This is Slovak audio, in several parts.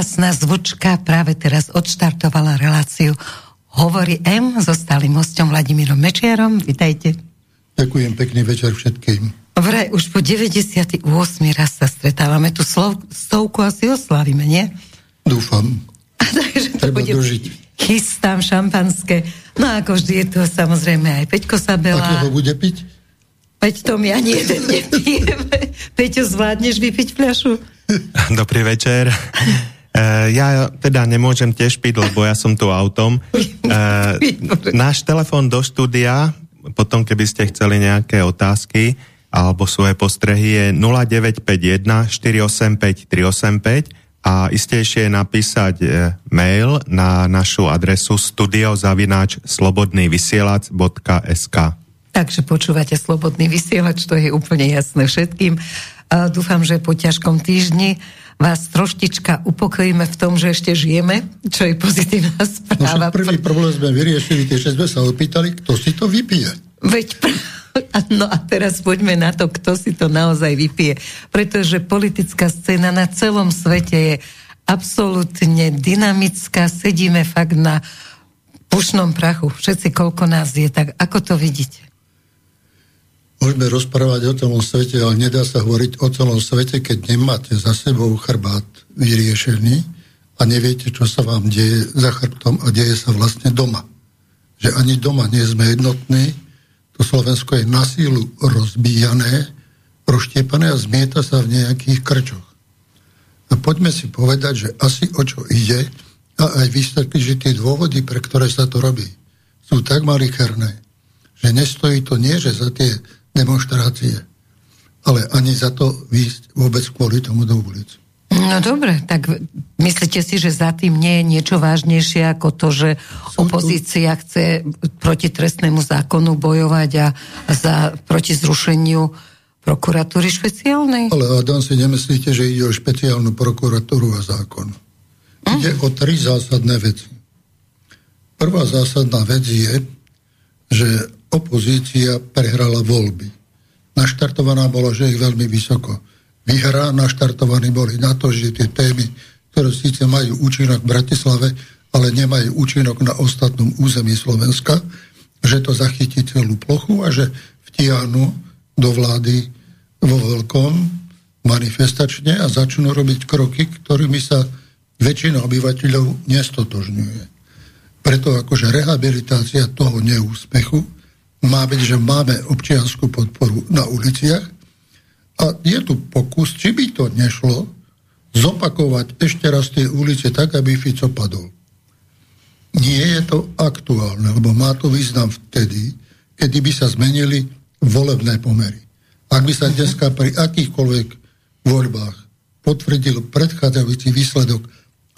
prekrásna zvučka práve teraz odštartovala reláciu Hovorí M so stálym hostom Vladimírom Mečiarom. Vitajte. Ďakujem, pekný večer všetkým. Vraj, už po 98. raz sa stretávame. Tu slov, stovku asi oslavíme, nie? Dúfam. A takže to Treba bude... dožiť. Chystám šampanské. No a ako vždy je to samozrejme aj Peťko Sabela. Akého bude piť? Peť to my ani jeden nepijeme. Peťo, zvládneš vypiť fľašu? Dobrý večer. Uh, ja teda nemôžem tiež piť, lebo ja som tu autom. Uh, náš telefón do štúdia, potom keby ste chceli nejaké otázky alebo svoje postrehy, je 0951 485 385 a istejšie je napísať uh, mail na našu adresu studiozavináč slobodnývysielac.sk Takže počúvate Slobodný vysielač, to je úplne jasné všetkým. Dúfam, že po ťažkom týždni vás troštička upokojíme v tom, že ešte žijeme, čo je pozitívna No správa. však prvý problém sme vyriešili, tiež sme sa opýtali, kto si to vypije. Veď No a teraz poďme na to, kto si to naozaj vypije. Pretože politická scéna na celom svete je absolútne dynamická. Sedíme fakt na pušnom prachu. Všetci, koľko nás je, tak ako to vidíte? Môžeme rozprávať o celom svete, ale nedá sa hovoriť o celom svete, keď nemáte za sebou chrbát vyriešený a neviete, čo sa vám deje za chrbtom a deje sa vlastne doma. Že ani doma nie sme jednotní, to Slovensko je na sílu rozbíjané, roštiepané a zmieta sa v nejakých krčoch. A poďme si povedať, že asi o čo ide a aj vysvetliť, že tie dôvody, pre ktoré sa to robí, sú tak malicherné, že nestojí to nie, že za tie demonstrácie, ale ani za to výjsť vôbec kvôli tomu do ulic. No dobre, tak myslíte si, že za tým nie je niečo vážnejšie ako to, že opozícia chce proti trestnému zákonu bojovať a za, proti zrušeniu prokuratúry špeciálnej? Ale Adam si nemyslíte, že ide o špeciálnu prokuratúru a zákon. Hm? Ide o tri zásadné veci. Prvá zásadná vec je, že opozícia prehrala voľby. Naštartovaná bola, že ich veľmi vysoko. Vyhrá naštartovaní boli na to, že tie témy, ktoré síce majú účinok v Bratislave, ale nemajú účinok na ostatnom území Slovenska, že to zachytí celú plochu a že vtiahnu do vlády vo veľkom manifestačne a začnú robiť kroky, ktorými sa väčšina obyvateľov nestotožňuje. Preto akože rehabilitácia toho neúspechu má byť, že máme občianskú podporu na uliciach a je tu pokus, či by to nešlo, zopakovať ešte raz tie ulice tak, aby Fico padol. Nie je to aktuálne, lebo má to význam vtedy, kedy by sa zmenili volebné pomery. Ak by sa dneska pri akýchkoľvek voľbách potvrdil predchádzajúci výsledok,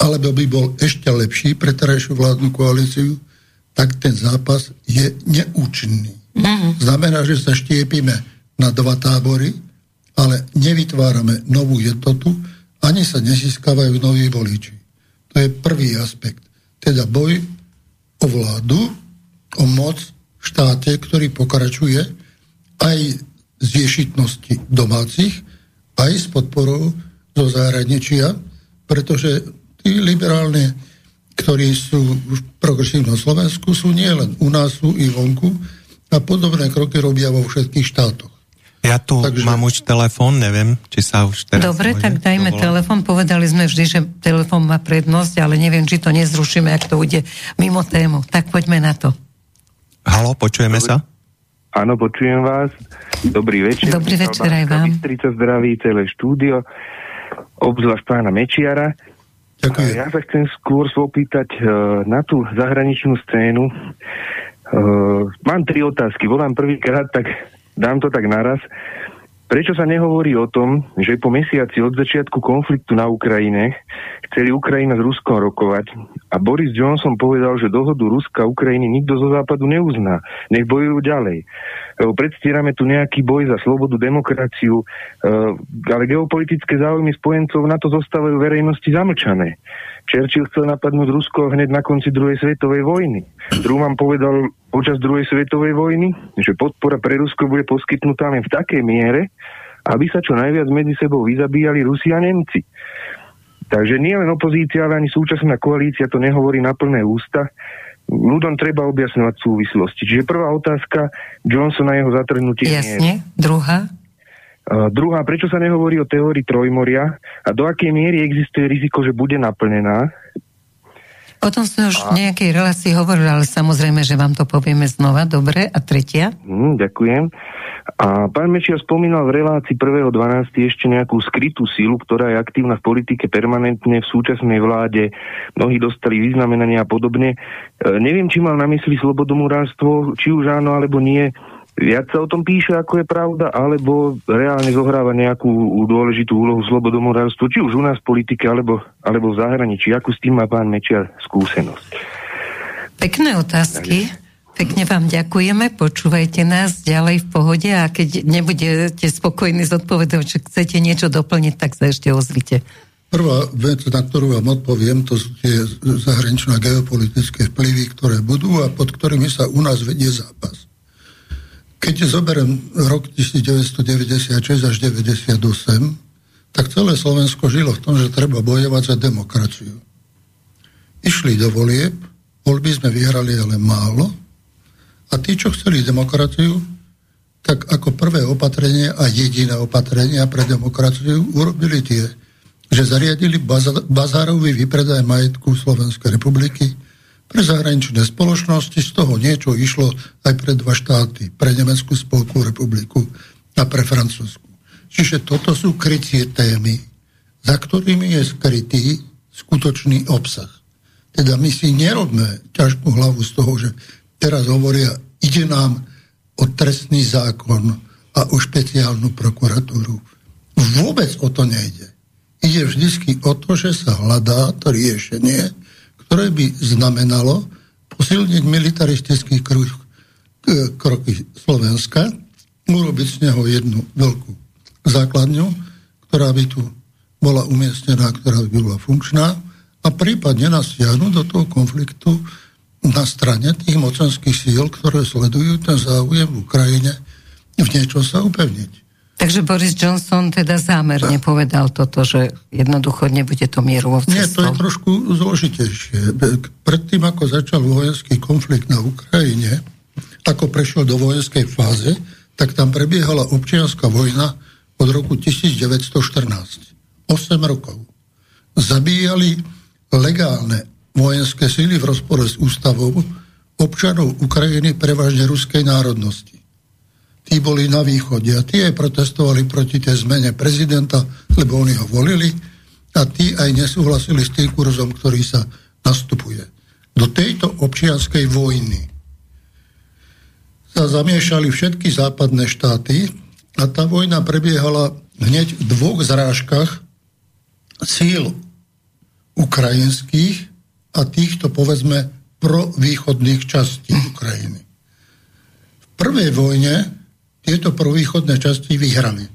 alebo by bol ešte lepší pre terajšiu vládnu koalíciu, tak ten zápas je neúčinný. Mm. Znamená, že sa štiepime na dva tábory, ale nevytvárame novú jednotu, ani sa nezískavajú noví voliči. To je prvý aspekt. Teda boj o vládu, o moc v štáte, ktorý pokračuje aj z ješitnosti domácich, aj s podporou zo zahraničia, pretože tí liberálne ktorí sú v progresívnom Slovensku, sú nie len u nás, sú i vonku a podobné kroky robia vo všetkých štátoch. Ja tu Takže... mám už telefón, neviem, či sa už teraz... Dobre, tak dajme telefón. Povedali sme vždy, že telefón má prednosť, ale neviem, či to nezrušíme, ak to ide mimo tému. Tak poďme na to. Halo, počujeme Dobre. sa? Áno, počujem vás. Dobrý večer. Dobrý večer aj vám. Bystrica zdraví, celé štúdio, obzvlášť pána Mečiara. Ďakujem. Ja sa chcem skôr opýtať uh, na tú zahraničnú scénu. Uh, mám tri otázky. Volám prvýkrát, tak dám to tak naraz. Prečo sa nehovorí o tom, že po mesiaci od začiatku konfliktu na Ukrajine chceli Ukrajina s Ruskom rokovať a Boris Johnson povedal, že dohodu Ruska a Ukrajiny nikto zo západu neuzná. Nech bojujú ďalej. Lebo predstierame tu nejaký boj za slobodu, demokraciu, ale geopolitické záujmy spojencov na to zostávajú verejnosti zamlčané. Churchill chcel napadnúť Rusko hneď na konci druhej svetovej vojny. Truman povedal počas druhej svetovej vojny, že podpora pre Rusko bude poskytnutá len v takej miere, aby sa čo najviac medzi sebou vyzabíjali Rusi a Nemci. Takže nie len opozícia, ale ani súčasná koalícia to nehovorí na plné ústa. Ľudom treba objasňovať súvislosti. Čiže prvá otázka, Johnson a jeho zatrhnutie. Jasne. Nie. Druhá? Uh, druhá, prečo sa nehovorí o teórii trojmoria a do akej miery existuje riziko, že bude naplnená? O tom sme už v nejakej relácii hovorili, ale samozrejme, že vám to povieme znova. Dobre. A tretia? Mm, ďakujem. A pán Mečia spomínal v relácii 1.12. ešte nejakú skrytú sílu, ktorá je aktívna v politike permanentne, v súčasnej vláde. Mnohí dostali vyznamenania a podobne. E, neviem, či mal na mysli slobodomurárstvo, či už áno alebo nie viac sa o tom píše, ako je pravda, alebo reálne zohráva nejakú dôležitú úlohu slobodomorárstvo, či už u nás v politike, alebo, alebo v zahraničí. Akú s tým má pán Mečiar skúsenosť? Pekné otázky. Pekne vám ďakujeme, počúvajte nás ďalej v pohode a keď nebudete spokojní s odpovedou, že chcete niečo doplniť, tak sa ešte ozvite. Prvá vec, na ktorú vám odpoviem, to sú tie zahraničné geopolitické vplyvy, ktoré budú a pod ktorými sa u nás vedie zápas. Keď zoberiem rok 1996 až 98, tak celé Slovensko žilo v tom, že treba bojovať za demokraciu. Išli do volieb, voľby sme vyhrali ale málo a tí, čo chceli demokraciu, tak ako prvé opatrenie a jediné opatrenia pre demokraciu urobili tie, že zariadili bazárový vypredaj majetku Slovenskej republiky, pre zahraničné spoločnosti z toho niečo išlo aj pre dva štáty, pre Nemeckú spolkú republiku a pre Francúzsku. Čiže toto sú krycie témy, za ktorými je skrytý skutočný obsah. Teda my si nerobme ťažkú hlavu z toho, že teraz hovoria, ide nám o trestný zákon a o špeciálnu prokuratúru. Vôbec o to nejde. Ide vždy o to, že sa hľadá to riešenie, ktoré by znamenalo posilniť militaristický kruh, kroky Slovenska, urobiť z neho jednu veľkú základňu, ktorá by tu bola umiestnená, ktorá by bola funkčná a prípadne nás do toho konfliktu na strane tých mocenských síl, ktoré sledujú ten záujem v Ukrajine v niečo sa upevniť. Takže Boris Johnson teda zámerne povedal toto, že jednoducho nebude to mierovou cestou. Nie, to je trošku zložitejšie. Predtým, ako začal vojenský konflikt na Ukrajine, ako prešiel do vojenskej fáze, tak tam prebiehala občianská vojna od roku 1914. 8 rokov. Zabíjali legálne vojenské síly v rozpore s ústavou občanov Ukrajiny prevažne ruskej národnosti tí boli na východe a tí aj protestovali proti tej zmene prezidenta, lebo oni ho volili a tí aj nesúhlasili s tým kurzom, ktorý sa nastupuje. Do tejto občianskej vojny sa zamiešali všetky západné štáty a tá vojna prebiehala hneď v dvoch zrážkach síl ukrajinských a týchto, povedzme, provýchodných častí Ukrajiny. V prvej vojne tieto provýchodné časti vyhrali.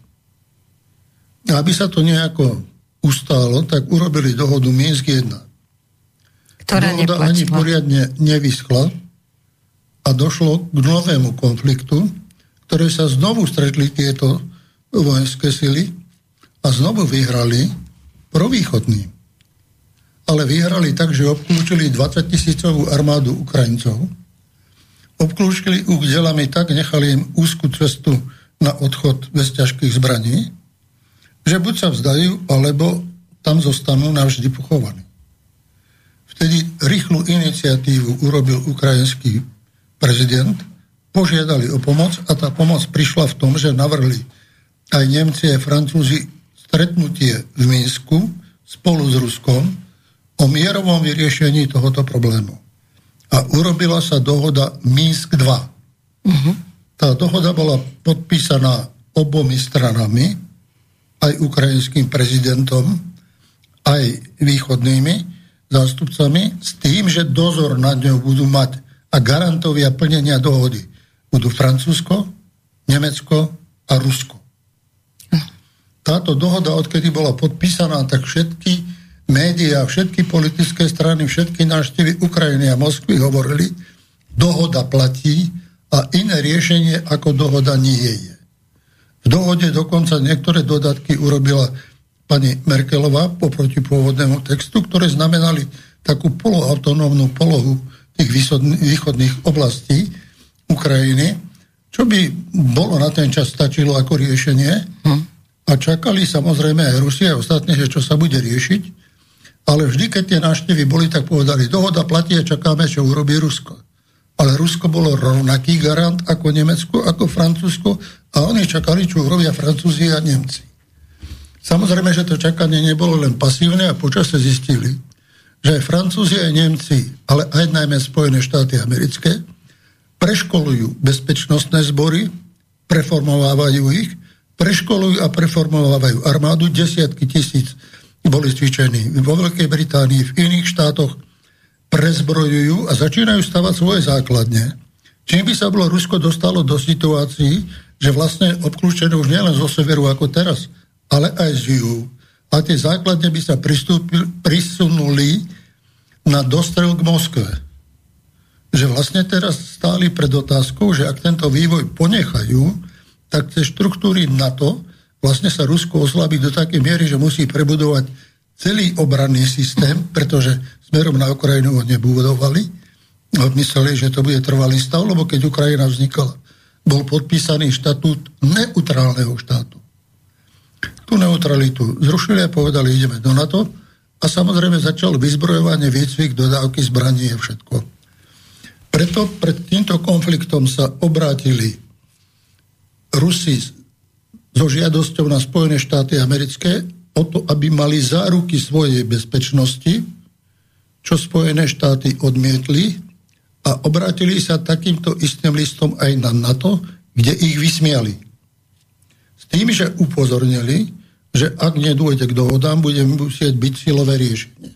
A aby sa to nejako ustálo, tak urobili dohodu Minsk 1. Ktorá Dohoda neplatila. ani poriadne nevyschla a došlo k novému konfliktu, ktoré sa znovu stretli tieto vojenské sily a znovu vyhrali provýchodní. Ale vyhrali tak, že obklúčili 20 tisícovú armádu Ukrajincov, obklúčili ich delami tak, nechali im úzkú cestu na odchod bez ťažkých zbraní, že buď sa vzdajú, alebo tam zostanú navždy pochovaní. Vtedy rýchlu iniciatívu urobil ukrajinský prezident, požiadali o pomoc a tá pomoc prišla v tom, že navrhli aj Nemci a Francúzi stretnutie v Minsku spolu s Ruskom o mierovom vyriešení tohoto problému a urobila sa dohoda Minsk 2. Uh-huh. Tá dohoda bola podpísaná obomi stranami, aj ukrajinským prezidentom, aj východnými zástupcami, s tým, že dozor nad ňou budú mať a garantovia plnenia dohody budú Francúzsko, Nemecko a Rusko. Táto dohoda, odkedy bola podpísaná, tak všetky médiá, všetky politické strany, všetky návštevy Ukrajiny a Moskvy hovorili, dohoda platí a iné riešenie ako dohoda nie je. V dohode dokonca niektoré dodatky urobila pani Merkelová poproti pôvodnému textu, ktoré znamenali takú poloautonómnu polohu tých východných oblastí Ukrajiny, čo by bolo na ten čas stačilo ako riešenie. Hm. A čakali samozrejme aj Rusia a ostatné, že čo sa bude riešiť. Ale vždy, keď tie návštevy boli, tak povedali, dohoda platí a čakáme, čo urobí Rusko. Ale Rusko bolo rovnaký garant ako Nemecko, ako Francúzsko a oni čakali, čo urobia Francúzi a Nemci. Samozrejme, že to čakanie nebolo len pasívne a počase zistili, že Francúzi, aj Nemci, ale aj najmä Spojené štáty americké, preškolujú bezpečnostné zbory, preformovávajú ich, preškolujú a preformovávajú armádu, desiatky tisíc boli cvičení vo Veľkej Británii, v iných štátoch, prezbrojujú a začínajú stavať svoje základne. Čím by sa bolo Rusko dostalo do situácií, že vlastne obklúčené už nielen zo severu ako teraz, ale aj z juhu. A tie základne by sa prisunuli na dostrel k Moskve. Že vlastne teraz stáli pred otázkou, že ak tento vývoj ponechajú, tak tie štruktúry NATO vlastne sa Rusko oslabí do takej miery, že musí prebudovať celý obranný systém, pretože smerom na Ukrajinu ho nebudovali. Mysleli, že to bude trvalý stav, lebo keď Ukrajina vznikala, bol podpísaný štatút neutrálneho štátu tú neutralitu zrušili a povedali, ideme do NATO a samozrejme začal vyzbrojovanie, výcvik, dodávky zbraní a všetko. Preto pred týmto konfliktom sa obrátili Rusi so žiadosťou na Spojené štáty americké o to, aby mali záruky svojej bezpečnosti, čo Spojené štáty odmietli a obrátili sa takýmto istým listom aj na NATO, kde ich vysmiali. S tým, že upozornili, že ak nedôjde k dohodám, bude musieť byť silové riešenie.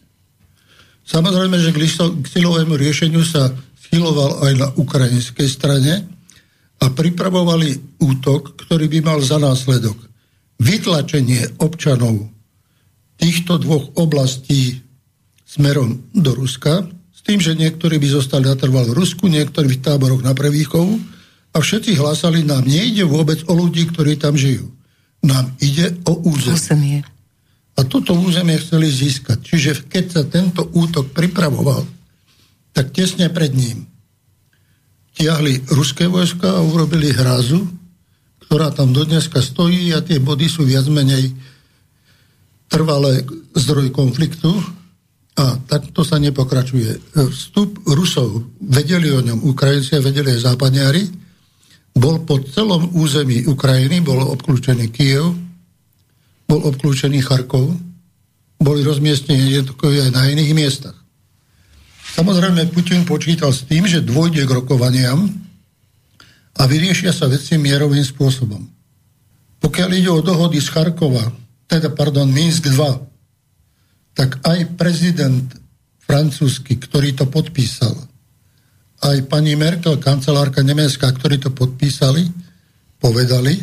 Samozrejme, že k silovému riešeniu sa schyloval aj na ukrajinskej strane a pripravovali útok, ktorý by mal za následok vytlačenie občanov týchto dvoch oblastí smerom do Ruska, s tým, že niektorí by zostali natrvali v Rusku, niektorí v táboroch na prevýchovu a všetci hlásali nám, nejde vôbec o ľudí, ktorí tam žijú nám ide o územie. územie. A toto územie chceli získať. Čiže keď sa tento útok pripravoval, tak tesne pred ním tiahli ruské vojska a urobili hrazu, ktorá tam dodneska stojí a tie body sú viac menej trvalé zdroj konfliktu a takto sa nepokračuje. Vstup Rusov, vedeli o ňom Ukrajinci a vedeli aj západňári, bol po celom území Ukrajiny, bol obklúčený Kiev, bol obklúčený Charkov, boli rozmiestnení aj na iných miestach. Samozrejme, Putin počítal s tým, že dôjde k rokovaniam a vyriešia sa veci mierovým spôsobom. Pokiaľ ide o dohody z Charkova, teda, pardon, Minsk 2, tak aj prezident francúzsky, ktorý to podpísal, aj pani Merkel, kancelárka Nemecka, ktorí to podpísali, povedali,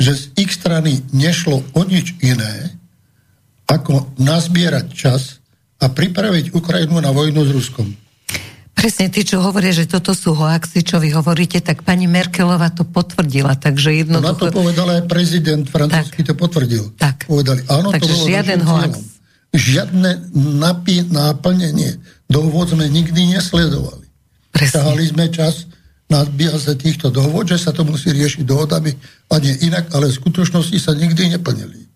že z ich strany nešlo o nič iné, ako nazbierať čas a pripraviť Ukrajinu na vojnu s Ruskom. Presne tí, čo hovoria, že toto sú hoaxy, čo vy hovoríte, tak pani Merkelová to potvrdila, takže. No na to povedal aj prezident francúzsky, to potvrdil. Tak. Povedali, áno, takže to bolo žiaden hoax. Žiadne napí, náplnenie dohôd sme nikdy nesledovali. Ťahali sme čas na sa týchto dohod, že sa to musí riešiť dohodami a nie inak, ale v skutočnosti sa nikdy neplnili.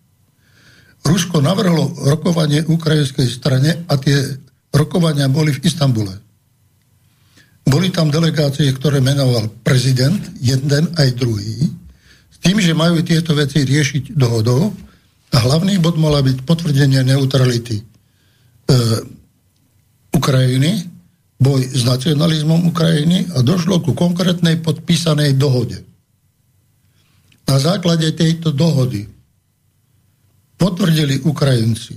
Rusko navrhlo rokovanie ukrajinskej strane a tie rokovania boli v Istambule. Boli tam delegácie, ktoré menoval prezident, jeden aj druhý, s tým, že majú tieto veci riešiť dohodou a hlavný bod mala byť potvrdenie neutrality e, Ukrajiny boj s nacionalizmom Ukrajiny a došlo ku konkrétnej podpísanej dohode. Na základe tejto dohody potvrdili Ukrajinci,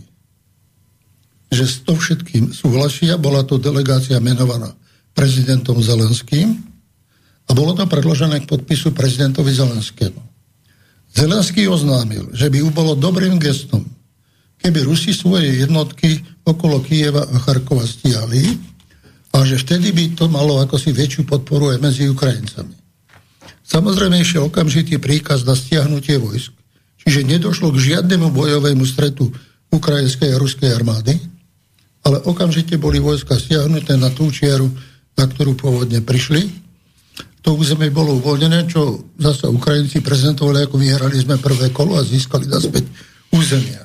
že s to všetkým súhlasia, bola to delegácia menovaná prezidentom Zelenským a bolo to predložené k podpisu prezidentovi Zelenskému. Zelenský oznámil, že by bolo dobrým gestom, keby Rusi svoje jednotky okolo Kieva a Charkova stiahli a že vtedy by to malo ako si väčšiu podporu aj medzi Ukrajincami. Samozrejme ešte okamžitý príkaz na stiahnutie vojsk, Čiže nedošlo k žiadnemu bojovému stretu ukrajinskej a ruskej armády, ale okamžite boli vojska stiahnuté na tú čiaru, na ktorú pôvodne prišli. To územie bolo uvoľnené, čo zase Ukrajinci prezentovali, ako vyhrali sme prvé kolo a získali naspäť územia.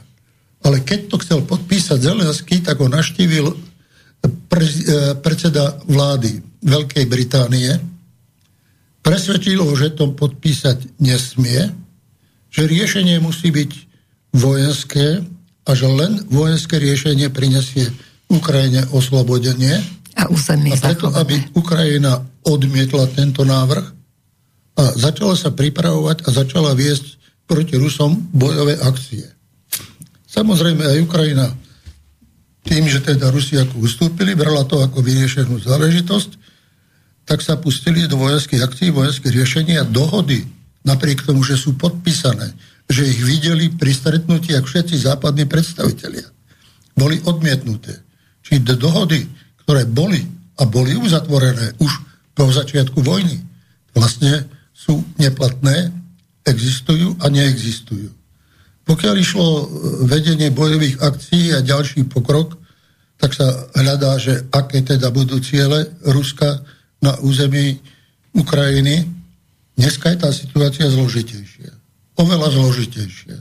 Ale keď to chcel podpísať Zelenský, tak ho naštívil pre, e, predseda vlády Veľkej Británie, presvedčil ho, že to podpísať nesmie, že riešenie musí byť vojenské a že len vojenské riešenie prinesie Ukrajine oslobodenie. A územie A preto, aby Ukrajina odmietla tento návrh a začala sa pripravovať a začala viesť proti Rusom bojové akcie. Samozrejme aj Ukrajina tým, že teda Rusi ako ustúpili, brala to ako vyriešenú záležitosť, tak sa pustili do vojenských akcií, vojenských riešení a dohody, napriek tomu, že sú podpísané, že ich videli pri stretnutí, ako všetci západní predstavitelia, boli odmietnuté. Čiže dohody, ktoré boli a boli uzatvorené už po začiatku vojny, vlastne sú neplatné, existujú a neexistujú. Pokiaľ išlo vedenie bojových akcií a ďalší pokrok, tak sa hľadá, že aké teda budú ciele Ruska na území Ukrajiny. Dneska je tá situácia zložitejšia. Oveľa zložitejšia.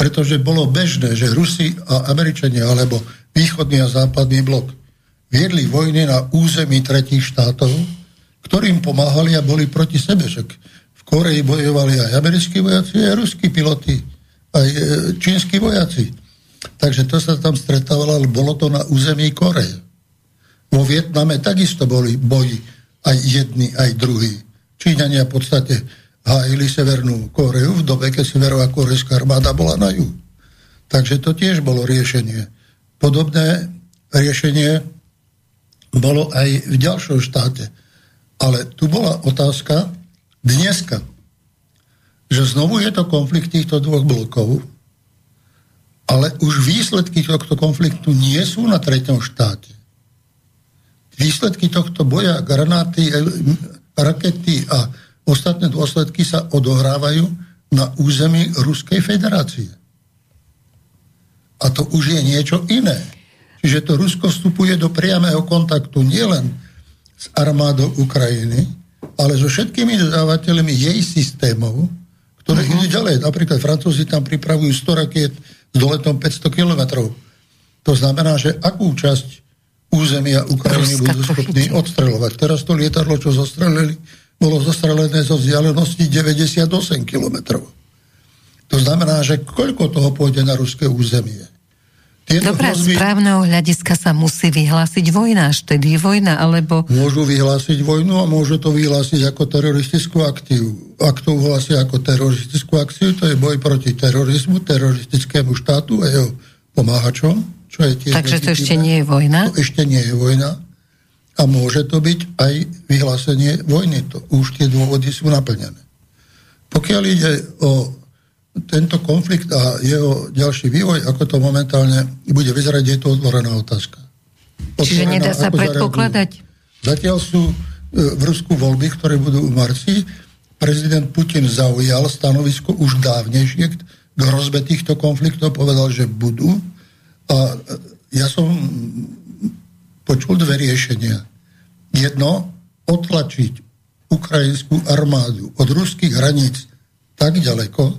Pretože bolo bežné, že Rusi a Američania alebo východný a západný blok viedli vojny na území tretích štátov, ktorým pomáhali a boli proti sebe. Však v Koreji bojovali aj americkí vojaci, aj ruskí piloti, aj e, čínsky vojaci. Takže to sa tam stretávalo, ale bolo to na území Koreje. Vo Vietname takisto boli boji aj jedni, aj druhí. Číňania v podstate hájili Severnú Koreu v dobe, keď Severová korejská armáda bola na juhu. Takže to tiež bolo riešenie. Podobné riešenie bolo aj v ďalšom štáte. Ale tu bola otázka dneska, že znovu je to konflikt týchto dvoch blokov, ale už výsledky tohto konfliktu nie sú na treťom štáte. Výsledky tohto boja, granáty, rakety a ostatné dôsledky sa odohrávajú na území Ruskej federácie. A to už je niečo iné. Čiže to Rusko vstupuje do priamého kontaktu nielen s armádou Ukrajiny, ale so všetkými dodávateľmi jej systémov, ktoré uh-huh. idú ďalej. Napríklad Francúzi tam pripravujú 100 rakiet s doletom 500 kilometrov. To znamená, že akú časť územia Ukrajiny budú schopní odstreľovať. Teraz to lietadlo, čo zostrelili, bolo zostrelené zo vzdialenosti 98 kilometrov. To znamená, že koľko toho pôjde na ruské územie? Tieto Dobre, hrozby... z právneho hľadiska sa musí vyhlásiť vojna, až tedy vojna, alebo... Môžu vyhlásiť vojnu a môžu to vyhlásiť ako teroristickú akciu. Ak to vyhlásia ako teroristickú akciu, to je boj proti terorizmu, teroristickému štátu a jeho pomáhačom, čo je tiež... Takže to ešte nie je vojna? To ešte nie je vojna. A môže to byť aj vyhlásenie vojny. To už tie dôvody sú naplnené. Pokiaľ ide o tento konflikt a jeho ďalší vývoj, ako to momentálne bude vyzerať, je to otvorená otázka. Otvorená, Čiže nedá sa predpokladať? Zareagujú. Zatiaľ sú e, v Rusku voľby, ktoré budú v marci. Prezident Putin zaujal stanovisko už dávnejšie k hrozbe týchto konfliktov, povedal, že budú. A e, ja som počul dve riešenia. Jedno, otlačiť ukrajinskú armádu od ruských hraníc tak ďaleko,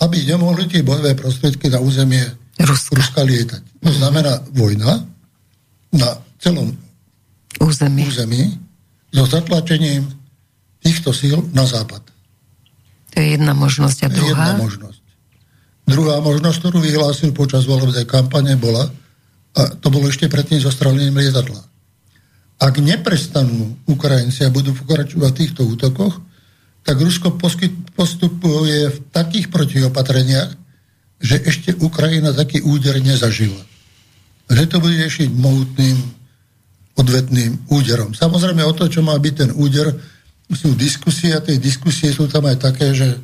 aby nemohli tie bojové prostriedky na územie Ruska, Ruska lietať. To znamená vojna na celom území, území so zatlačením týchto síl na západ. To je jedna možnosť. A druhá? Jedna možnosť. Druhá možnosť, ktorú vyhlásil počas volebnej kampane, bola, a to bolo ešte predtým zostrelením lietadla. Ak neprestanú Ukrajinci a budú pokračovať v týchto útokoch, tak Rusko postupuje v takých protiopatreniach, že ešte Ukrajina taký úder nezažila. Že to bude ešte mohutným odvetným úderom. Samozrejme o to, čo má byť ten úder, sú diskusie a tie diskusie sú tam aj také, že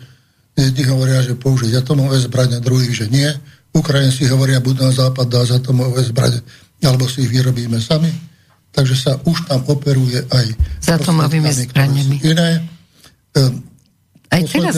jedni hovoria, že použiť atomové zbrania, druhí, že nie. Ukrajinci hovoria, buď na západ dá atomové zbrania, alebo si ich vyrobíme sami. Takže sa už tam operuje aj s atomovými zbraniami. Iné Ehm, Aj teraz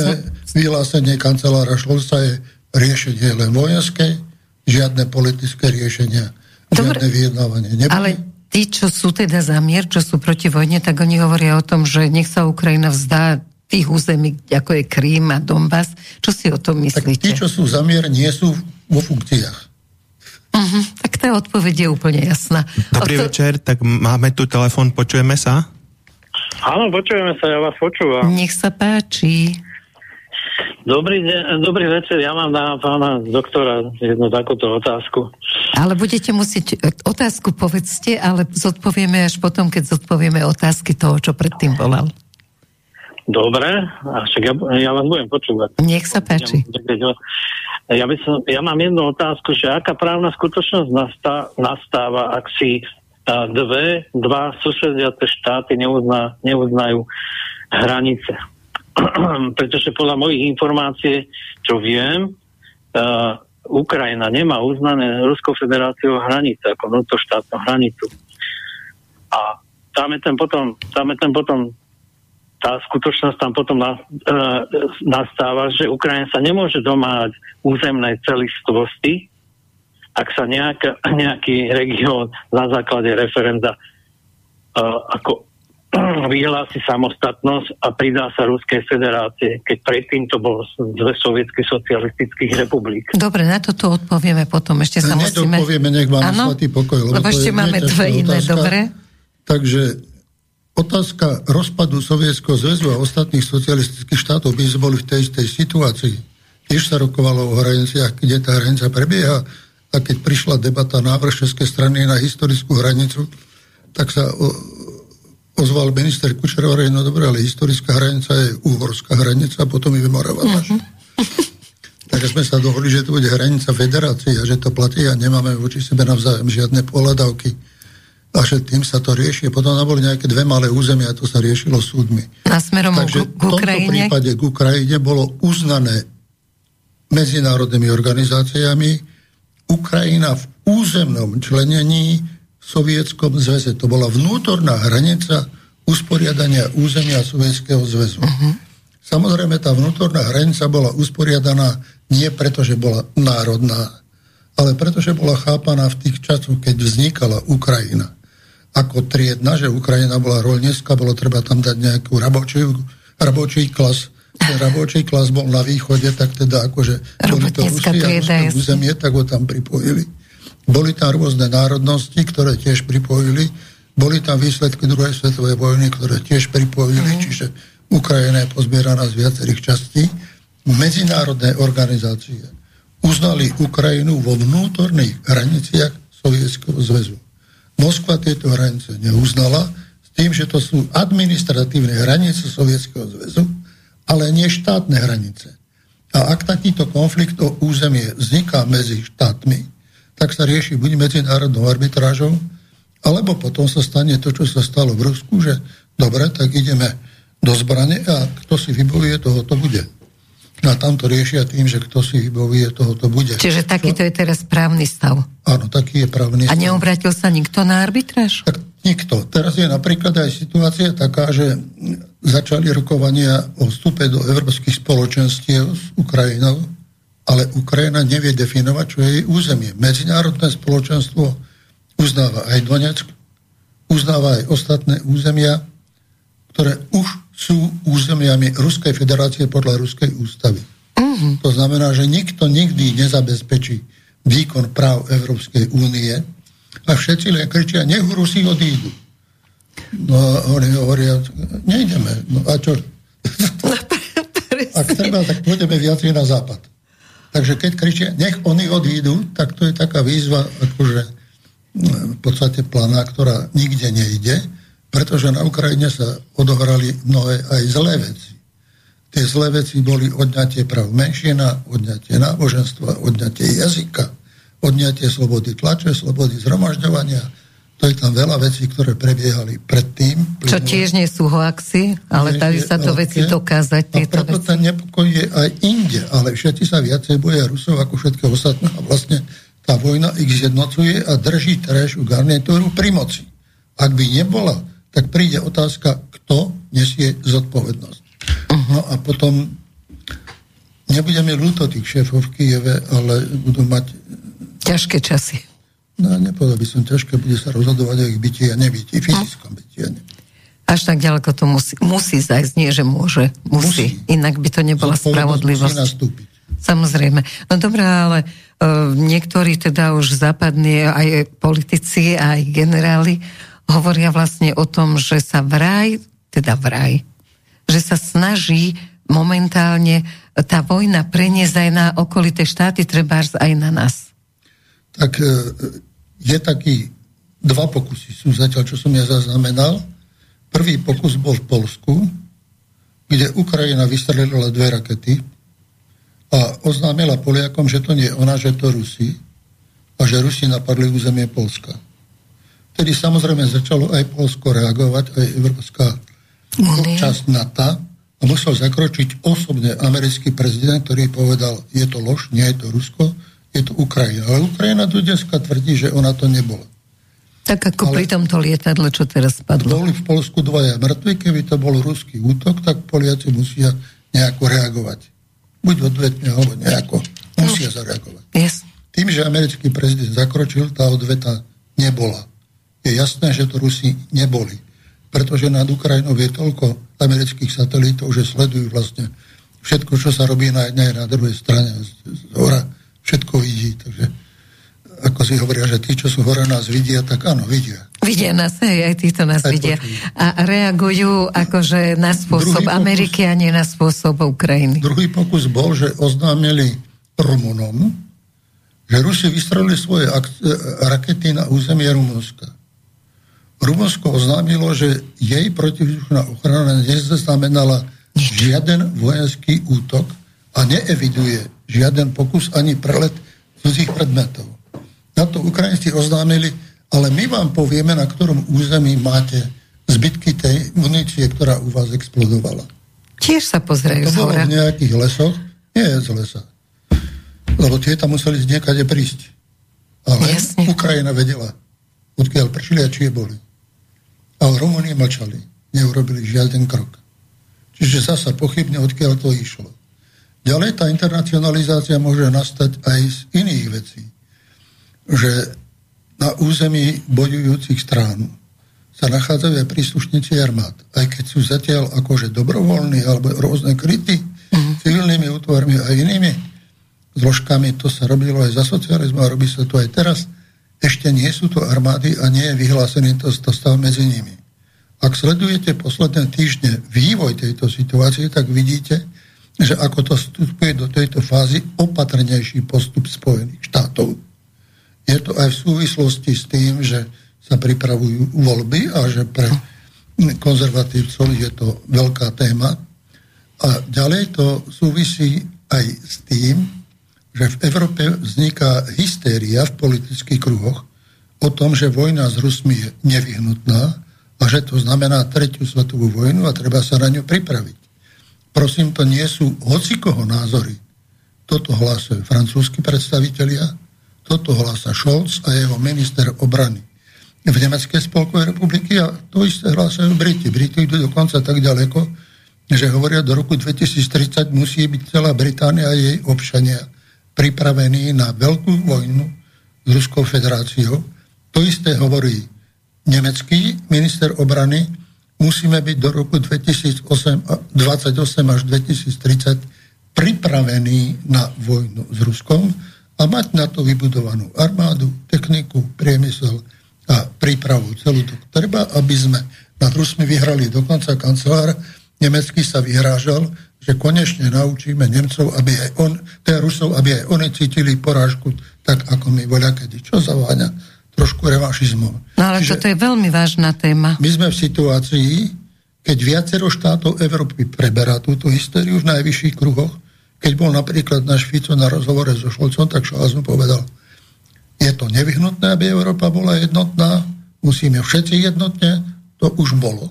vyhlásenie kancelára Šlorca je riešenie len vojenské, žiadne politické riešenia, Dobre, žiadne vyjednávanie. Neboli? Ale tí, čo sú teda za mier, čo sú proti vojne, tak oni hovoria o tom, že nech sa Ukrajina vzdá tých území, ako je Krím a Donbass. Čo si o tom myslíte? Tak tí, čo sú za mier, nie sú vo funkciách. Uh-huh, tak tá odpoveď je úplne jasná. Dobrý to... večer, tak máme tu telefon, počujeme sa? Áno, počujeme sa, ja vás počúvam. Nech sa páči. Dobrý, deň, dobrý večer, ja mám na pána doktora jednu takúto otázku. Ale budete musieť, otázku povedzte, ale zodpovieme až potom, keď zodpovieme otázky toho, čo predtým volal. Dobre, a však ja, ja vás budem počúvať. Nech sa páči. Ja, by som, ja mám jednu otázku, že aká právna skutočnosť nastá, nastáva, ak si a dve, dva susediace štáty neuzná, neuznajú hranice. pretože podľa mojich informácií, čo viem, uh, Ukrajina nemá uznané Ruskou federáciou hranice, ako vnútroštátnu hranicu. A tam je ten potom, tam je ten potom tá skutočnosť tam potom na, e, nastáva, že Ukrajina sa nemôže domáhať územnej celistvosti, ak sa nejak, nejaký región na základe referenda e, ako vyhlási samostatnosť a pridá sa Ruskej federácie, keď predtým to bolo dve sovietských socialistických republik. Dobre, na toto odpovieme potom. Ešte sa musíme... Nedopovieme, nech máme ano? svatý pokoj. Lebo ešte máme dve iné, otázka. dobre? Takže otázka rozpadu Sovietskeho zväzu a ostatných socialistických štátov by sme boli v tej istej situácii. Tiež sa rokovalo o hraniciach, kde tá hranica prebieha a keď prišla debata návrh Českej strany na historickú hranicu, tak sa ozval minister Kučer, hovorí, no dobre, ale historická hranica je uhorská hranica a potom je Morava uh-huh. Tak sme sa dohodli, že to bude hranica federácie a že to platí a nemáme voči sebe navzájom žiadne pohľadavky. A že tým sa to rieši. Potom tam boli nejaké dve malé územia a to sa riešilo súdmi. A smerom Takže k, k Ukrajine? v tomto prípade k Ukrajine bolo uznané medzinárodnými organizáciami Ukrajina v územnom členení Sovietskom zväze. To bola vnútorná hranica usporiadania územia Sovietskeho zväzu. Uh-huh. Samozrejme, tá vnútorná hranica bola usporiadaná nie preto, že bola národná, ale preto, že bola chápaná v tých časoch, keď vznikala Ukrajina. Ako triedna, že Ukrajina bola rolnická, bolo treba tam dať nejakú rabočí, rabočí klas. Ten rabočí klas bol na východe, tak teda akože boli to Rusi a územie, tak ho tam pripojili. Boli tam rôzne národnosti, ktoré tiež pripojili. Boli tam výsledky druhej svetovej vojny, ktoré tiež pripojili, mm. čiže Ukrajina je pozbieraná z viacerých častí. Medzinárodné organizácie uznali Ukrajinu vo vnútorných hraniciach Sovietskeho zväzu. Moskva tieto hranice neuznala s tým, že to sú administratívne hranice Sovietskeho zväzu, ale nie štátne hranice. A ak takýto konflikt o územie vzniká medzi štátmi, tak sa rieši buď medzinárodnou arbitrážou, alebo potom sa stane to, čo sa stalo v Rusku, že dobre, tak ideme do zbrane a kto si vybovie, toho to bude. No a tam to riešia tým, že kto si vybovie, toho to bude. Čiže takýto je teraz právny stav. Áno, taký je právny stav. A neobratil sa nikto na arbitráž? Tak nikto. Teraz je napríklad aj situácia taká, že začali rokovania o vstupe do európskych spoločenstiev s Ukrajinou ale Ukrajina nevie definovať, čo je jej územie. Medzinárodné spoločenstvo uznáva aj Donetsk, uznáva aj ostatné územia, ktoré už sú územiami Ruskej federácie podľa Ruskej ústavy. Uh-huh. To znamená, že nikto nikdy nezabezpečí výkon práv Európskej únie a všetci len kričia, nech Rusi odídu. No a oni hovoria, nejdeme. No a čo? Ak treba, tak pôjdeme viac na západ. Takže keď kričia, nech oni odídu, tak to je taká výzva, akože v podstate plana, ktorá nikde nejde, pretože na Ukrajine sa odohrali mnohé aj zlé veci. Tie zlé veci boli odňatie práv menšina, odňatie náboženstva, odňatie jazyka, odňatie slobody tlače, slobody zhromažďovania, to je tam veľa vecí, ktoré prebiehali predtým. Čo tiež nie sú hoaxy, ale dajú sa to veci dokázať. A preto veci. ten nepokoj je aj inde, ale všetci sa viacej boja Rusov ako všetko ostatné a vlastne tá vojna ich zjednocuje a drží terajšiu garnitúru pri moci. Ak by nebola, tak príde otázka, kto nesie zodpovednosť. No a potom Nebudeme ľúto tých šéfov v Kieve, ale budú mať... Ťažké časy. No, nepovedal by som ťažké, bude sa rozhodovať o ich byti a nebyti, fyzickom byti a nebyti. Až tak ďaleko to musí, musí zajsť, nie že môže, musí. musí. Inak by to nebola spravodlivosť. Musí Samozrejme. No dobré, ale uh, niektorí teda už západní aj politici, aj generáli hovoria vlastne o tom, že sa vraj, teda vraj, že sa snaží momentálne tá vojna preniesť aj na okolité štáty, treba aj na nás. Tak e, je taký, dva pokusy sú zatiaľ, čo som ja zaznamenal. Prvý pokus bol v Polsku, kde Ukrajina vystrelila dve rakety a oznámila Poliakom, že to nie je ona, že to Rusi a že Rusi napadli územie Polska. Vtedy samozrejme začalo aj Polsko reagovať, aj Európska časť NATO a musel zakročiť osobne americký prezident, ktorý povedal, je to lož, nie je to Rusko, je to Ukrajina. Ale Ukrajina do dneska tvrdí, že ona to nebola. Tak ako Ale pri tomto lietadle, čo teraz spadlo. Boli v Polsku dvaja mŕtvi, keby to bol ruský útok, tak Poliaci musia nejako reagovať. Buď odvetne, alebo nejako musia zareagovať. Yes. Tým, že americký prezident zakročil, tá odveta nebola. Je jasné, že to Rusi neboli pretože nad Ukrajinou je toľko amerických satelitov, že sledujú vlastne všetko, čo sa robí na jednej na druhej strane z hora, všetko vidí. Takže ako si hovoria, že tí, čo sú hore nás vidia, tak áno, vidia. Vidia nás, hej, aj títo nás aj vidia. Počujú. A reagujú akože na spôsob druhý Ameriky pokus, a nie na spôsob Ukrajiny. Druhý pokus bol, že oznámili Rumunom, že Rusi vystrelili svoje ak- rakety na územie Rumunska. Rumunsko oznámilo, že jej protivzdušná ochrana nezaznamenala žiaden vojenský útok a neeviduje žiaden pokus ani prelet cudzích predmetov. Na to Ukrajinci oznámili, ale my vám povieme, na ktorom území máte zbytky tej munície, ktorá u vás explodovala. Tiež sa pozerajú To bolo v nejakých lesoch, nie je z lesa. Lebo tie tam museli z niekade prísť. Ale Jasne. Ukrajina vedela, odkiaľ prišli a čie boli. Ale Rumúni mlčali, neurobili žiaden krok. Čiže zasa pochybne, odkiaľ to išlo. Ďalej tá internacionalizácia môže nastať aj z iných vecí. Že na území bojujúcich strán sa nachádzajú aj príslušníci armád. Aj keď sú zatiaľ akože dobrovoľní alebo rôzne kryty mm. civilnými útvarmi a inými zložkami, to sa robilo aj za socializmu a robí sa to aj teraz ešte nie sú to armády a nie je vyhlásený to, to stav medzi nimi. Ak sledujete posledné týždne vývoj tejto situácie, tak vidíte, že ako to vstupuje do tejto fázy opatrnejší postup Spojených štátov. Je to aj v súvislosti s tým, že sa pripravujú voľby a že pre konzervatívcov je to veľká téma. A ďalej to súvisí aj s tým, že v Európe vzniká hystéria v politických kruhoch o tom, že vojna s Rusmi je nevyhnutná a že to znamená tretiu svetovú vojnu a treba sa na ňu pripraviť. Prosím, to nie sú hocikoho názory. Toto hlásajú francúzski predstavitelia, toto hlása Scholz a jeho minister obrany v Nemeckej spolkovej republiky a to isté hlásajú Briti. Briti idú dokonca tak ďaleko, že hovoria, do roku 2030 musí byť celá Británia a jej občania pripravení na veľkú vojnu s Ruskou federáciou. To isté hovorí nemecký minister obrany. Musíme byť do roku 2028 až 2030 pripravení na vojnu s Ruskom a mať na to vybudovanú armádu, techniku, priemysel a prípravu celú to treba, aby sme nad Rusmi vyhrali. Dokonca kancelár nemecký sa vyhrážal, že konečne naučíme Nemcov, aby aj on, teda Rusov, aby aj oni cítili porážku tak, ako my voľa kedy. Čo zaváňa trošku revašizmom. No ale Čiže toto je veľmi vážna téma. My sme v situácii, keď viacero štátov Európy preberá túto hysteriu v najvyšších kruhoch, keď bol napríklad náš Fico na rozhovore so Šolcom, tak Šolc mu povedal, je to nevyhnutné, aby Európa bola jednotná, musíme všetci jednotne, to už bolo.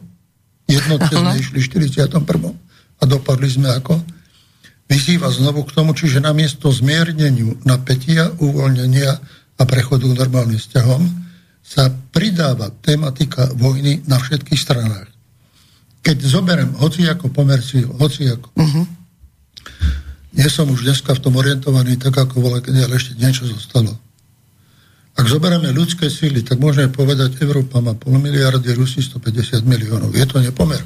Jednotne sme išli v 41 a dopadli sme ako? Vyzýva znovu k tomu, čiže namiesto zmierneniu napätia, uvoľnenia a prechodu k normálnym vzťahom sa pridáva tematika vojny na všetkých stranách. Keď zoberiem hoci ako pomerciu, hoci ako uh-huh. Nie som už dneska v tom orientovaný tak, ako bola, keď ale ešte niečo zostalo. Ak zoberieme ľudské síly, tak môžeme povedať, Európa má pol miliardy, Rusi 150 miliónov. Je to nepomer?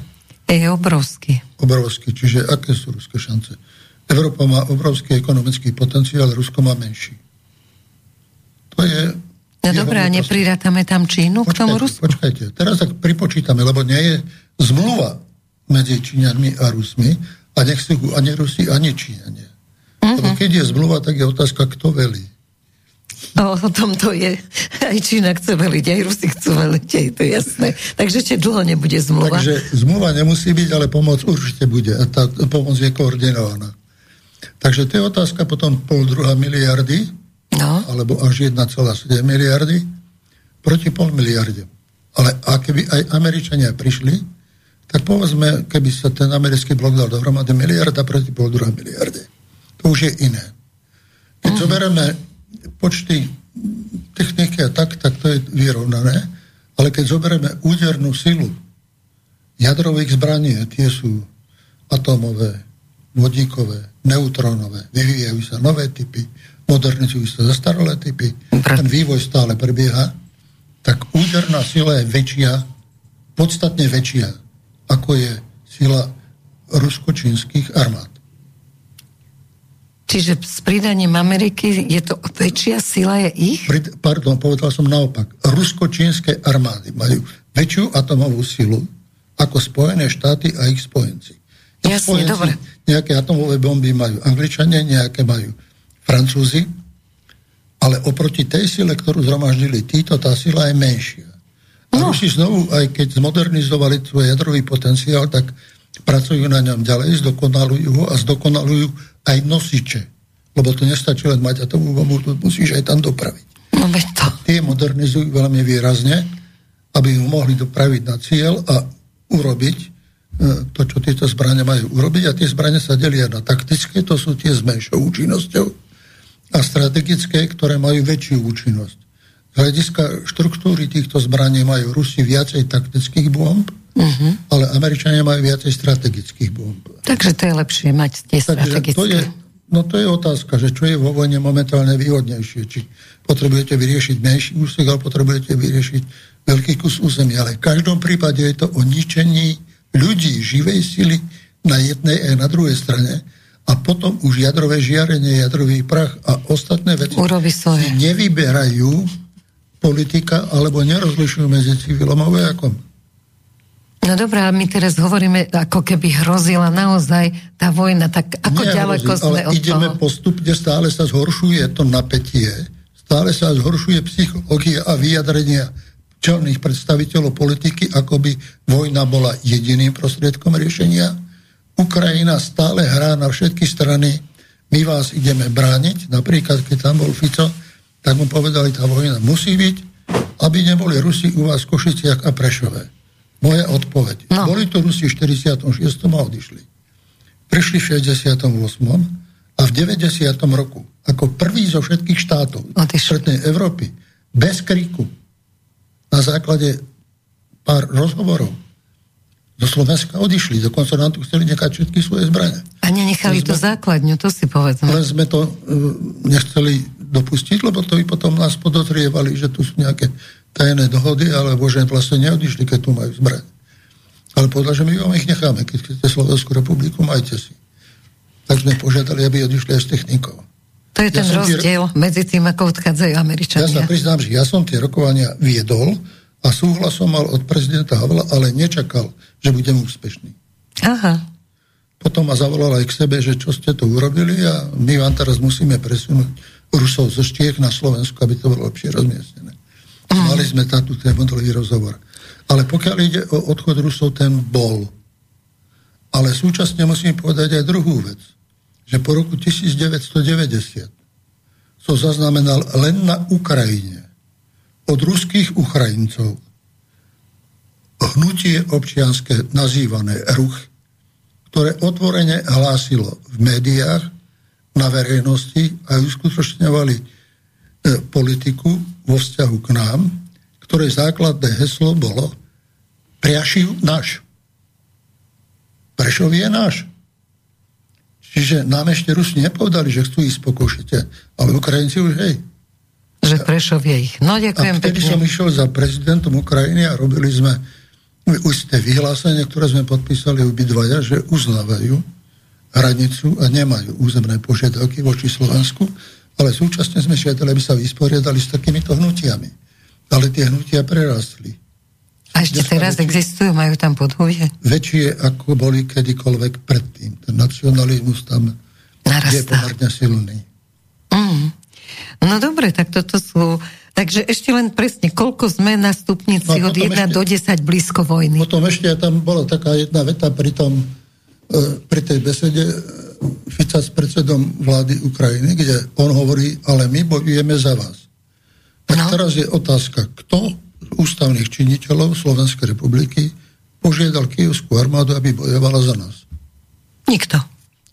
Je obrovský. Obrovský. Čiže aké sú ruské šance? Európa má obrovský ekonomický potenciál, Rusko má menší. To je... No dobré, a neprirátame tam Čínu počkajte, k tomu Rusku? Počkajte, teraz ak pripočítame, lebo nie je zmluva medzi Číňanmi a Rusmi a nech sú ani Rusi, ani Číňania. Uh-huh. Lebo keď je zmluva, tak je otázka, kto velí. O, o tom to je. Aj Čína chce veliť, aj Rusi chcú veliť, aj to je jasné. Takže ešte dlho nebude zmluva. Takže zmluva nemusí byť, ale pomoc určite bude. A tá pomoc je koordinovaná. Takže to je otázka potom pol druhá miliardy, no. alebo až 1,7 miliardy proti pol miliarde. Ale a keby aj Američania prišli, tak povedzme, keby sa ten americký blok dal dohromady miliarda proti pol druhá miliardy. To už je iné. Keď uh-huh. zoberieme počty techniky a tak, tak to je vyrovnané, ale keď zoberieme údernú silu jadrových zbraní, tie sú atómové, vodíkové, neutrónové, vyvíjajú sa nové typy, modernizujú sa zastaralé typy, ten vývoj stále prebieha, tak úderná sila je väčšia, podstatne väčšia, ako je sila rusko-čínskych armád. Čiže s pridaním Ameriky je to väčšia sila, je ich? Pardon, povedal som naopak. Rusko-čínske armády majú väčšiu atomovú silu ako Spojené štáty a ich spojenci. Ich Jasne, spojenci dobre. Nejaké atomové bomby majú Angličania, nejaké majú Francúzi, ale oproti tej sile, ktorú zhromaždili títo, tá sila je menšia. A no. Rusi znovu, aj keď zmodernizovali svoj jadrový potenciál, tak pracujú na ňom ďalej, zdokonalujú ho a zdokonalujú aj nosiče. Lebo to nestačí len mať atomovú bombu, to musíš aj tam dopraviť. No to. Tie modernizujú veľmi výrazne, aby ju mohli dopraviť na cieľ a urobiť e, to, čo tieto zbranie majú urobiť. A tie zbranie sa delia na taktické, to sú tie s menšou účinnosťou, a strategické, ktoré majú väčšiu účinnosť. Z hľadiska štruktúry týchto zbraní majú Rusi viacej taktických bomb, uh-huh. ale Američania majú viacej strategických bomb. Takže to je lepšie mať tie strategické. To je, no to je otázka, že čo je vo vojne momentálne výhodnejšie. Či potrebujete vyriešiť menší úsek, alebo potrebujete vyriešiť veľký kus územia. Ale v každom prípade je to o ničení ľudí, živej sily na jednej a na druhej strane. A potom už jadrové žiarenie, jadrový prach a ostatné veci nevyberajú politika alebo nerozlišujú medzi civilom a vojakom. No dobrá, my teraz hovoríme, ako keby hrozila naozaj tá vojna, tak ako Nehrozí, ďaleko sme ale od ideme toho? postupne, stále sa zhoršuje to napätie, stále sa zhoršuje psychológia a vyjadrenia čelných predstaviteľov politiky, ako by vojna bola jediným prostriedkom riešenia. Ukrajina stále hrá na všetky strany, my vás ideme brániť, napríklad keď tam bol Fico, tak mu povedali, tá vojna musí byť, aby neboli Rusi u vás v Košiciach a Prešové. Moja odpoveď. No. Boli to Rusi v 46. a odišli. Prišli v 68. a v 90. roku ako prvý zo všetkých štátov Strednej Európy bez kriku na základe pár rozhovorov do Slovenska odišli. Dokonca nám tu chceli nechať všetky svoje zbrane. A nenechali to základňu, to si povedzme. Len sme to uh, nechceli dopustiť, lebo to by potom nás podotrievali, že tu sú nejaké tajné dohody, alebo že vlastne neodišli, keď tu majú zbraň. Ale povedal, že my vám ich necháme. Keď chcete Slovenskú republiku, majte si. Tak sme požiadali, aby odišli aj s technikou. To je ja ten rozdiel tie... medzi tým, ako odchádzajú Američania. Ja sa priznám, že ja som tie rokovania viedol a súhlasom mal od prezidenta Havla, ale nečakal, že budem úspešný. Aha. Potom ma zavolal aj k sebe, že čo ste to urobili a my vám teraz musíme presunúť Rusov zo Štiech na Slovensku, aby to bolo lepšie rozmiestnené. Mali sme tam ten rozhovor. Ale pokiaľ ide o odchod Rusov, ten bol. Ale súčasne musím povedať aj druhú vec, že po roku 1990 som zaznamenal len na Ukrajine od ruských Ukrajincov hnutie občianské nazývané ruch, ktoré otvorene hlásilo v médiách, na verejnosti a uskutočňovali politiku vo vzťahu k nám, ktoré základné heslo bolo Priašiv náš. Prešov je náš. Čiže nám ešte Rusi nepovedali, že chcú ísť po Košite, ale Ukrajinci už hej. Že Prešov je ich. No ďakujem a vtedy pekne. som išiel za prezidentom Ukrajiny a robili sme isté vyhlásenie, ktoré sme podpísali obidvaja, že uznávajú hranicu a nemajú územné požiadavky voči Slovensku, ale súčasne sme žiadali, aby sa vysporiadali s takýmito hnutiami. Ale tie hnutia prerastli. A ešte Dneska teraz väčšie- existujú, majú tam podhubie? Väčšie, ako boli kedykoľvek predtým. Ten nacionalizmus tam je Narastá. pomerne silný. Mm. No dobre, tak toto sú... Takže ešte len presne, koľko sme na stupnici No od potom 1 ešte- do 10 blízko vojny? Potom ešte tam bola taká jedna veta pri, tom, e, pri tej besede Fica s predsedom vlády Ukrajiny, kde on hovorí, ale my bojujeme za vás. Tak No. teraz je otázka, kto z ústavných činiteľov Slovenskej republiky požiadal Kievskú armádu, aby bojovala za nás. Nikto.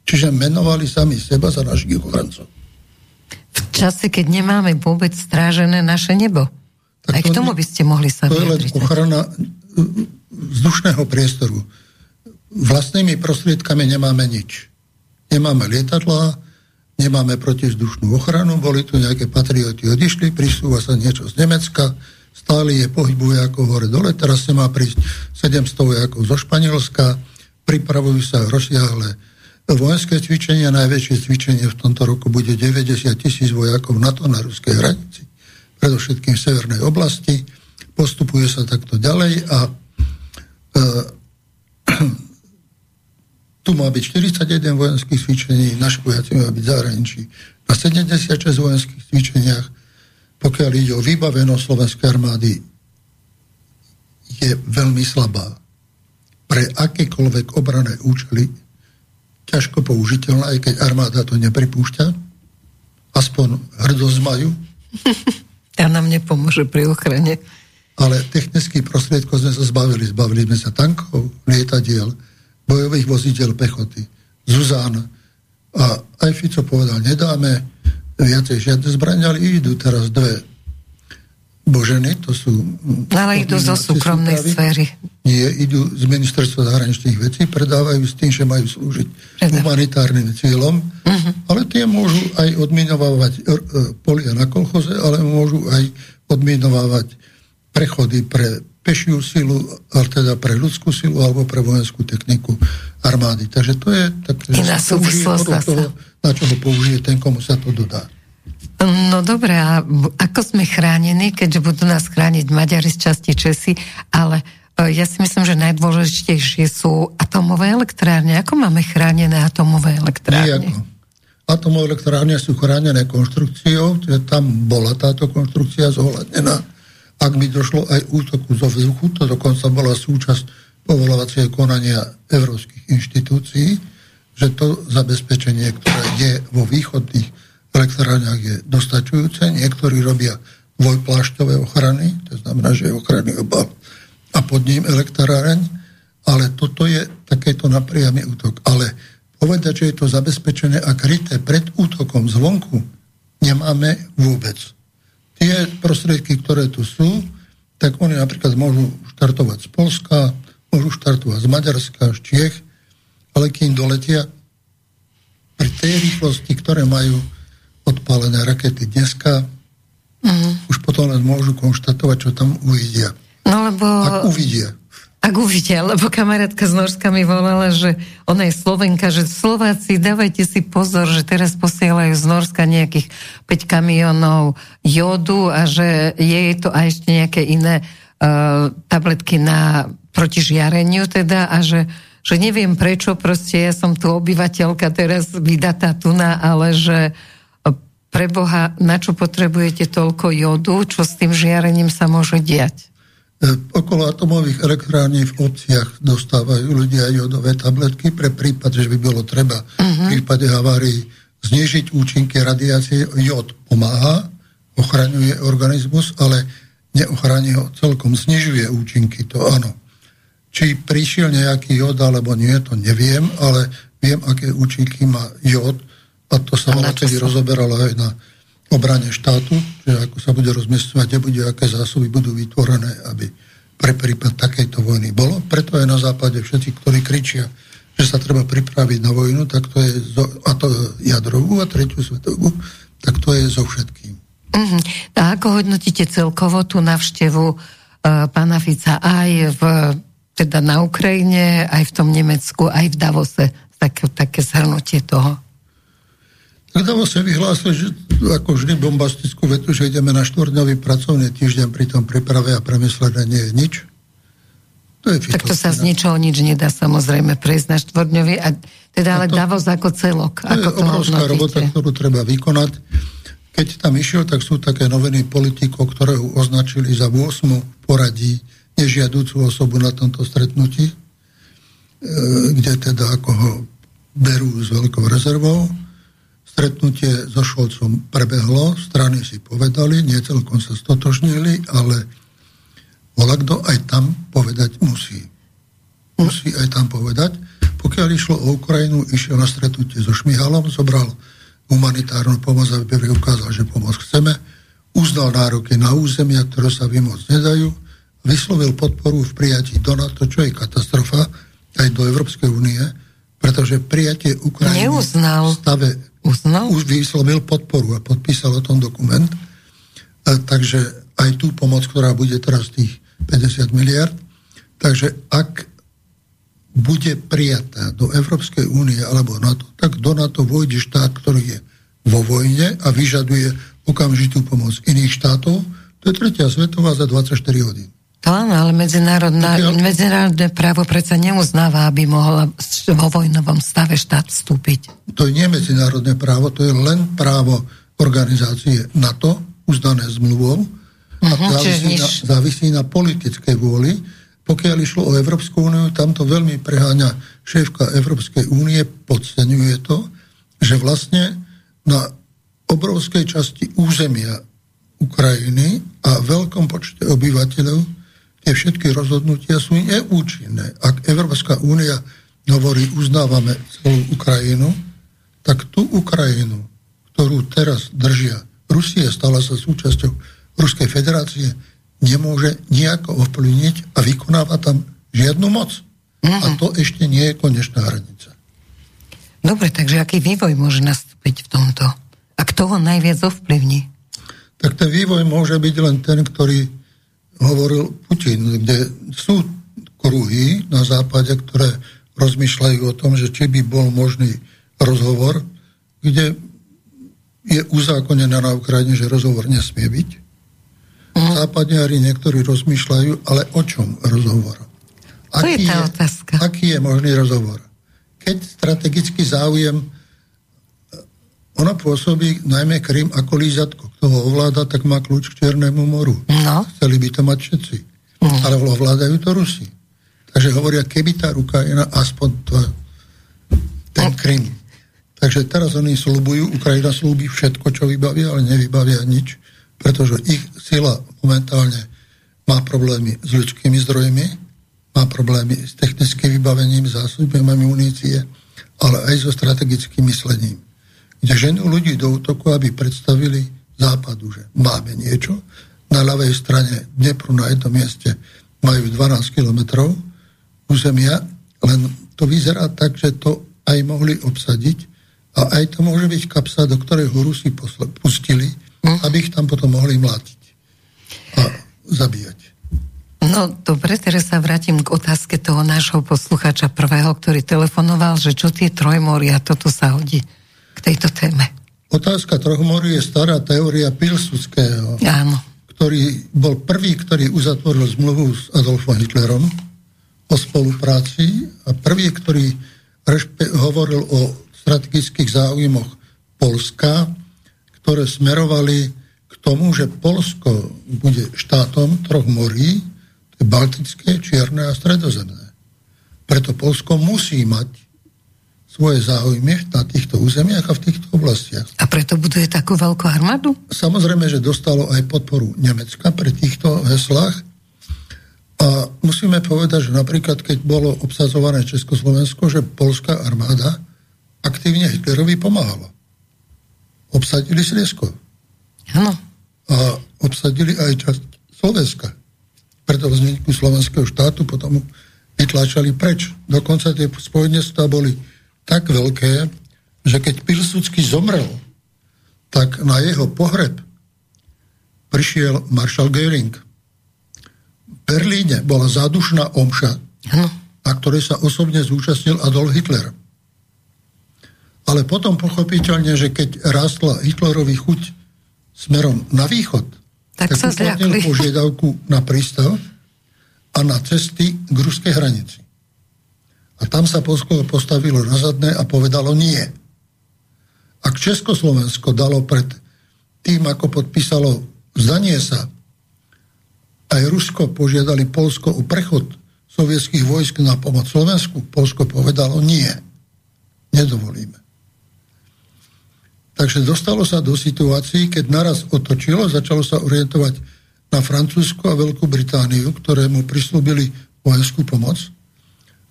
Čiže menovali sami seba za našich ochrancov. V čase, keď nemáme vôbec strážené naše nebo. Tak Aj k to tomu nie- by ste mohli sa To je len ochrana e, vzdušného priestoru. Vlastnými prostriedkami nemáme nič. Nemáme lietadlá, nemáme protivzdušnú ochranu, boli tu nejaké patrioty, odišli, prisúva sa niečo z Nemecka, stále je pohyb vojakov hore dole, teraz sa má prísť 700 vojakov zo Španielska, pripravujú sa rozsiahle vojenské cvičenia, najväčšie cvičenie v tomto roku bude 90 tisíc vojakov NATO na ruskej hranici, predovšetkým v severnej oblasti, postupuje sa takto ďalej a e, tu má byť 41 vojenských cvičení, naši vojaci majú byť v zahraničí na 76 vojenských cvičeniach. Pokiaľ ide o vybavenosť slovenskej armády, je veľmi slabá. Pre akékoľvek obrané účely ťažko použiteľná, aj keď armáda to nepripúšťa. Aspoň hrdosť majú, A nám nepomôže pri ochrane. ale technických prostriedkov sme sa zbavili. Zbavili sme sa tankov, lietadiel, bojových vozidel pechoty, Zuzán. A aj Fico povedal, nedáme viacej žiadne zbrania, ale idú teraz dve boženy, to sú... No, Ale idú zo súkromnej súpravy. sféry. Nie, idú z ministerstva zahraničných vecí, predávajú s tým, že majú slúžiť Predávajú. humanitárnym cieľom, Mhm. ale tie môžu aj odminovávať e, e, polia na kolchoze, ale môžu aj odminovávať prechody pre pešiu silu, ale teda pre ľudskú silu alebo pre vojenskú techniku armády. Takže to je tak, že Iná súvislosť toho, na čo ho použije ten, komu sa to dodá. No dobre, a ako sme chránení, keďže budú nás chrániť Maďari z časti Česi, ale e, ja si myslím, že najdôležitejšie sú atomové elektrárne. Ako máme chránené atomové elektrárne? Nijako. Atomové elektrárne sú chránené konštrukciou, že tam bola táto konštrukcia zohľadnená. Ak by došlo aj útoku zo vzduchu, to dokonca bola súčasť povolovacieho konania európskych inštitúcií, že to zabezpečenie, ktoré je vo východných elektrárniach je dostačujúce. Niektorí robia dvojplášťové ochrany, to znamená, že je ochranný obal a pod ním elektráreň, ale toto je takéto napriamy útok. Ale povedať, že je to zabezpečené a kryté pred útokom zvonku, nemáme vôbec. Tie prostriedky, ktoré tu sú, tak oni napríklad môžu štartovať z Polska, môžu štartovať z Maďarska, z Čiech, ale kým doletia pri tej rýchlosti, ktoré majú odpálené rakety dneska, Mhm. už potom len môžu konštatovať, čo tam uvidia. No lebo... Ak uvidia. Ak uvidia, lebo kamarátka z Norska mi volala, že ona je Slovenka, že Slováci, dávajte si pozor, že teraz posielajú z Norska nejakých 5 kamionov jodu a že je to aj ešte nejaké iné uh, tabletky na proti žiareniu teda a že, že neviem prečo, proste ja som tu obyvateľka teraz vydatá tuna, ale že uh, pre Boha, na čo potrebujete toľko jodu, čo s tým žiarením sa môže diať? E, Okolo atomových elektrární v obciach dostávajú ľudia jodové tabletky pre prípad, že by bolo treba Mhm. v prípade havárií znižiť účinky radiácie. Jod pomáha, ochraňuje organizmus, ale neochráni ho celkom, znižuje účinky, to áno. Či prišiel nejaký jod alebo nie, to neviem, ale viem, aké účinky má jod a to sa A sa? rozoberalo aj na obrane štátu, že ako sa bude rozmiestňovať, kde bude, aké zásoby budú vytvorené, aby pre prípad takejto vojny bolo. Preto aj na západe všetci, ktorí kričia, že sa treba pripraviť na vojnu, tak to je, zo, a to jadrovú a tretiu svetovú, tak to je so všetkým. Uh-huh. A ako hodnotíte celkovo tú navštevu uh, pána Fica aj v, teda na Ukrajine, aj v tom Nemecku, aj v Davose? Tak, také zhrnutie toho. Tak Davose vyhlásil, že ako vždy bombastickú vetu, že ideme na štvorňový pracovný týždeň, pri tom príprave a premyslené nie je nič. To je tak to sa z ničoho nič nedá samozrejme prejsť na štvorňový, a teda ale to, Davos ako celok. To ako je to obrovská hodnotíte? robota, ktorú treba vykonať. Keď tam išiel, tak sú také noviny politikov, ktoré ho označili za 8. poradí nežiadúcu osobu na tomto stretnutí, e, kde teda ako ho berú s veľkou rezervou. Stretnutie so Šolcom prebehlo, strany si povedali, nie celkom sa stotožnili, ale Volá kto aj tam povedať musí. Musí aj tam povedať. Pokiaľ išlo o Ukrajinu, išiel na stretnutie so Šmihalom, zobral humanitárnu pomoc, aby ukázal, že pomoc chceme, uznal nároky na územia, ktoré sa vymôcť nedajú, vyslovil podporu v prijatí do NATO, čo je katastrofa, aj do Európskej únie, pretože prijatie Ukrajiny Neuznal. v stave Uznal? už vyslovil podporu a podpísal o tom dokument. A, takže aj tú pomoc, ktorá bude teraz tých 50 miliard. Takže ak bude prijatá do Európskej únie alebo NATO, tak do NATO vojde štát, ktorý je vo vojne a vyžaduje okamžitú pomoc iných štátov. To je tretia svetová za 24 hodín. To áno, ale Pokiaľ... medzinárodné právo predsa neuznáva, aby mohla vo vojnovom stave štát vstúpiť. To je nie medzinárodné právo, to je len právo organizácie NATO, uznané zmluvou, uh-huh, závisí, niž... na, závisí na politickej vôli. Pokiaľ išlo o Európsku úniu, tam to veľmi preháňa šéfka Európskej únie, podceňuje to, že vlastne na obrovskej časti územia Ukrajiny a veľkom počte obyvateľov tie všetky rozhodnutia sú neúčinné. Ak Európska únia hovorí, uznávame celú Ukrajinu, tak tú Ukrajinu, ktorú teraz držia Rusie, stala sa súčasťou Ruskej federácie nemôže nejako ovplyvniť a vykonáva tam žiadnu moc. Mm-hmm. A to ešte nie je konečná hranica. Dobre, takže aký vývoj môže nastúpiť v tomto? A kto ho najviac ovplyvní? Tak ten vývoj môže byť len ten, ktorý hovoril Putin, kde sú kruhy na západe, ktoré rozmýšľajú o tom, že či by bol možný rozhovor, kde je uzákonené na Ukrajine, že rozhovor nesmie byť. Mm. Západňári niektorí rozmýšľajú, ale o čom rozhovor? Aký je tá je, otázka? Aký je možný rozhovor? Keď strategický záujem ona pôsobí najmä Krym ako lízatko. Kto ho ovláda, tak má kľúč k Čiernému moru. No. Chceli by to mať všetci. Mm. Ale ovládajú to Rusi. Takže hovoria, keby tá ruka je na aspoň to, ten no. Krym. Takže teraz oni slúbujú, Ukrajina slúbi všetko, čo vybavia, ale nevybavia nič pretože ich sila momentálne má problémy s ľudskými zdrojmi, má problémy s technickým vybavením, zásobami munície, ale aj so strategickým myslením. Kde ženú ľudí do útoku, aby predstavili západu, že máme niečo. Na ľavej strane Dnepru na jednom mieste majú 12 kilometrov územia, len to vyzerá tak, že to aj mohli obsadiť a aj to môže byť kapsa, do ktorej ho Rusi pustili, hm? aby ich tam potom mohli mlátiť a zabíjať. No dobre, teraz sa vrátim k otázke toho nášho posluchača prvého, ktorý telefonoval, že čo tie trojmoria, toto sa hodí k tejto téme. Otázka trojmorí je stará teória Pilsudského, Áno. ktorý bol prvý, ktorý uzatvoril zmluvu s Adolfom Hitlerom o spolupráci a prvý, ktorý rešpe- hovoril o strategických záujmoch Polska ktoré smerovali k tomu, že Polsko bude štátom troch morí, to je Baltické, Čierne a Stredozemné. Preto Polsko musí mať svoje záujmy na týchto územiach a v týchto oblastiach. A preto buduje takú veľkú armádu? Samozrejme, že dostalo aj podporu Nemecka pri týchto heslách. A musíme povedať, že napríklad, keď bolo obsadzované Československo, že polská armáda aktívne Hitlerovi pomáhala obsadili Sliesko. Áno. A obsadili aj časť Slovenska. Preto vzniku slovenského štátu potom vytlačali preč. Dokonca tie spojenectvá boli tak veľké, že keď Pilsudský zomrel, tak na jeho pohreb prišiel maršal Göring. V Berlíne bola zádušná omša, na ktorej sa osobne zúčastnil Adolf Hitler. Ale potom pochopiteľne, že keď rástla Hitlerovi chuť smerom na východ, tak, tak sa uplatnil požiadavku na prístav a na cesty k ruskej hranici. A tam sa Polsko postavilo na zadné a povedalo nie. Ak Československo dalo pred tým, ako podpísalo zdanie sa, aj Rusko požiadali Polsko o prechod sovietských vojsk na pomoc Slovensku, Polsko povedalo nie. Nedovolíme. Takže dostalo sa do situácií, keď naraz otočilo, začalo sa orientovať na Francúzsku a Veľkú Britániu, ktoré mu prislúbili vojenskú pomoc.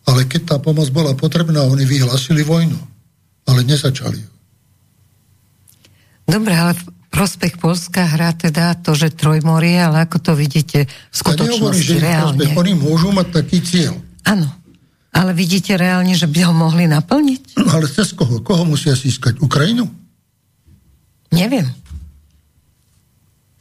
Ale keď tá pomoc bola potrebná, oni vyhlásili vojnu. Ale nezačali ju. Dobre, ale v prospech Polska hrá teda to, že Trojmorie, ale ako to vidíte v skutočnosti ja nehovorím, že reálne. Prospech, oni môžu mať taký cieľ. Áno. Ale vidíte reálne, že by ho mohli naplniť? No, ale cez koho? Koho musia získať? Ukrajinu? Neviem.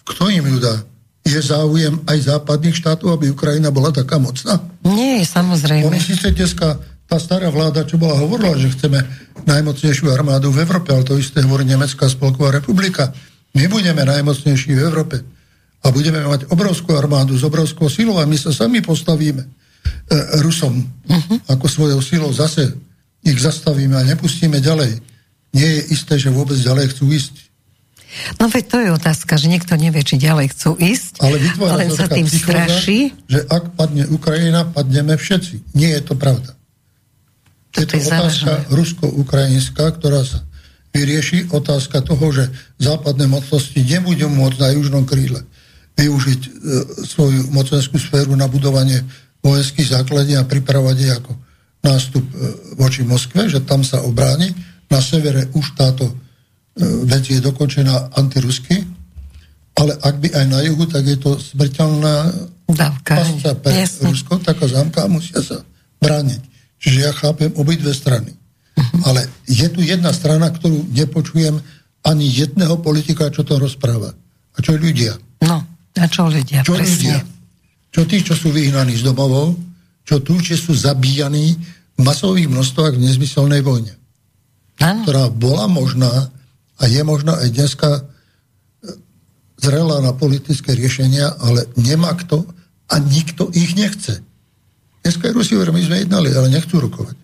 Kto im ju dá? Je záujem aj západných štátov, aby Ukrajina bola taká mocná? Nie, samozrejme. Oni síce dneska, tá stará vláda, čo bola hovorila, že chceme najmocnejšiu armádu v Európe, ale to isté hovorí Nemecká spolková republika. My budeme najmocnejší v Európe a budeme mať obrovskú armádu s obrovskou silou a my sa sami postavíme e, Rusom uh-huh. ako svojou silou zase ich zastavíme a nepustíme ďalej. Nie je isté, že vôbec ďalej chcú ísť. No veď to je otázka, že niekto nevie, či ďalej chcú ísť, ale len sa tým straší. Že ak padne Ukrajina, padneme všetci. Nie je to pravda. je to je otázka rusko-ukrajinská, ktorá sa vyrieši. Otázka toho, že západné mocnosti nebudú môcť na južnom kríle využiť e, svoju mocenskú sféru na budovanie vojenských základní a pripravať je ako nástup e, voči Moskve, že tam sa obráni. Na severe už táto vec je dokončená antirusky, ale ak by aj na juhu, tak je to smrteľná Dávka, pasca pre jasne. Rusko, taká zámka a musia sa brániť. Čiže ja chápem obidve strany. Uh-huh. Ale je tu jedna strana, ktorú nepočujem ani jedného politika, čo to rozpráva. A čo ľudia? No, a čo ľudia, čo presne. ľudia? Čo tí, čo sú vyhnaní z domovou, čo tu, čo sú zabíjaní v masových množstvách v nezmyselnej vojne. Ano. Ktorá bola možná a je možno aj dneska e, zrelá na politické riešenia, ale nemá kto a nikto ich nechce. Dneska je Rusi, my sme jednali, ale nechcú rokovať.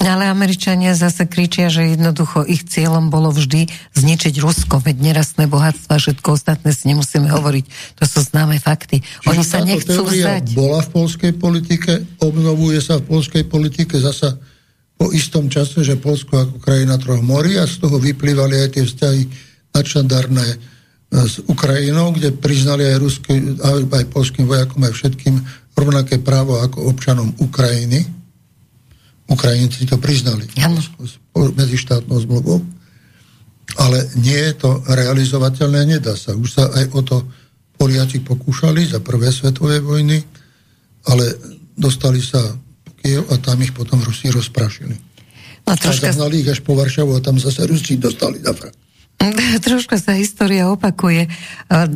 Ale Američania zase kričia, že jednoducho ich cieľom bolo vždy zničiť Rusko, veď nerastné bohatstva, všetko ostatné si nemusíme hovoriť. To sú známe fakty. Čiže Oni sa nechcú vzdať. bola v polskej politike, obnovuje sa v polskej politike zasa po istom čase, že Polsko ako krajina troch morí a z toho vyplývali aj tie vzťahy načadarné e, s Ukrajinou, kde priznali aj, ruský, aj polským vojakom, aj všetkým rovnaké právo ako občanom Ukrajiny. Ukrajinci to priznali medzi štátnou zmluvou. Ale nie je to realizovateľné, nedá sa. Už sa aj o to Poliaci pokúšali za prvé svetové vojny, ale dostali sa Kiev a tam ich potom Rusi rozprašili. No, troška... A zahnali ich až po Varšavu a tam zase Rusi dostali na frak. Troška sa história opakuje,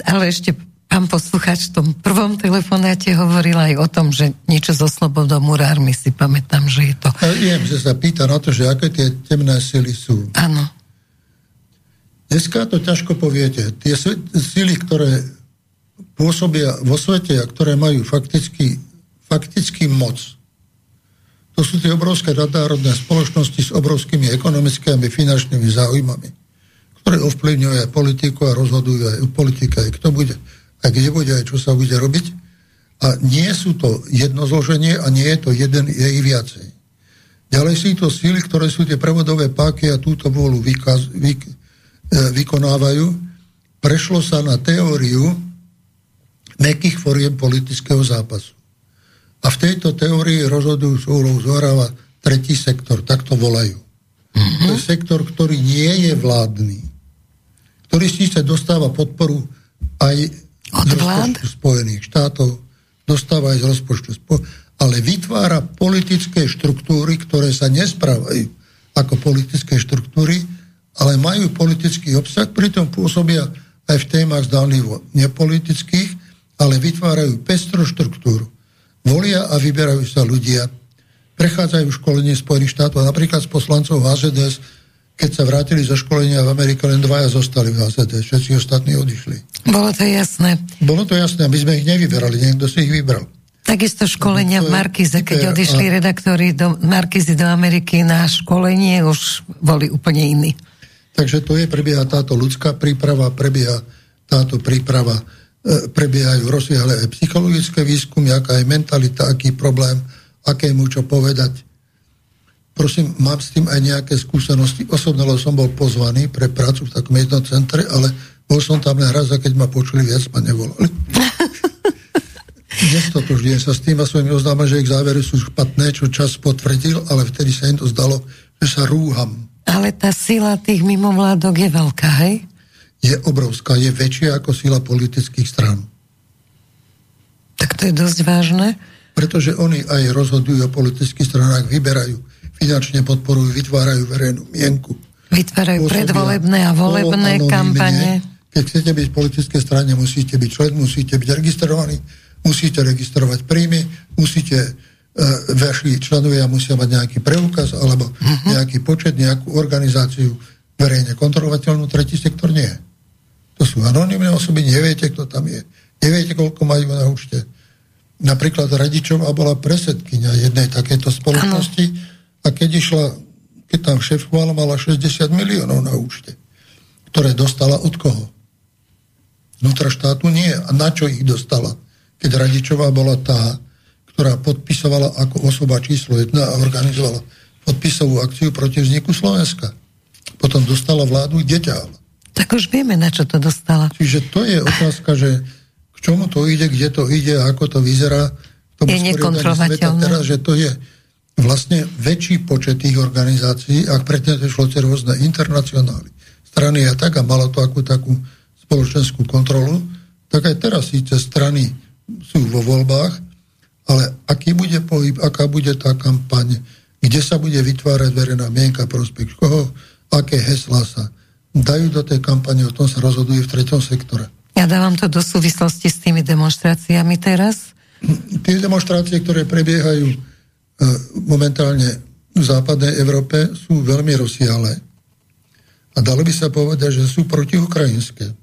ale ešte pán posluchač v tom prvom telefonáte hovoril aj o tom, že niečo so slobodou murármi si pamätám, že je to... Ja viem, že sa pýta na to, že aké tie temné sily sú. Áno. Dneska to ťažko poviete. Tie sily, ktoré pôsobia vo svete a ktoré majú fakticky, fakticky moc, to sú tie obrovské nadnárodné spoločnosti s obrovskými ekonomickými a finančnými záujmami, ktoré ovplyvňujú aj politiku a rozhodujú aj o politike, aj kto bude, aj kde bude, aj čo sa bude robiť. A nie sú to jedno zloženie a nie je to jeden, je ich viacej. Ďalej sú to síly, ktoré sú tie prevodové páky a túto vôľu vykaz, vyk, e, vykonávajú. Prešlo sa na teóriu mekých foriem politického zápasu. A v tejto teórii rozhodujú súhľou zohráva tretí sektor, tak to volajú. Mm-hmm. To je sektor, ktorý nie je vládny, ktorý síce dostáva podporu aj Od z rozpočtu Spojených štátov, dostáva aj z rozpočtu ale vytvára politické štruktúry, ktoré sa nesprávajú ako politické štruktúry, ale majú politický obsah, pritom pôsobia aj v témach zdánlivo nepolitických, ale vytvárajú pestro štruktúru. Volia a vyberajú sa ľudia, prechádzajú školenie Spojených štátov, napríklad s poslancov HZDS, keď sa vrátili zo školenia v Amerike, len dvaja zostali v HZDS, všetci ostatní odišli. Bolo to jasné. Bolo to jasné a my sme ich nevyberali, niekto si ich vybral. Takisto školenia v Markize, keď odišli redaktori do Markizy do Ameriky na školenie, už boli úplne iní. Takže to je, prebieha táto ľudská príprava, prebieha táto príprava, prebiehajú rozsiahle psychologické výskumy, aká je mentalita, aký problém, akému čo povedať. Prosím, mám s tým aj nejaké skúsenosti. Osobne som bol pozvaný pre prácu v takom jednom centre, ale bol som tam len raz a keď ma počuli, viac ma nevolali. Nestotožňujem sa s tým a som im oznámil, že ich závery sú špatné, čo čas potvrdil, ale vtedy sa im to zdalo, že sa rúham. Ale tá sila tých mimovládok je veľká, hej? Je obrovská, je väčšia ako sila politických strán. Tak to je dosť vážne. Pretože oni aj rozhodujú o politických stranách, vyberajú, finančne podporujú, vytvárajú verejnú mienku. Vytvárajú predvolebné a volebné kampane. Keď chcete byť v politickej strane, musíte byť člen, musíte byť registrovaní, musíte registrovať príjmy, musíte e, vaši členovia musia mať nejaký preukaz alebo uh-huh. nejaký počet, nejakú organizáciu verejne kontrolovateľnú, tretí sektor nie. To sú anonimné osoby, neviete, kto tam je. Neviete, koľko majú na účte. Napríklad Radičová bola presedkynia jednej takéto spoločnosti a keď išla, keď tam šéfovala, mala 60 miliónov na účte, ktoré dostala od koho? Vnútra štátu nie. A na čo ich dostala? keď Radičová bola tá, ktorá podpisovala ako osoba číslo jedna a organizovala podpisovú akciu proti vzniku Slovenska. Potom dostala vládu deťa. Tak už vieme, na čo to dostala. Čiže to je otázka, že k čomu to ide, kde to ide, ako to vyzerá. To je nekontrolovateľné. Teraz, že to je vlastne väčší počet tých organizácií, ak predtým to šlo cez rôzne internacionály, strany a tak, a malo to akú takú spoločenskú kontrolu, tak aj teraz síce strany sú vo voľbách, ale aký bude pohyb, aká bude tá kampaň, kde sa bude vytvárať verejná mienka prospech koho, aké heslá sa dajú do tej kampane, o tom sa rozhoduje v treťom sektore. Ja dávam to do súvislosti s tými demonstráciami teraz. Tie demonstrácie, ktoré prebiehajú e, momentálne v západnej Európe, sú veľmi rozsiahle. A dalo by sa povedať, že sú protiukrajinské.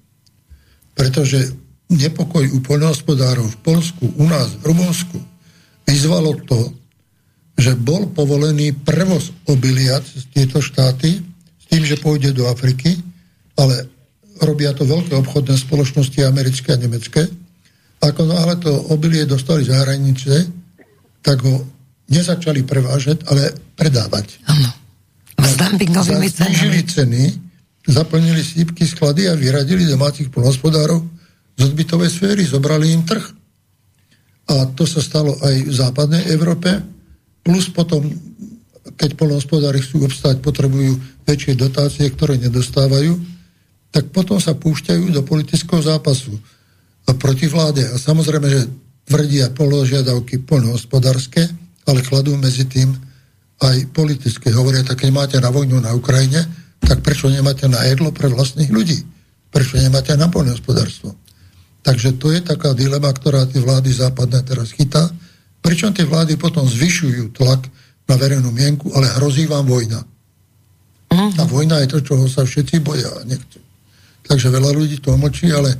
Pretože nepokoj u poľnohospodárov v Polsku, u nás, v Rumunsku, vyzvalo to, že bol povolený prevoz obilia z tieto štáty tým, že pôjde do Afriky, ale robia to veľké obchodné spoločnosti americké a nemecké. Ako náhle to obilie dostali za hranice, tak ho nezačali prevážať, ale predávať. Áno. S dumpingovými cenami. ceny, zaplnili sípky sklady a vyradili domácich polnohospodárov z odbytovej sféry, zobrali im trh. A to sa stalo aj v západnej Európe, plus potom, keď polnohospodári chcú obstáť, potrebujú väčšie dotácie, ktoré nedostávajú, tak potom sa púšťajú do politického zápasu proti vláde. A samozrejme, že tvrdia položiadavky poľnohospodárske, ale kladú medzi tým aj politické. Hovoria, tak keď máte na vojnu na Ukrajine, tak prečo nemáte na jedlo pre vlastných ľudí? Prečo nemáte na poľnohospodárstvo? Takže to je taká dilema, ktorá tie vlády západné teraz chytá. Pričom tie vlády potom zvyšujú tlak na verejnú mienku, ale hrozí vám vojna. Uh-huh. A vojna je to, čoho sa všetci boja nechcú. Takže veľa ľudí to mlčí, ale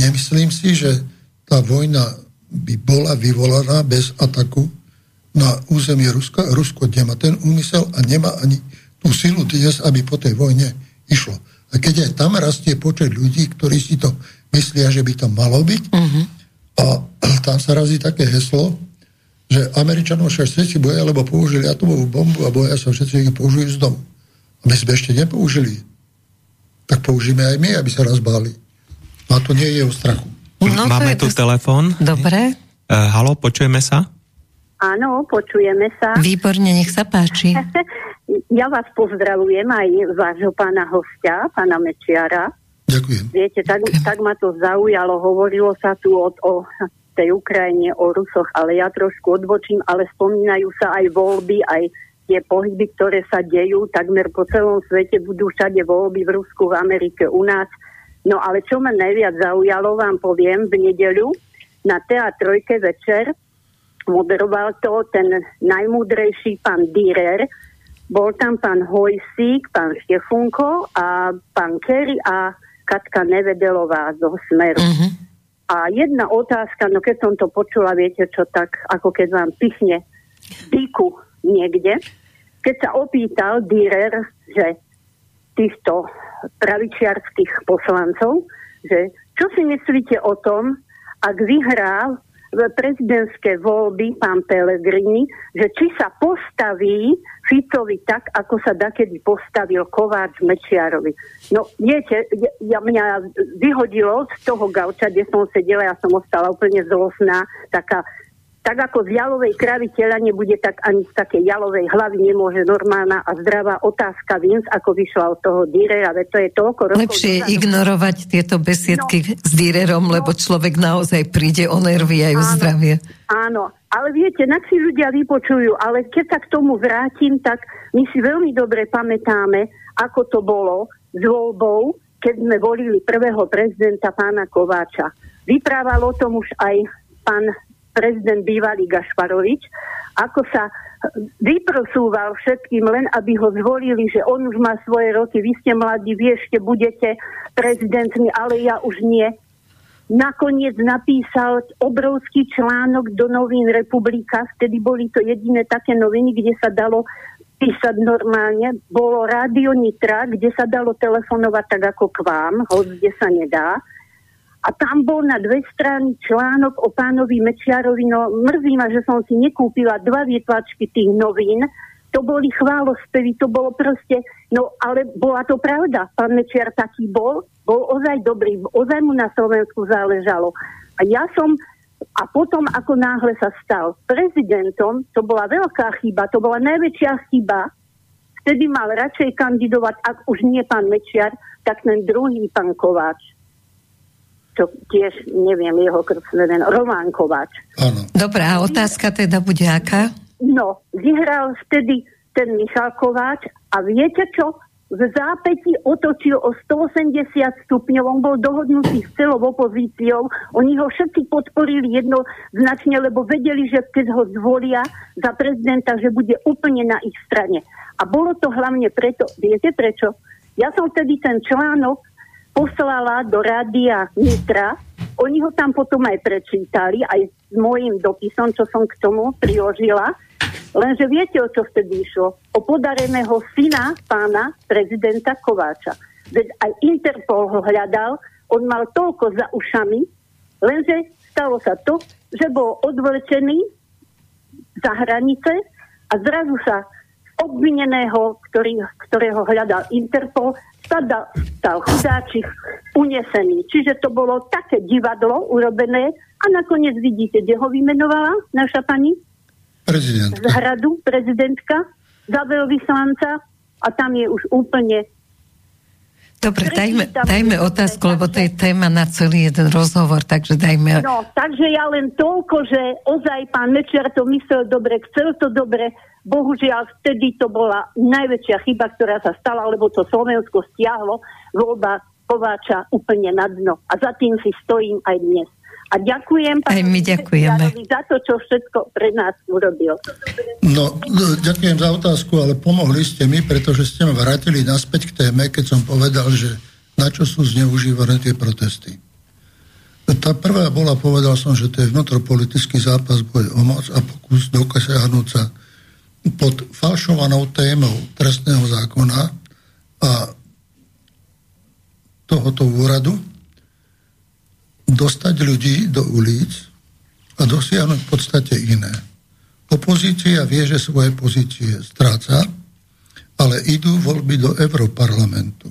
nemyslím si, že tá vojna by bola vyvolaná bez ataku na územie Ruska. Rusko nemá ten úmysel a nemá ani tú silu dnes, aby po tej vojne išlo. A keď aj tam rastie počet ľudí, ktorí si to myslia, že by to malo byť. Uh-huh. A tam sa razí také heslo, že Američanov sa všetci boja, lebo použili atomovú bombu a boja sa všetci, ich použijú z domu. A my sme ešte nepoužili. Tak použijeme aj my, aby sa rozbáli. A to nie je o strachu. No, Máme tu to... telefón. Dobre. Uh, halo, počujeme sa? Áno, počujeme sa. Výborne, nech sa páči. ja vás pozdravujem aj vášho pána hostia, pána Mečiara. Ďakujem. Viete, tak, tak ma to zaujalo. Hovorilo sa tu o, o tej Ukrajine, o Rusoch, ale ja trošku odbočím, ale spomínajú sa aj voľby, aj tie pohyby, ktoré sa dejú takmer po celom svete, budú všade voľby v Rusku, v Amerike, u nás. No ale čo ma najviac zaujalo, vám poviem, v nedeľu na teatrojke večer moderoval to ten najmúdrejší pán Dürer, bol tam pán Hojsík, pán Štefunko a pán Kerry a Katka Nevedelová zo Smeru. Uh-huh. A jedna otázka, no keď som to počula, viete čo, tak ako keď vám pichne dýku niekde, keď sa opýtal Dürer, že týchto pravičiarských poslancov, že čo si myslíte o tom, ak vyhral prezidentské voľby pán Pelegrini, že či sa postaví Ficovi tak, ako sa dakedy postavil Kováč Mečiarovi. No viete, ja, mňa vyhodilo z toho gauča, kde som sedela, ja som ostala úplne zlosná, taká tak ako z jalovej kravy tela nebude, tak ani z takej jalovej hlavy nemôže normálna a zdravá otázka Vinc, ako vyšla od toho Dírera, veď to je toľko rokov. Lepšie je ignorovať tieto besiedky no, s Dírerom, no, lebo človek naozaj príde o nervy aj o zdravie. Áno, ale viete, na si ľudia vypočujú, ale keď sa k tomu vrátim, tak my si veľmi dobre pamätáme, ako to bolo s voľbou, keď sme volili prvého prezidenta pána Kováča. Vyprával o tom už aj pán prezident bývalý Gašparovič, ako sa vyprosúval všetkým len, aby ho zvolili, že on už má svoje roky, vy ste mladí, vy ešte budete prezidentmi, ale ja už nie. Nakoniec napísal obrovský článok do novín Republika, vtedy boli to jediné také noviny, kde sa dalo písať normálne. Bolo rádio Nitra, kde sa dalo telefonovať tak ako k vám, hoď kde sa nedá a tam bol na dve strany článok o pánovi Mečiarovi. No mrzí ma, že som si nekúpila dva vytlačky tých novín. To boli chválospevy, to bolo proste, no ale bola to pravda. Pán Mečiar taký bol, bol ozaj dobrý, ozaj mu na Slovensku záležalo. A ja som, a potom ako náhle sa stal prezidentom, to bola veľká chyba, to bola najväčšia chyba, vtedy mal radšej kandidovať, ak už nie pán Mečiar, tak ten druhý pán Kováč čo tiež neviem jeho krstné meno, Román Kováč. Dobrá, otázka teda bude aká? No, vyhral vtedy ten Michal Kováč a viete čo? V zápäti otočil o 180 stupňov, on bol dohodnutý s celou opozíciou, oni ho všetci podporili jednoznačne, lebo vedeli, že keď ho zvolia za prezidenta, že bude úplne na ich strane. A bolo to hlavne preto, viete prečo? Ja som vtedy ten článok poslala do rádia Nitra. Oni ho tam potom aj prečítali, aj s môjim dopisom, čo som k tomu priložila. Lenže viete, o čo vtedy išlo? O podareného syna pána prezidenta Kováča. Veď aj Interpol ho hľadal, on mal toľko za ušami, lenže stalo sa to, že bol odvlečený za hranice a zrazu sa obvineného, ktorý, ktorého hľadal Interpol, sa stal chudáčik unesený. Čiže to bolo také divadlo urobené a nakoniec vidíte, kde ho vymenovala naša pani? Prezidentka. Z hradu, prezidentka, za veľvyslanca a tam je už úplne Dobre, dajme, dajme otázku, lebo to je téma na celý jeden rozhovor, takže dajme... No, takže ja len toľko, že ozaj pán Mečiar to myslel dobre, chcel to dobre, Bohužiaľ, vtedy to bola najväčšia chyba, ktorá sa stala, lebo to Slovensko stiahlo voľba Kováča úplne na dno. A za tým si stojím aj dnes. A ďakujem aj my ďakujeme. za to, čo všetko pre nás urobil. No, ďakujem za otázku, ale pomohli ste mi, pretože ste ma vrátili naspäť k téme, keď som povedal, že na čo sú zneužívané tie protesty. Tá prvá bola, povedal som, že to je vnútropolitický zápas, boj o moc a pokus dokasiahnuť sa pod falšovanou témou trestného zákona a tohoto úradu dostať ľudí do ulic a dosiahnuť v podstate iné. Opozícia vie, že svoje pozície stráca, ale idú voľby do Európarlamentu.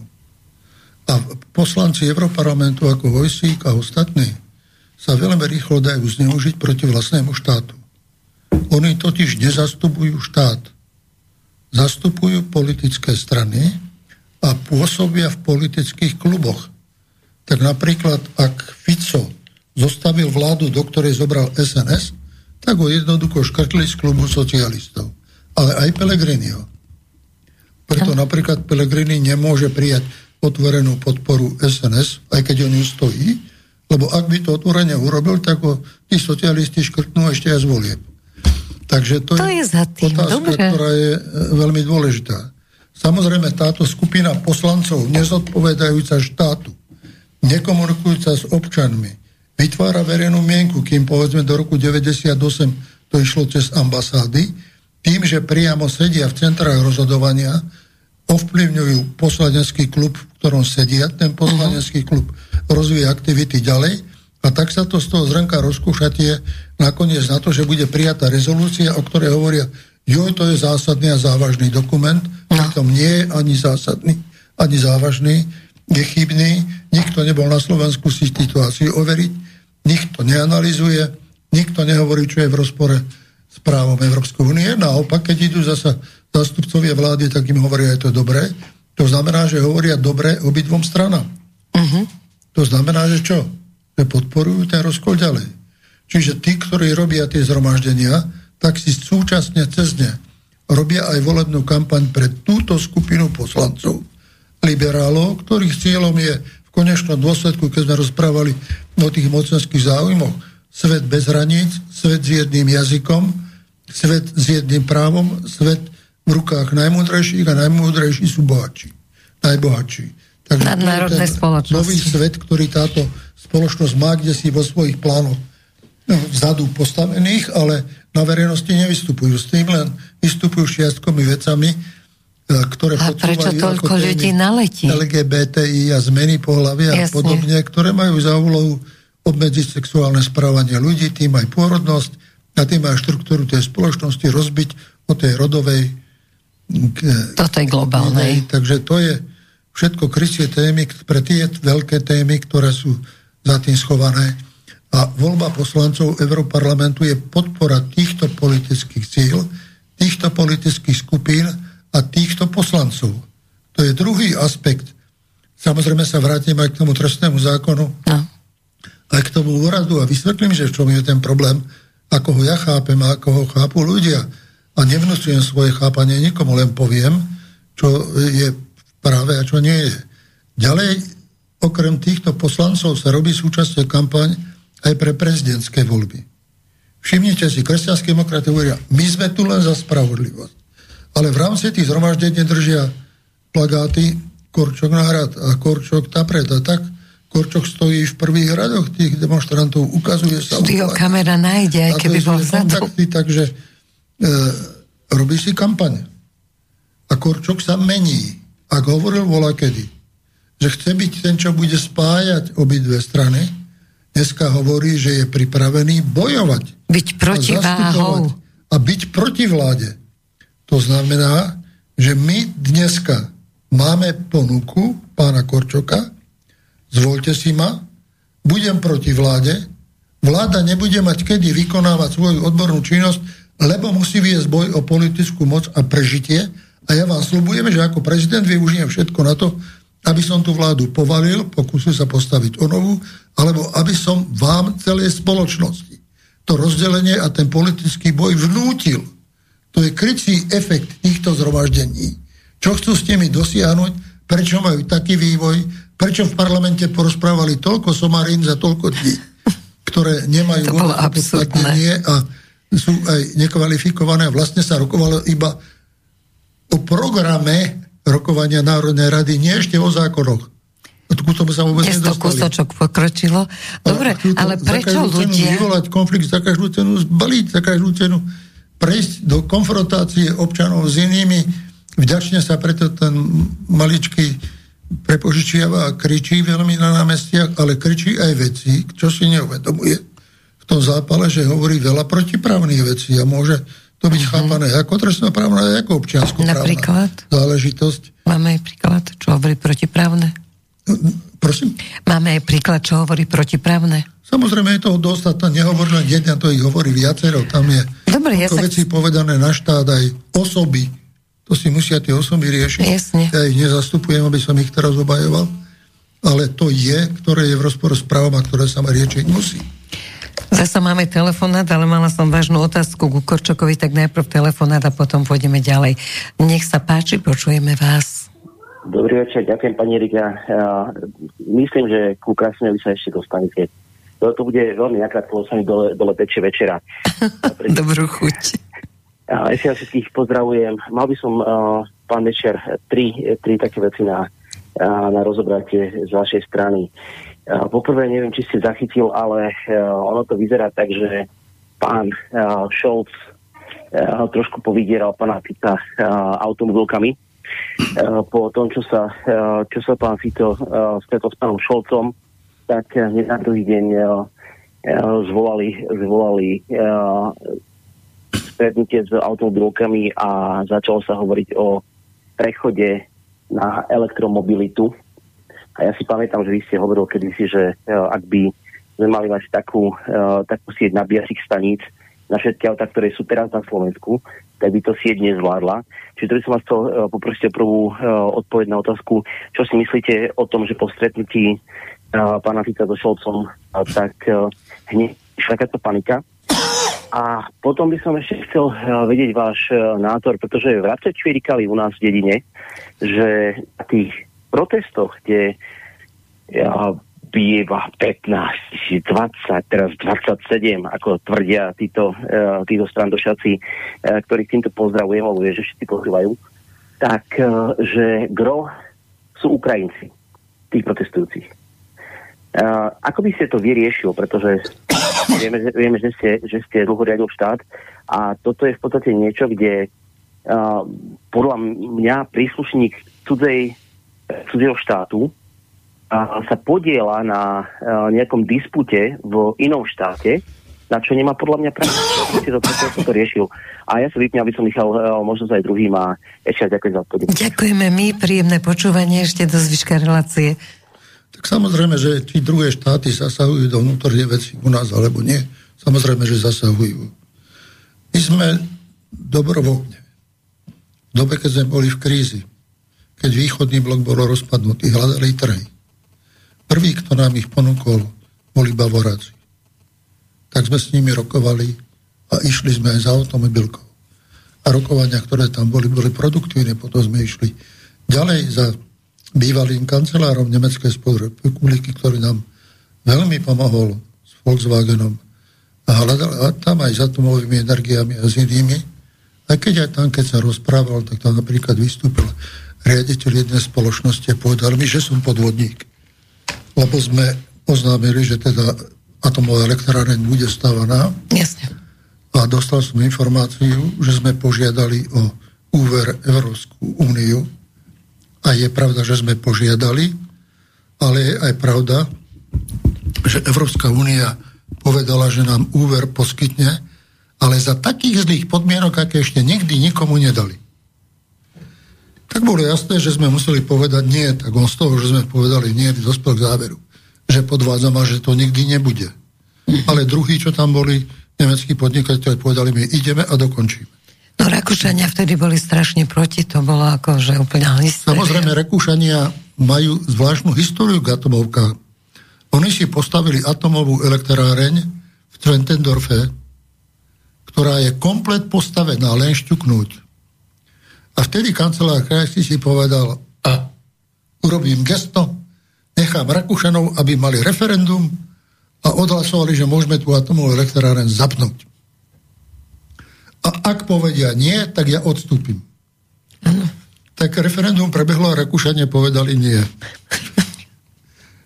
A poslanci Európarlamentu ako Vojsík a ostatní sa veľmi rýchlo dajú zneužiť proti vlastnému štátu. Oni totiž nezastupujú štát. Zastupujú politické strany a pôsobia v politických kluboch. Tak napríklad, ak Fico zostavil vládu, do ktorej zobral SNS, tak ho jednoducho škrtli z klubu socialistov. Ale aj Pelegriniho. Preto napríklad Pelegrini nemôže prijať otvorenú podporu SNS, aj keď on ju stojí, lebo ak by to otvorene urobil, tak ho tí socialisti škrtnú ešte aj zvolieb. Takže to, to je, je za tým. otázka, Dobre. ktorá je e, veľmi dôležitá. Samozrejme, táto skupina poslancov, nezodpovedajúca štátu, nekomunikujúca s občanmi, vytvára verejnú mienku, kým povedzme do roku 98 to išlo cez ambasády, tým, že priamo sedia v centrách rozhodovania, ovplyvňujú poslanecký klub, v ktorom sedia, ten poslanecký klub rozvíja aktivity ďalej a tak sa to z toho zrnka rozkúšatie nakoniec na to, že bude prijatá rezolúcia, o ktorej hovoria, joj, to je zásadný a závažný dokument, no. pritom nie je ani zásadný, ani závažný, je chybný, nikto nebol na Slovensku si situáciu overiť, nikto neanalizuje, nikto nehovorí, čo je v rozpore s právom Európskej únie. Naopak, keď idú zasa zástupcovia vlády, tak im hovoria, že to je dobré. To znamená, že hovoria dobre obidvom stranám. Uh-huh. To znamená, že čo? Že podporujú ten rozkol ďalej. Čiže tí, ktorí robia tie zhromaždenia, tak si súčasne cez ne robia aj volebnú kampaň pre túto skupinu poslancov, liberálov, ktorých cieľom je v konečnom dôsledku, keď sme rozprávali o tých mocenských záujmoch, svet bez hraníc, svet s jedným jazykom, svet s jedným právom, svet v rukách najmúdrejších a najmúdrejší sú bohatší. Najbohatší. Takže Nadnárodné spoločnosti. Nový svet, ktorý táto spoločnosť má, kde si vo svojich plánoch no, vzadu postavených, ale na verejnosti nevystupujú. S tým len vystupujú šiastkomi vecami, e, ktoré a prečo toľko ľudí naletí? LGBTI a zmeny pohľavia a podobne, ktoré majú za úlohu obmedziť sexuálne správanie ľudí, tým aj pôrodnosť a tým aj štruktúru tej spoločnosti rozbiť o tej rodovej k, Toto je globálne. Takže to je všetko krysie témy pre tie veľké témy, ktoré sú za tým schované. A voľba poslancov Európarlamentu je podpora týchto politických cíl, týchto politických skupín a týchto poslancov. To je druhý aspekt. Samozrejme sa vrátim aj k tomu trestnému zákonu, no. aj k tomu úradu a vysvetlím, že v čom je ten problém, ako ho ja chápem a ako ho chápu ľudia. A nevnúcujem svoje chápanie nikomu, len poviem, čo je práve a čo nie je. Ďalej, okrem týchto poslancov sa robí súčasťou kampaň aj pre prezidentské voľby. Všimnite si, kresťanské demokraty hovoria, my sme tu len za spravodlivosť. Ale v rámci tých zhromaždení držia plagáty Korčok na hrad a Korčok tapret a tak Korčok stojí v prvých radoch tých demonstrantov, ukazuje sa... Studio kamera nájde, aj keby bol vzadu. takže e, robí si kampaň. A Korčok sa mení. Ak hovoril vola kedy, že chce byť ten, čo bude spájať obidve strany, dneska hovorí, že je pripravený bojovať. Byť protiváhou. A byť proti vláde. To znamená, že my dneska máme ponuku pána Korčoka, zvolte si ma, budem proti vláde, vláda nebude mať kedy vykonávať svoju odbornú činnosť, lebo musí viesť boj o politickú moc a prežitie. A ja vám slúbujem, že ako prezident využijem všetko na to, aby som tú vládu povalil, pokúsil sa postaviť o novú, alebo aby som vám celej spoločnosti to rozdelenie a ten politický boj vnútil. To je krycí efekt týchto zhromaždení. Čo chcú s nimi dosiahnuť, prečo majú taký vývoj, prečo v parlamente porozprávali toľko somarín za toľko dní, ktoré nemajú to a sú aj nekvalifikované vlastne sa rokovalo iba o programe rokovania Národnej rady, nie ešte o zákonoch. Ku tomu sa vôbec Dnes to kúsočok pokročilo. Dobre, ale prečo ľudia... vyvolať konflikt, za každú cenu zbaliť, za každú cenu prejsť do konfrontácie občanov s inými. Vďačne sa preto ten maličký prepožičiava a kričí veľmi na námestiach, ale kričí aj veci, čo si neuvedomuje v tom zápale, že hovorí veľa protiprávnych vecí a môže to byť uh-huh. chápané ako trestnoprávna, ako občiansko Napríklad? záležitosť. Máme aj príklad, čo hovorí protiprávne? Prosím? Máme aj príklad, čo hovorí protiprávne? Samozrejme je toho dostať, nehovorí len jeden, to ich hovorí viacero. Tam je Dobre, ja sa... veci povedané na štát aj osoby. To si musia tie osoby riešiť. Jasne. Ja ich nezastupujem, aby som ich teraz obajoval. ale to je, ktoré je v rozpore s právom a ktoré sa ma riečiť musí. Zasa máme telefonát, ale mala som vážnu otázku ku Korčokovi, tak najprv telefonát a potom pôjdeme ďalej. Nech sa páči, počujeme vás. Dobrý večer, ďakujem pani Rika. Ja myslím, že ku Krasnovi sa ešte dostanete. To, to bude veľmi nakrátko, sa mi dole, dole tečie večera. Dobrú chuť. Ja ešte všetkých pozdravujem. Mal by som, uh, pán Večer, tri, tri také veci na, uh, na rozobratie z vašej strany. Uh, poprvé, neviem, či ste zachytil, ale uh, ono to vyzerá tak, že pán uh, Scholz uh, trošku povydieral pána Fica uh, automobilkami. Uh, po tom, čo sa, uh, čo sa pán Fito uh, stretol s pánom Šolcom, tak uh, na druhý deň zvolali, zvolali stretnutie s automobilkami a začalo sa hovoriť o prechode na elektromobilitu. A ja si pamätám, že vy ste hovoril kedysi, že ak by sme mali mať takú, takú sieť nabíjacích staníc na všetky autá, ktoré sú teraz na Slovensku, tak by to sieť nezvládla. Čiže to by som vás chcel uh, poprosiť prvú uh, odpoveď na otázku, čo si myslíte o tom, že po stretnutí uh, pána Fica so Šolcom, uh, tak uh, hneď takáto panika a potom by som ešte chcel vedieť váš eh, názor, pretože vrace čvirikali u nás v dedine, že na tých protestoch, kde ja, býva 15, 20, teraz 27, ako tvrdia títo, uh, títo strandošaci, uh, ktorí týmto pozdravujem, alebo že všetci pozývajú, tak uh, že gro sú Ukrajinci, tých protestujúcich. Uh, ako by ste to vyriešil, pretože vieme, vieme že, ste, že ste dlho štát a toto je v podstate niečo, kde uh, podľa mňa príslušník cudzej, cudzieho štátu sa podiela na uh, nejakom dispute v inom štáte, na čo nemá podľa mňa právo. Si to, to, to riešil. A ja sa vypnem, aby som nechal uh, možnosť aj druhým a ešte ďakujem za odpoveď. Ďakujeme my, príjemné počúvanie ešte do zvyška relácie. Tak samozrejme, že tí druhé štáty zasahujú do vnútorných veci u nás, alebo nie. Samozrejme, že zasahujú. My sme dobrovoľne. V dobe, keď sme boli v krízi, keď východný blok bol rozpadnutý, hľadali trhy. Prvý, kto nám ich ponúkol, boli Bavoráci. Tak sme s nimi rokovali a išli sme aj za automobilkou. A rokovania, ktoré tam boli, boli produktívne, potom sme išli ďalej za bývalým kancelárom Nemeckej spolrepubliky, ktorý nám veľmi pomohol s Volkswagenom a hľadal a tam aj s atomovými energiami a s inými. A keď aj tam, keď sa rozprával, tak tam napríklad vystúpil riaditeľ jednej spoločnosti a povedal mi, že som podvodník. Lebo sme oznámili, že teda atomová elektráreň bude stávaná. Jasne. A dostal som informáciu, že sme požiadali o úver Európsku úniu a je pravda, že sme požiadali, ale je aj pravda, že Európska únia povedala, že nám úver poskytne, ale za takých zlých podmienok, aké ešte nikdy nikomu nedali. Tak bolo jasné, že sme museli povedať nie, tak on z toho, že sme povedali nie, dospel k záveru, že podvádzam a že to nikdy nebude. Ale druhý, čo tam boli, nemeckí podnikateľi, povedali mi, ideme a dokončíme. No Rakúšania vtedy boli strašne proti, to bolo ako, že úplne hysteria. Samozrejme, Rakúšania majú zvláštnu históriu k atomovkám. Oni si postavili atomovú elektráreň v Trentendorfe, ktorá je komplet postavená, len šťuknúť. A vtedy kancelár krajský si povedal, a urobím gesto, nechám Rakúšanov, aby mali referendum a odhlasovali, že môžeme tú atomovú elektráreň zapnúť. A ak povedia nie, tak ja odstúpim. Tak referendum prebehlo a Rakúšania povedali nie.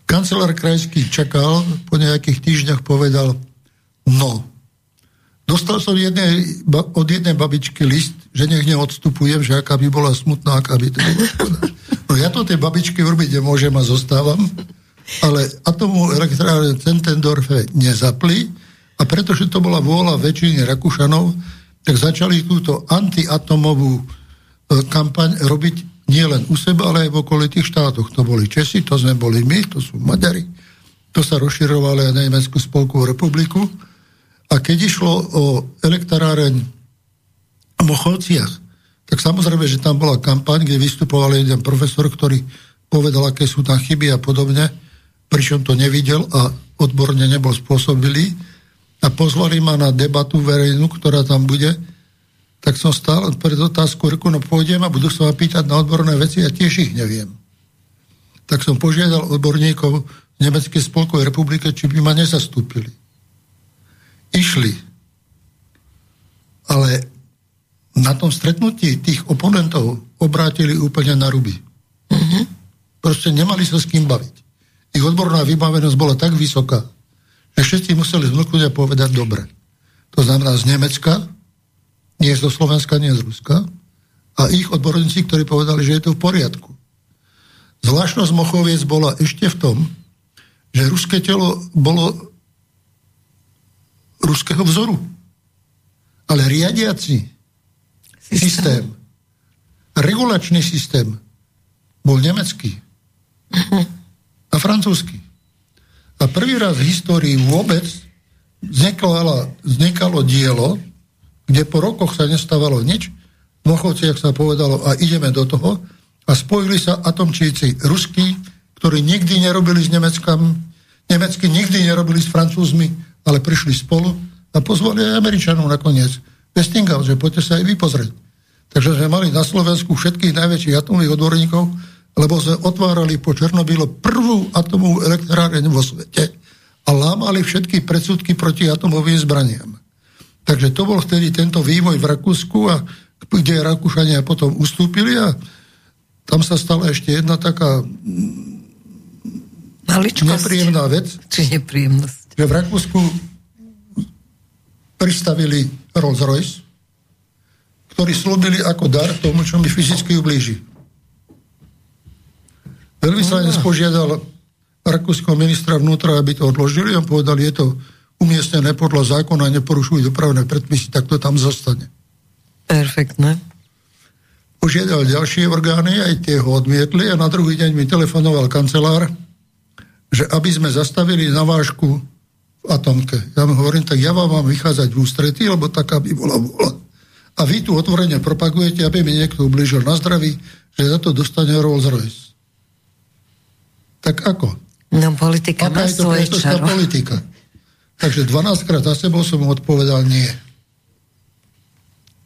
Kancelár krajský čakal, po nejakých týždňoch povedal no. Dostal som jednej, od jednej babičky list, že nech neodstupujem, že aká by bola smutná, aká by to No ja to tej babičky urobiť nemôžem a zostávam, ale atomovú elektrárne Centendorfe nezapli a pretože to bola vôľa väčšiny Rakúšanov, tak začali túto antiatomovú e, kampaň robiť nielen u seba, ale aj v okolitých štátoch. To boli Česi, to sme boli my, to sú Maďari. To sa rozširovalo aj na Nemeckú spolkovú republiku. A keď išlo o elektráreň v Mochovciach, tak samozrejme, že tam bola kampaň, kde vystupoval jeden profesor, ktorý povedal, aké sú tam chyby a podobne, pričom to nevidel a odborne nebol spôsobilý a pozvali ma na debatu verejnú, ktorá tam bude, tak som stál pred otázku, reku, no pôjdem a budú sa ma pýtať na odborné veci a tiež ich neviem. Tak som požiadal odborníkov Nemeckej spolkovej republike, či by ma nezastúpili. Išli. Ale na tom stretnutí tých oponentov obrátili úplne na ruby. Mm-hmm. Proste nemali sa s kým baviť. Ich odborná vybavenosť bola tak vysoká, že všetci museli zmlknúť a povedať dobre. To znamená z Nemecka, nie zo Slovenska, nie z Ruska, a ich odborníci, ktorí povedali, že je to v poriadku. Zvláštnosť Mochoviec bola ešte v tom, že ruské telo bolo ruského vzoru. Ale riadiaci systém, systém regulačný systém bol nemecký a francúzsky. A prvý raz v histórii vôbec vznikalo, vznikalo dielo, kde po rokoch sa nestávalo nič, Mochovci, ak sa povedalo, a ideme do toho, a spojili sa atomčíci ruskí, ktorí nikdy nerobili s Nemeckami, nemecky nikdy nerobili s Francúzmi, ale prišli spolu a pozvali aj Američanov nakoniec. Westinghouse, že poďte sa aj vy pozrieť. Takže sme mali na Slovensku všetkých najväčších atomových odborníkov, lebo sme otvárali po Černobyle prvú atomovú elektráreň vo svete a lámali všetky predsudky proti atomovým zbraniam. Takže to bol vtedy tento vývoj v Rakúsku, a, kde Rakúšania potom ustúpili a tam sa stala ešte jedna taká Maličkosť. nepríjemná vec. Či nepríjemnosť. Že v Rakúsku pristavili Rolls Royce, ktorý slúbili ako dar tomu, čo mi fyzicky ublíži. Veľvyslanec no. požiadal rakúskeho ministra vnútra, aby to odložili a povedal, je to umiestnené podľa zákona, neporušujú dopravné predpisy, tak to tam zostane. Perfektné požiadal ďalšie orgány, aj tie ho odmietli a na druhý deň mi telefonoval kancelár, že aby sme zastavili navážku atomke. Ja mu hovorím, tak ja vám mám vychádzať v ústretí, lebo taká by bola vola. A vy tu otvorene propagujete, aby mi niekto ublížil na zdraví, že za to dostane Rolls Royce. Tak ako? No politika Aká má je to politika? Takže 12 krát za sebou som mu odpovedal nie.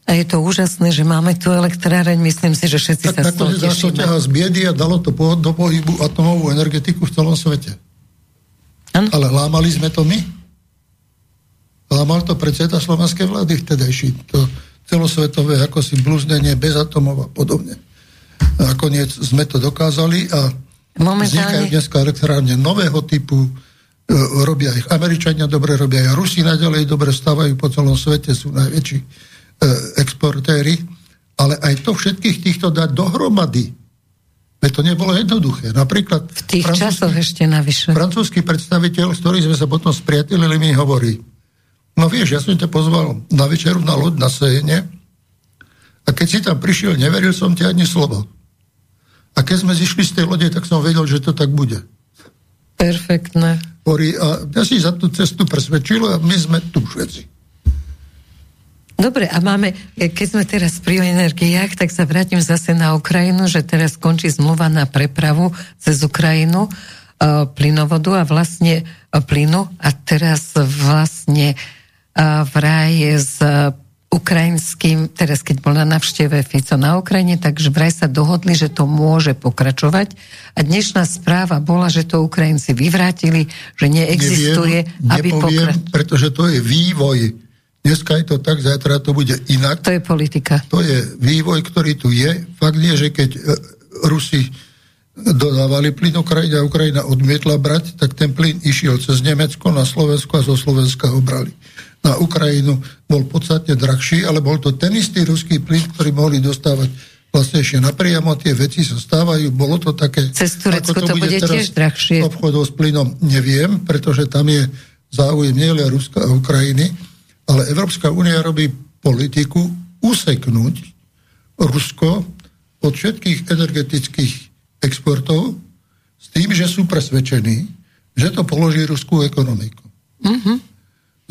A je to úžasné, že máme tu elektráreň, myslím si, že všetci tak, sa z toho tešíme. Tak z biedy a dalo to po, do pohybu atomovú energetiku v celom svete. Ano. Ale lámali sme to my? Lámal to predseda slovenskej vlády vtedajší. To celosvetové ako si blúznenie bez atomov a podobne. A nakoniec sme to dokázali a Momentálne... vznikajú dneska elektrárne nového typu, e, robia ich Američania dobre, robia aj Rusi naďalej dobre, stávajú po celom svete, sú najväčší E, exportéry, ale aj to všetkých týchto dať dohromady. Veď to nebolo jednoduché. Napríklad... V tých časoch ešte navyše. Francúzsky predstaviteľ, s ktorým sme sa potom spriatelili, mi hovorí, no vieš, ja som ťa pozval na večeru na loď na Sejene a keď si tam prišiel, neveril som ti ani slovo. A keď sme zišli z tej lode, tak som vedel, že to tak bude. Perfektné. Hovorí, a ja si za tú cestu presvedčil a my sme tu všetci. Dobre, a máme, keď sme teraz pri energiách, tak sa vrátim zase na Ukrajinu, že teraz končí zmluva na prepravu cez Ukrajinu uh, plynovodu a vlastne uh, plynu a teraz vlastne uh, vraj s ukrajinským, teraz keď bol na navšteve Fico na Ukrajine, takže vraj sa dohodli, že to môže pokračovať. A dnešná správa bola, že to Ukrajinci vyvrátili, že neexistuje, Neviem, aby pokračovali. pretože to je vývoj Dneska je to tak, zajtra to bude inak. To je politika. To je vývoj, ktorý tu je. Fakt je, že keď e, Rusi dodávali plyn Ukrajine a Ukrajina odmietla brať, tak ten plyn išiel cez Nemecko na Slovensko a zo Slovenska ho brali. Na Ukrajinu bol podstatne drahší, ale bol to ten istý ruský plyn, ktorý mohli dostávať vlastne ešte napriamo, tie veci sa stávajú, bolo to také... Cez Turecko to, to bude, bude tiež drahšie. Obchodov s plynom neviem, pretože tam je záujem nielen Ruska a Ukrajiny, ale Európska únia robí politiku useknúť Rusko od všetkých energetických exportov s tým, že sú presvedčení, že to položí ruskú ekonomiku. Mm-hmm.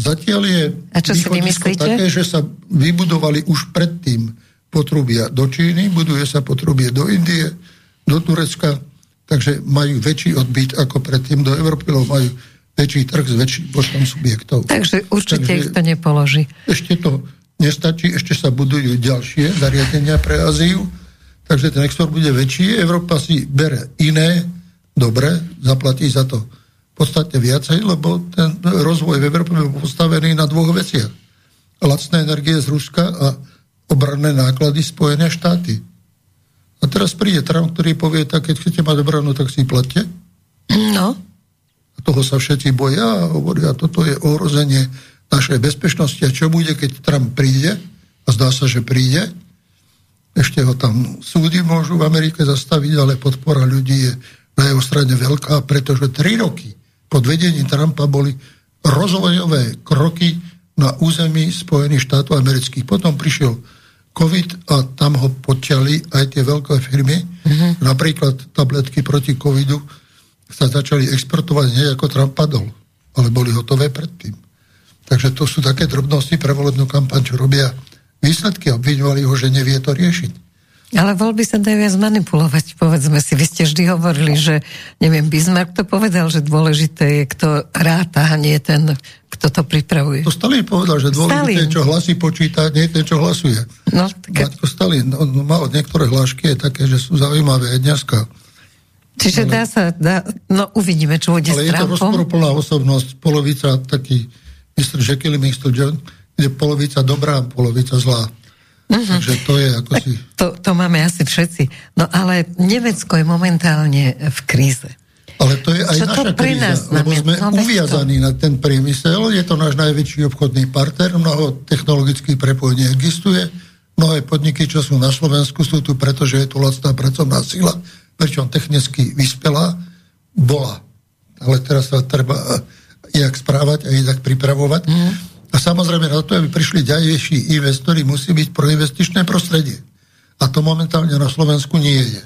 Zatiaľ je A čo si také, že sa vybudovali už predtým potrubia do Číny, buduje sa potrubie do Indie, do Turecka, takže majú väčší odbyt ako predtým do Európy, lebo majú väčší trh s väčším počtom subjektov. Takže určite takže ich to nepoloží. Ešte to nestačí, ešte sa budujú ďalšie zariadenia pre Aziu, takže ten export bude väčší. Európa si bere iné, dobre, zaplatí za to podstate viacej, lebo ten rozvoj v Európe je postavený na dvoch veciach. Lacné energie z Ruska a obranné náklady Spojené štáty. A teraz príde Trump, ktorý povie, tak keď chcete mať obranu, tak si platte. No. A toho sa všetci boja a hovoria, toto je ohrozenie našej bezpečnosti. A čo bude, keď Trump príde? A zdá sa, že príde. Ešte ho tam súdy môžu v Amerike zastaviť, ale podpora ľudí je na jeho strane veľká, pretože tri roky pod vedením Trumpa boli rozvojové kroky na území Spojených štátov amerických. Potom prišiel COVID a tam ho podťali aj tie veľké firmy. Uh-huh. Napríklad tabletky proti covidu sa začali exportovať nie ako Trump padol, ale boli hotové predtým. Takže to sú také drobnosti pre volebnú kampaň, čo robia výsledky. Obviňovali ho, že nevie to riešiť. Ale voľby sa dajú viac manipulovať, povedzme si. Vy ste vždy hovorili, že, neviem, Bismarck to povedal, že dôležité je, kto ráta, a nie ten, kto to pripravuje. To Stalin povedal, že dôležité je, čo hlasí počíta, nie ten, čo hlasuje. No, tak... Maťko Stalin, on mal niektoré hlášky je také, že sú zaujímavé aj dneska. Čiže dá sa, dá, no uvidíme, čo bude ale s Ale je to rozporuplná osobnosť, polovica taký Mr. Jekyll, Mr. John, je polovica dobrá, polovica zlá. Uh-huh. Takže to je ako si... To, to máme asi všetci. No ale Nemecko je momentálne v kríze. Ale to je aj Čo naša kríza, nás lebo sme no, uviazaní to... na ten priemysel, je to náš najväčší obchodný partner, mnoho technologických prepojení existuje, mnohé podniky, čo sú na Slovensku, sú tu, pretože je tu lacná pracovná sila, pričom technicky vyspelá, bola. Ale teraz sa treba jak správať a inak pripravovať. Mm. A samozrejme na to, aby prišli ďalejší investori, musí byť proinvestičné prostredie. A to momentálne na Slovensku nie je.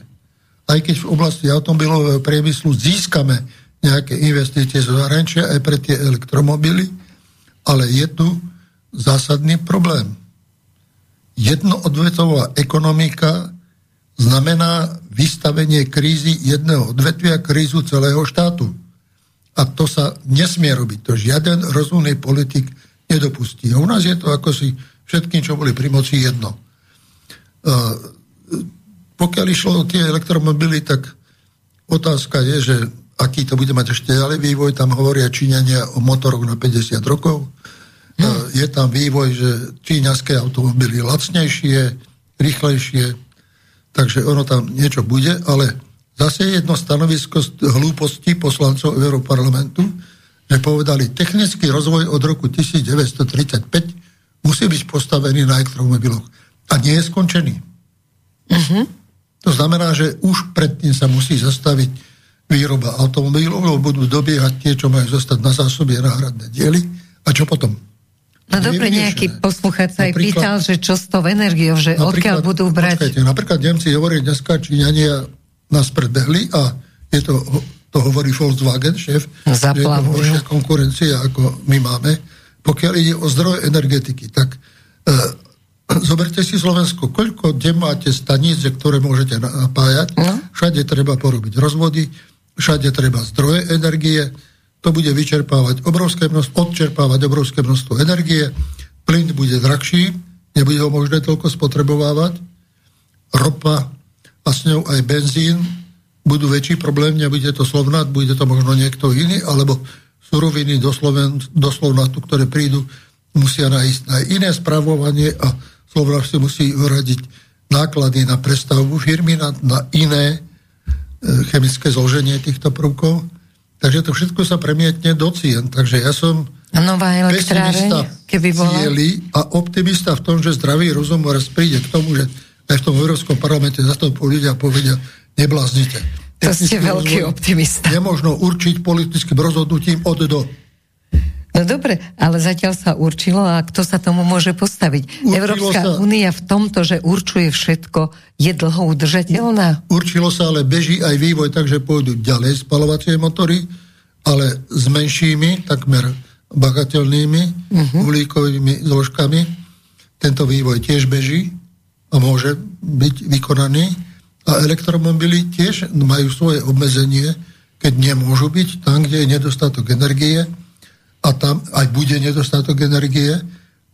Aj keď v oblasti automobilového priemyslu získame nejaké investície zo zahraničia aj pre tie elektromobily, ale je tu zásadný problém. Jednoodvetová ekonomika znamená vystavenie krízy jedného odvetvia, krízu celého štátu. A to sa nesmie robiť. To žiaden rozumný politik nedopustí. A u nás je to ako si všetkým, čo boli pri moci, jedno. Uh, pokiaľ išlo o tie elektromobily, tak otázka je, že aký to bude mať ešte ďalej vývoj. Tam hovoria Číňania o motoroch na 50 rokov. Hmm. Je tam vývoj, že číňaské automobily lacnejšie, rýchlejšie, takže ono tam niečo bude, ale zase jedno stanovisko hlúposti poslancov Európarlamentu, že povedali, technický rozvoj od roku 1935 musí byť postavený na elektromobiloch. A nie je skončený. Uh-huh. To znamená, že už predtým sa musí zastaviť výroba automobilov, lebo budú dobiehať tie, čo majú zostať na zásobie náhradné diely. A čo potom? No dobre, nejaký poslucháč sa aj pýtal, že čo s tou energiou, že odkiaľ budú brať... Počkajte, napríklad Nemci hovorí dneska, Číňania nás predbehli a je to to hovorí Volkswagen, šéf, Zaplavujú. že je to konkurencia, ako my máme. Pokiaľ ide o zdroje energetiky, tak e, zoberte si Slovensko, koľko kde máte stanice, ktoré môžete napájať, no. všade treba porobiť rozvody, všade treba zdroje energie, to bude vyčerpávať obrovské množstvo, odčerpávať obrovské množstvo energie, plyn bude drahší, nebude ho možné toľko spotrebovávať, ropa a s ňou aj benzín budú väčší problém, nebude to Slovnat, bude to možno niekto iný, alebo suroviny do, Sloven, do Slovnatu, ktoré prídu, musia nájsť na iné spravovanie a Slovnat si musí uradiť náklady na prestavbu firmy, na, na iné e, chemické zloženie týchto prvkov. Takže to všetko sa premietne do cien. Takže ja som Nová pesimista keby bola... cieli a optimista v tom, že zdravý rozum raz príde k tomu, že aj v tom Európskom parlamente zastupujú ľudia a povedia, nebláznite. To ste veľký optimista. Nemožno určiť politickým rozhodnutím od do. No dobre, ale zatiaľ sa určilo a kto sa tomu môže postaviť? Určilo Európska sa, únia v tomto, že určuje všetko, je dlho udržateľná? Určilo sa, ale beží aj vývoj, takže pôjdu ďalej spalovacie motory, ale s menšími, takmer bagateľnými uh-huh. uhlíkovými zložkami. Tento vývoj tiež beží a môže byť vykonaný A elektromobily tiež majú svoje obmedzenie, keď nemôžu byť tam, kde je nedostatok energie a tam aj bude nedostatok energie,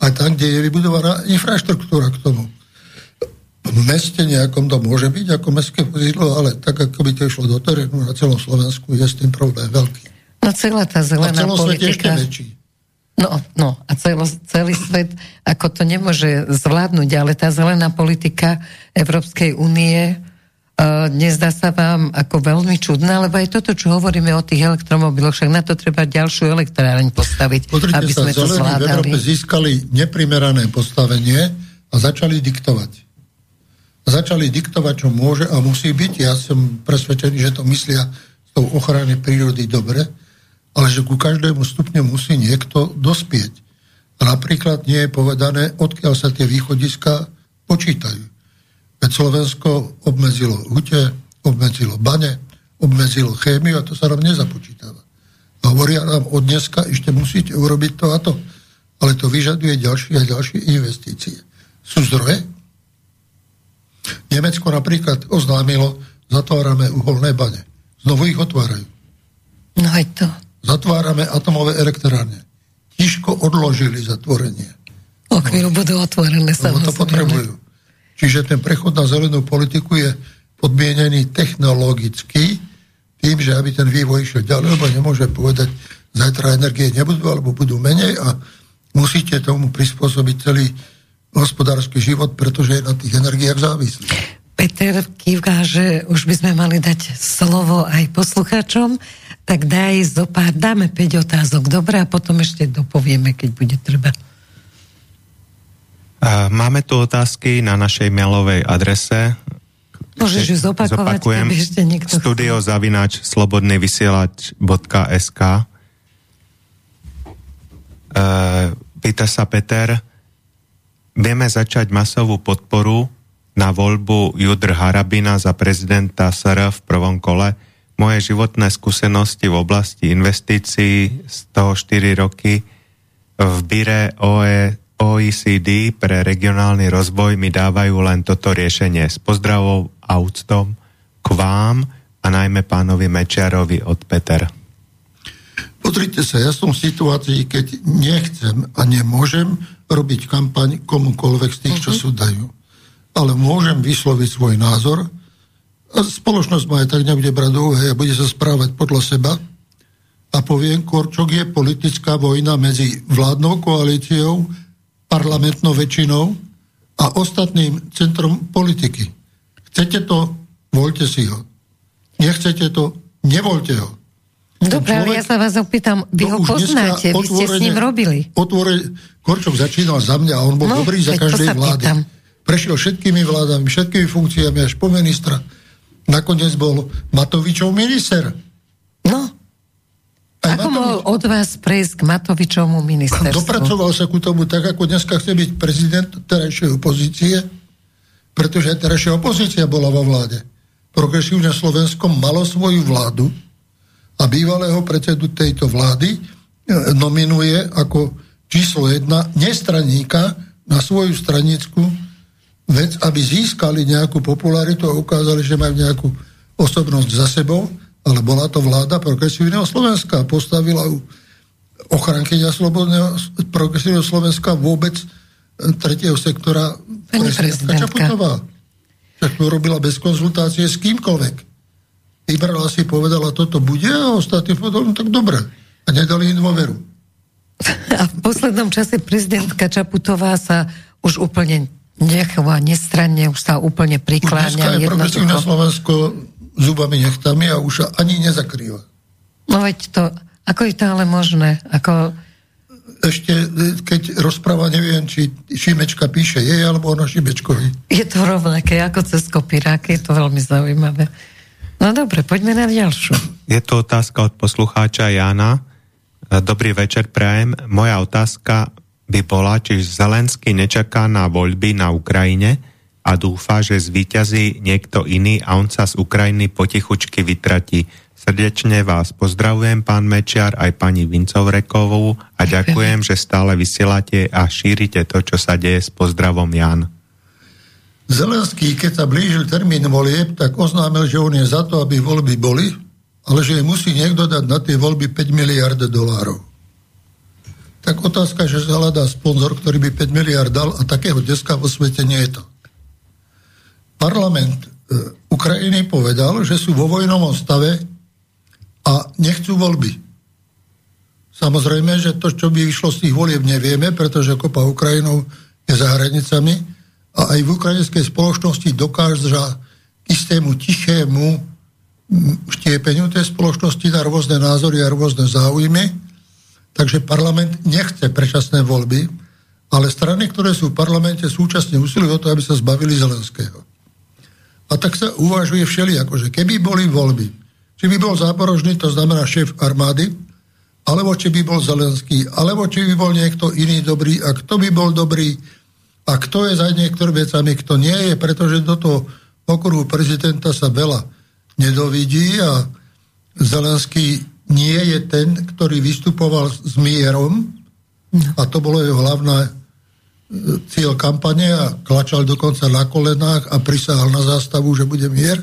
aj tam, kde je vybudovaná infraštruktúra k tomu. V meste nejakom to môže byť ako mestské vozidlo, ale tak, ako by to išlo do terénu na celom Slovensku, je s tým problém veľký. No celá tá zelená a politika... ešte väčší. No, no a celo, celý svet ako to nemôže zvládnuť, ale tá zelená politika Európskej únie nezdá sa vám ako veľmi čudná, lebo aj toto, čo hovoríme o tých elektromobiloch, však na to treba ďalšiu elektráreň postaviť, Pozrite aby sa, sme to zvládali. v Európe získali neprimerané postavenie a začali diktovať. Začali diktovať, čo môže a musí byť. Ja som presvedčený, že to myslia s tou ochrany prírody dobre, ale že ku každému stupňu musí niekto dospieť. A napríklad nie je povedané, odkiaľ sa tie východiska počítajú. Veď Slovensko obmedzilo hute, obmedzilo bane, obmedzilo chémiu a to sa nám nezapočítava. Hovoria nám od dneska, ešte musíte urobiť to a to. Ale to vyžaduje ďalšie a ďalšie investície. Sú zdroje? Nemecko napríklad oznámilo, zatvárame uholné bane. Znovu ich otvárajú. No aj to. Zatvárame atomové elektrárne. Tiško odložili zatvorenie. O chvíľu budú otvorené samozrejme. to potrebujú. Čiže ten prechod na zelenú politiku je podmienený technologicky tým, že aby ten vývoj išiel ďalej, lebo nemôže povedať, zajtra energie nebudú, alebo budú menej a musíte tomu prispôsobiť celý hospodársky život, pretože je na tých energiách závislý. Peter kývka, že už by sme mali dať slovo aj poslucháčom, tak daj zo pár, dáme 5 otázok, dobre, a potom ešte dopovieme, keď bude treba. Máme tu otázky na našej mailovej adrese. Môžeš ju zopakovať, Zopakujem. ešte niekto Studio zavinač slobodnyvysielač.sk Pýta sa Peter, vieme začať masovú podporu na voľbu Judr Harabina za prezidenta SR v prvom kole. Moje životné skúsenosti v oblasti investícií z toho 4 roky v Bire OE OECD pre regionálny rozvoj mi dávajú len toto riešenie. S pozdravou a úctom k vám a najmä pánovi Mečiarovi od Peter. Pozrite sa, ja som v situácii, keď nechcem a nemôžem robiť kampaň komukoľvek z tých, uh-huh. čo mhm. sú dajú. Ale môžem vysloviť svoj názor a spoločnosť ma aj tak nebude brať do a bude sa správať podľa seba a poviem, Korčok je politická vojna medzi vládnou koalíciou parlamentnou väčšinou a ostatným centrom politiky. Chcete to, voľte si ho. Nechcete to, nevoľte ho. Dobre, ale ja sa vás opýtam, vy ho poznáte, vy ste s ním robili. Otvore, Korčok začínal za mňa a on bol no, dobrý za každej vlády. Pýtam. Prešiel všetkými vládami, všetkými funkciami až po ministra. Nakoniec bol Matovičov minister. Ako Matovič... mohol od vás prejsť k Matovičovmu ministerstvu? Dopracoval sa ku tomu tak, ako dneska chce byť prezident terajšej opozície, pretože terajšia opozícia bola vo vláde. Progresívne Slovensko malo svoju vládu a bývalého predsedu tejto vlády e, nominuje ako číslo jedna nestraníka na svoju stranickú vec, aby získali nejakú popularitu a ukázali, že majú nejakú osobnosť za sebou ale bola to vláda progresívneho Slovenska. Postavila ju ochrankyňa slobodného progresívneho Slovenska vôbec e, tretieho sektora prezidentka Čaputová. Však to robila bez konzultácie s kýmkoľvek. Vybrala si, povedala, toto bude a ostatní povedali, no tak dobre. A nedali im dôveru. A v poslednom čase prezidentka Čaputová sa už úplne nechová nestranne, už sa úplne prikláňa. Dneska je Slovensko zubami nechtami a už ani nezakrýva. No veď to, ako je to ale možné? Ako... Ešte, keď rozpráva, neviem, či Šimečka píše jej, alebo ona Šimečkovi. Je to rovnaké, ako cez kopíráky, je to veľmi zaujímavé. No dobre, poďme na ďalšiu. Je to otázka od poslucháča Jana. Dobrý večer, prajem. Moja otázka by bola, či Zelenský nečaká na voľby na Ukrajine, a dúfa, že zvíťazí niekto iný a on sa z Ukrajiny potichučky vytratí. Srdečne vás pozdravujem, pán Mečiar, aj pani Vincovrekovú a ďakujem, že stále vysielate a šírite to, čo sa deje s pozdravom Jan. Zelenský, keď sa blížil termín volieb, tak oznámil, že on je za to, aby voľby boli, ale že musí niekto dať na tie voľby 5 miliard dolárov. Tak otázka, že sa sponzor, ktorý by 5 miliard dal a takého dneska vo svete nie je to. Parlament e, Ukrajiny povedal, že sú vo vojnovom stave a nechcú voľby. Samozrejme, že to, čo by vyšlo z tých volieb, nevieme, pretože kopa Ukrajinov je za hranicami a aj v ukrajinskej spoločnosti dokáže k istému tichému štiepeniu tej spoločnosti na rôzne názory a rôzne záujmy. Takže parlament nechce predčasné voľby, ale strany, ktoré sú v parlamente, súčasne usilujú o to, aby sa zbavili Zelenského. A tak sa uvažuje všeli, akože keby boli voľby, či by bol záporožný, to znamená šéf armády, alebo či by bol Zelenský, alebo či by bol niekto iný dobrý a kto by bol dobrý a kto je za niektorými vecami, kto nie je, pretože do toho okruhu prezidenta sa veľa nedovidí a Zelenský nie je ten, ktorý vystupoval s mierom no. a to bolo jeho hlavná e, cieľ kampane a klačal dokonca na kolenách a prisahal na zástavu, že bude mier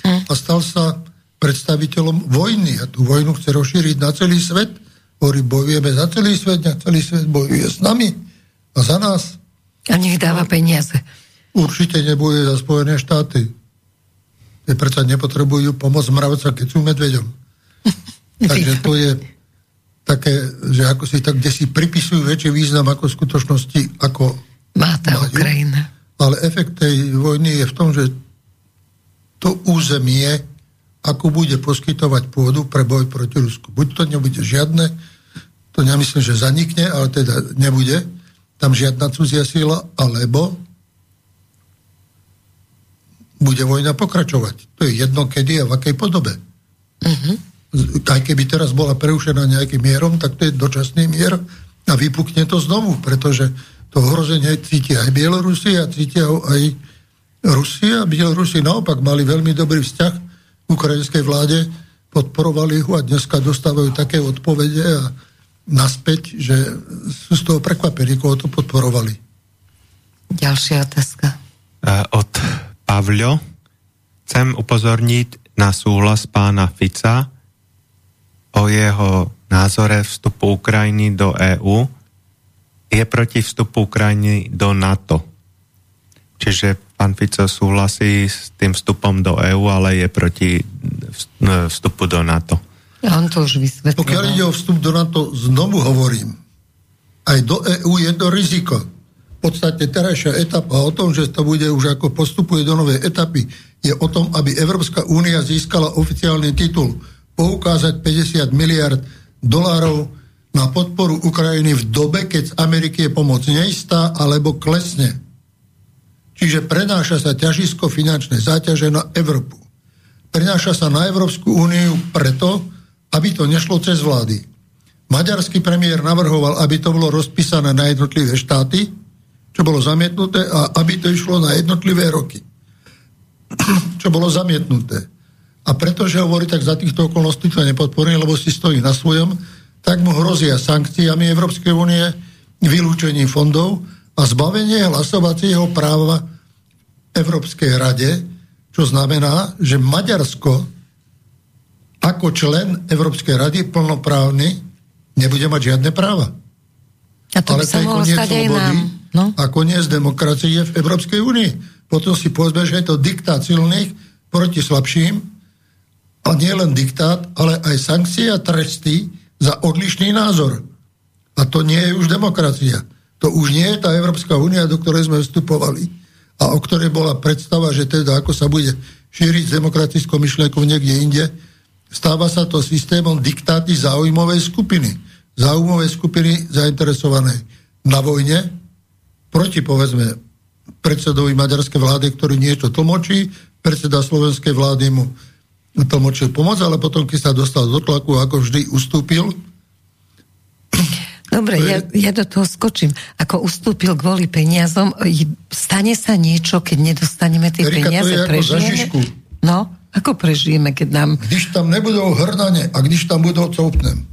hm. a stal sa predstaviteľom vojny a tú vojnu chce rozšíriť na celý svet. Hovorí, bojujeme za celý svet a celý svet bojuje s nami a za nás. A nech dáva peniaze. Určite nebojuje za Spojené štáty. Je predsa nepotrebujú pomoc mravca, keď sú medveďom. Takže to je také, že ako si tak, kde si pripisujú väčší význam ako v skutočnosti, ako má tá majú. Ukrajina. Ale efekt tej vojny je v tom, že to územie ako bude poskytovať pôdu pre boj proti Rusku. Buď to nebude žiadne, to nemyslím, že zanikne, ale teda nebude tam žiadna cudzia síla, alebo bude vojna pokračovať. To je jedno, kedy a v akej podobe. Uh-huh. Aj keby teraz bola prerušená nejakým mierom, tak to je dočasný mier a vypukne to znovu, pretože to hrozenie cítia aj Bielorusi a cítia ho aj Rusia. Bielorusi naopak mali veľmi dobrý vzťah ukrajinskej vláde, podporovali ho a dneska dostávajú také odpovede a naspäť, že sú z toho prekvapení, koho to podporovali. Ďalšia otázka. Od Pavľo. Chcem upozorniť na súhlas pána Fica o jeho názore vstupu Ukrajiny do EÚ. Je proti vstupu Ukrajiny do NATO. Čiže pán Fico súhlasí s tým vstupom do EÚ, ale je proti vstupu do NATO. Ja on to už vysvetlil. Pokiaľ ide o vstup do NATO, znovu hovorím, aj do EÚ je to riziko. V podstate terajšia etapa o tom, že to bude už ako postupuje do novej etapy, je o tom, aby Európska únia získala oficiálny titul poukázať 50 miliard dolárov na podporu Ukrajiny v dobe, keď z Ameriky je pomoc neistá alebo klesne. Čiže prenáša sa ťažisko finančnej záťaže na Európu. Prenáša sa na Európsku úniu preto, aby to nešlo cez vlády. Maďarský premiér navrhoval, aby to bolo rozpísané na jednotlivé štáty, čo bolo zamietnuté, a aby to išlo na jednotlivé roky. čo bolo zamietnuté. A pretože hovorí, tak za týchto okolností to nepodporuje, lebo si stojí na svojom, tak mu hrozia sankciami Európskej únie, vylúčením fondov a zbavenie hlasovacieho práva Európskej rade, čo znamená, že Maďarsko ako člen Európskej rady plnoprávny nebude mať žiadne práva. A to Ale by sa mohlo stať aj nám. No? A koniec demokracie v Európskej únii. Potom si povedzme, že je to diktát silných proti slabším a nie len diktát, ale aj sankcie a tresty za odlišný názor. A to nie je už demokracia. To už nie je tá Európska únia, do ktorej sme vstupovali a o ktorej bola predstava, že teda ako sa bude šíriť s demokratickou myšlienkou niekde inde, stáva sa to systémom diktáty záujmovej skupiny. Záujmovej skupiny zainteresovanej na vojne proti, povedzme, predsedovi maďarskej vlády, ktorý niečo tlmočí, predseda slovenskej vlády mu tlmočil pomoc, ale potom, keď sa dostal do tlaku, ako vždy ustúpil, Dobre, ja, ja do toho skočím. Ako ustúpil kvôli peniazom, stane sa niečo, keď nedostaneme tie Erika, peniaze? To je prežijeme? Ako no, ako prežijeme, keď nám... Když tam nebudú hrnane a když tam budú coupnem.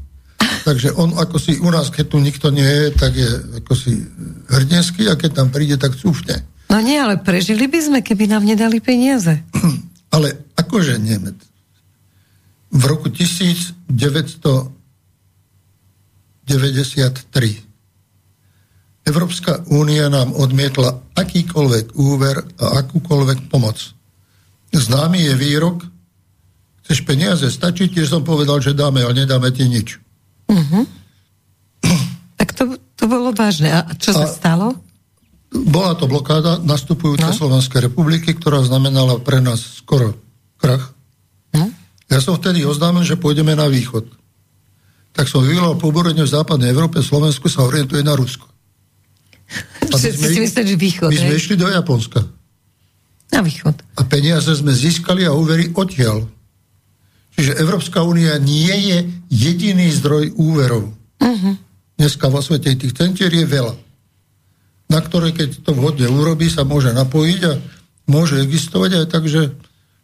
Takže on ako si u nás, keď tu nikto nie je, tak je ako si hrdinský a keď tam príde, tak cúfne. No nie, ale prežili by sme, keby nám nedali peniaze. Ale akože Nemec. V roku 1993 Európska únia nám odmietla akýkoľvek úver a akúkoľvek pomoc. Známy je výrok, chceš peniaze, stačí tiež som povedal, že dáme, ale nedáme ti nič. Uh-huh. tak to, to bolo vážne. A čo sa a stalo? Bola to blokáda nastupujúcej no? Slovenskej republiky, ktorá znamenala pre nás skoro krach. No? Ja som vtedy oznámil, že pôjdeme na východ. Tak som vyvolal poborenie v západnej Európe, Slovensku sa orientuje na Rusko. Všetci si myslíte, že východ. My sme išli do Japonska. Na východ. A peniaze sme získali a úvery odtiaľ. Čiže Európska únia nie je jediný zdroj úverov. Uh-huh. Dneska vo svete tých centier je veľa, na ktoré keď to vhodne urobí, sa môže napojiť a môže existovať aj tak, že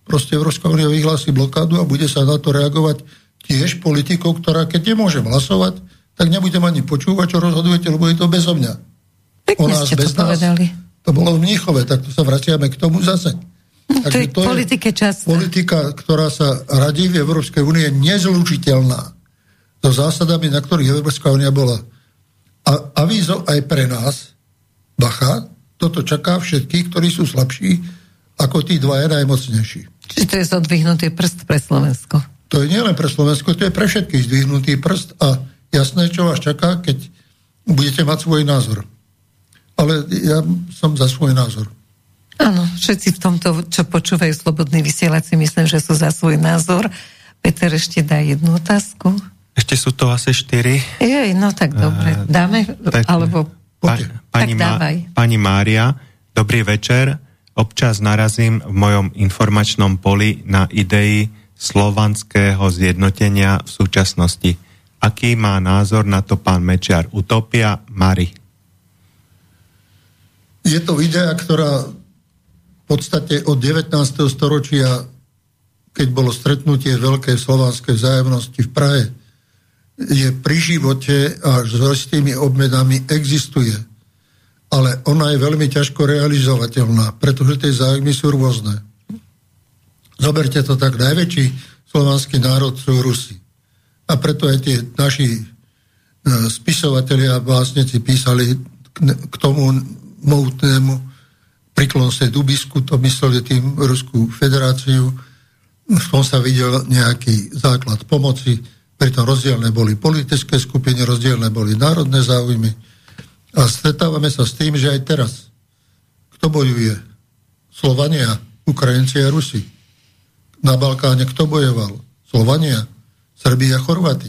proste Európska únia vyhlási blokádu a bude sa na to reagovať tiež politikou, ktorá keď nemôžem hlasovať, tak nebudem ani počúvať, čo rozhodujete, lebo je to bezo mňa. Pekne o nás ste bez to nás. povedali. To bolo v Mníchove, tak to sa vraciame k tomu zase. No, to je, to politike čas. Politika, ktorá sa radí v Európskej únie, je nezlučiteľná so zásadami, na ktorých Európska únia bola. A avízo aj pre nás, bacha, toto čaká všetkých, ktorí sú slabší, ako tí dvaja najmocnejší. Čiže to je zodvihnutý prst pre Slovensko. To je nielen pre Slovensko, to je pre všetkých zdvihnutý prst a jasné, čo vás čaká, keď budete mať svoj názor ale ja som za svoj názor. Áno, všetci v tomto, čo počúvajú Slobodný vysielač, si myslím, že sú za svoj názor. Peter ešte dá jednu otázku. Ešte sú to asi štyri. Jej, no tak dobre. Uh, Dáme, tak, alebo... Pa, pani, tak dávaj. pani Mária, dobrý večer. Občas narazím v mojom informačnom poli na idei slovanského zjednotenia v súčasnosti. Aký má názor na to pán Mečiar? Utopia Mari. Je to idea, ktorá v podstate od 19. storočia, keď bolo stretnutie veľkej slovanskej vzájomnosti v Prahe, je pri živote a s tými obmedami existuje. Ale ona je veľmi ťažko realizovateľná, pretože tie zájmy sú rôzne. Zoberte to tak, najväčší slovanský národ sú Rusi. A preto aj tie naši e, spisovatelia a básnici písali k tomu mohutnému priklonstve Dubisku, to mysleli tým Ruskú federáciu, v tom sa videl nejaký základ pomoci, pritom rozdielne boli politické skupiny, rozdielne boli národné záujmy a stretávame sa s tým, že aj teraz kto bojuje? Slovania, Ukrajinci a Rusi. Na Balkáne kto bojoval? Slovania, Srbia, Chorváti.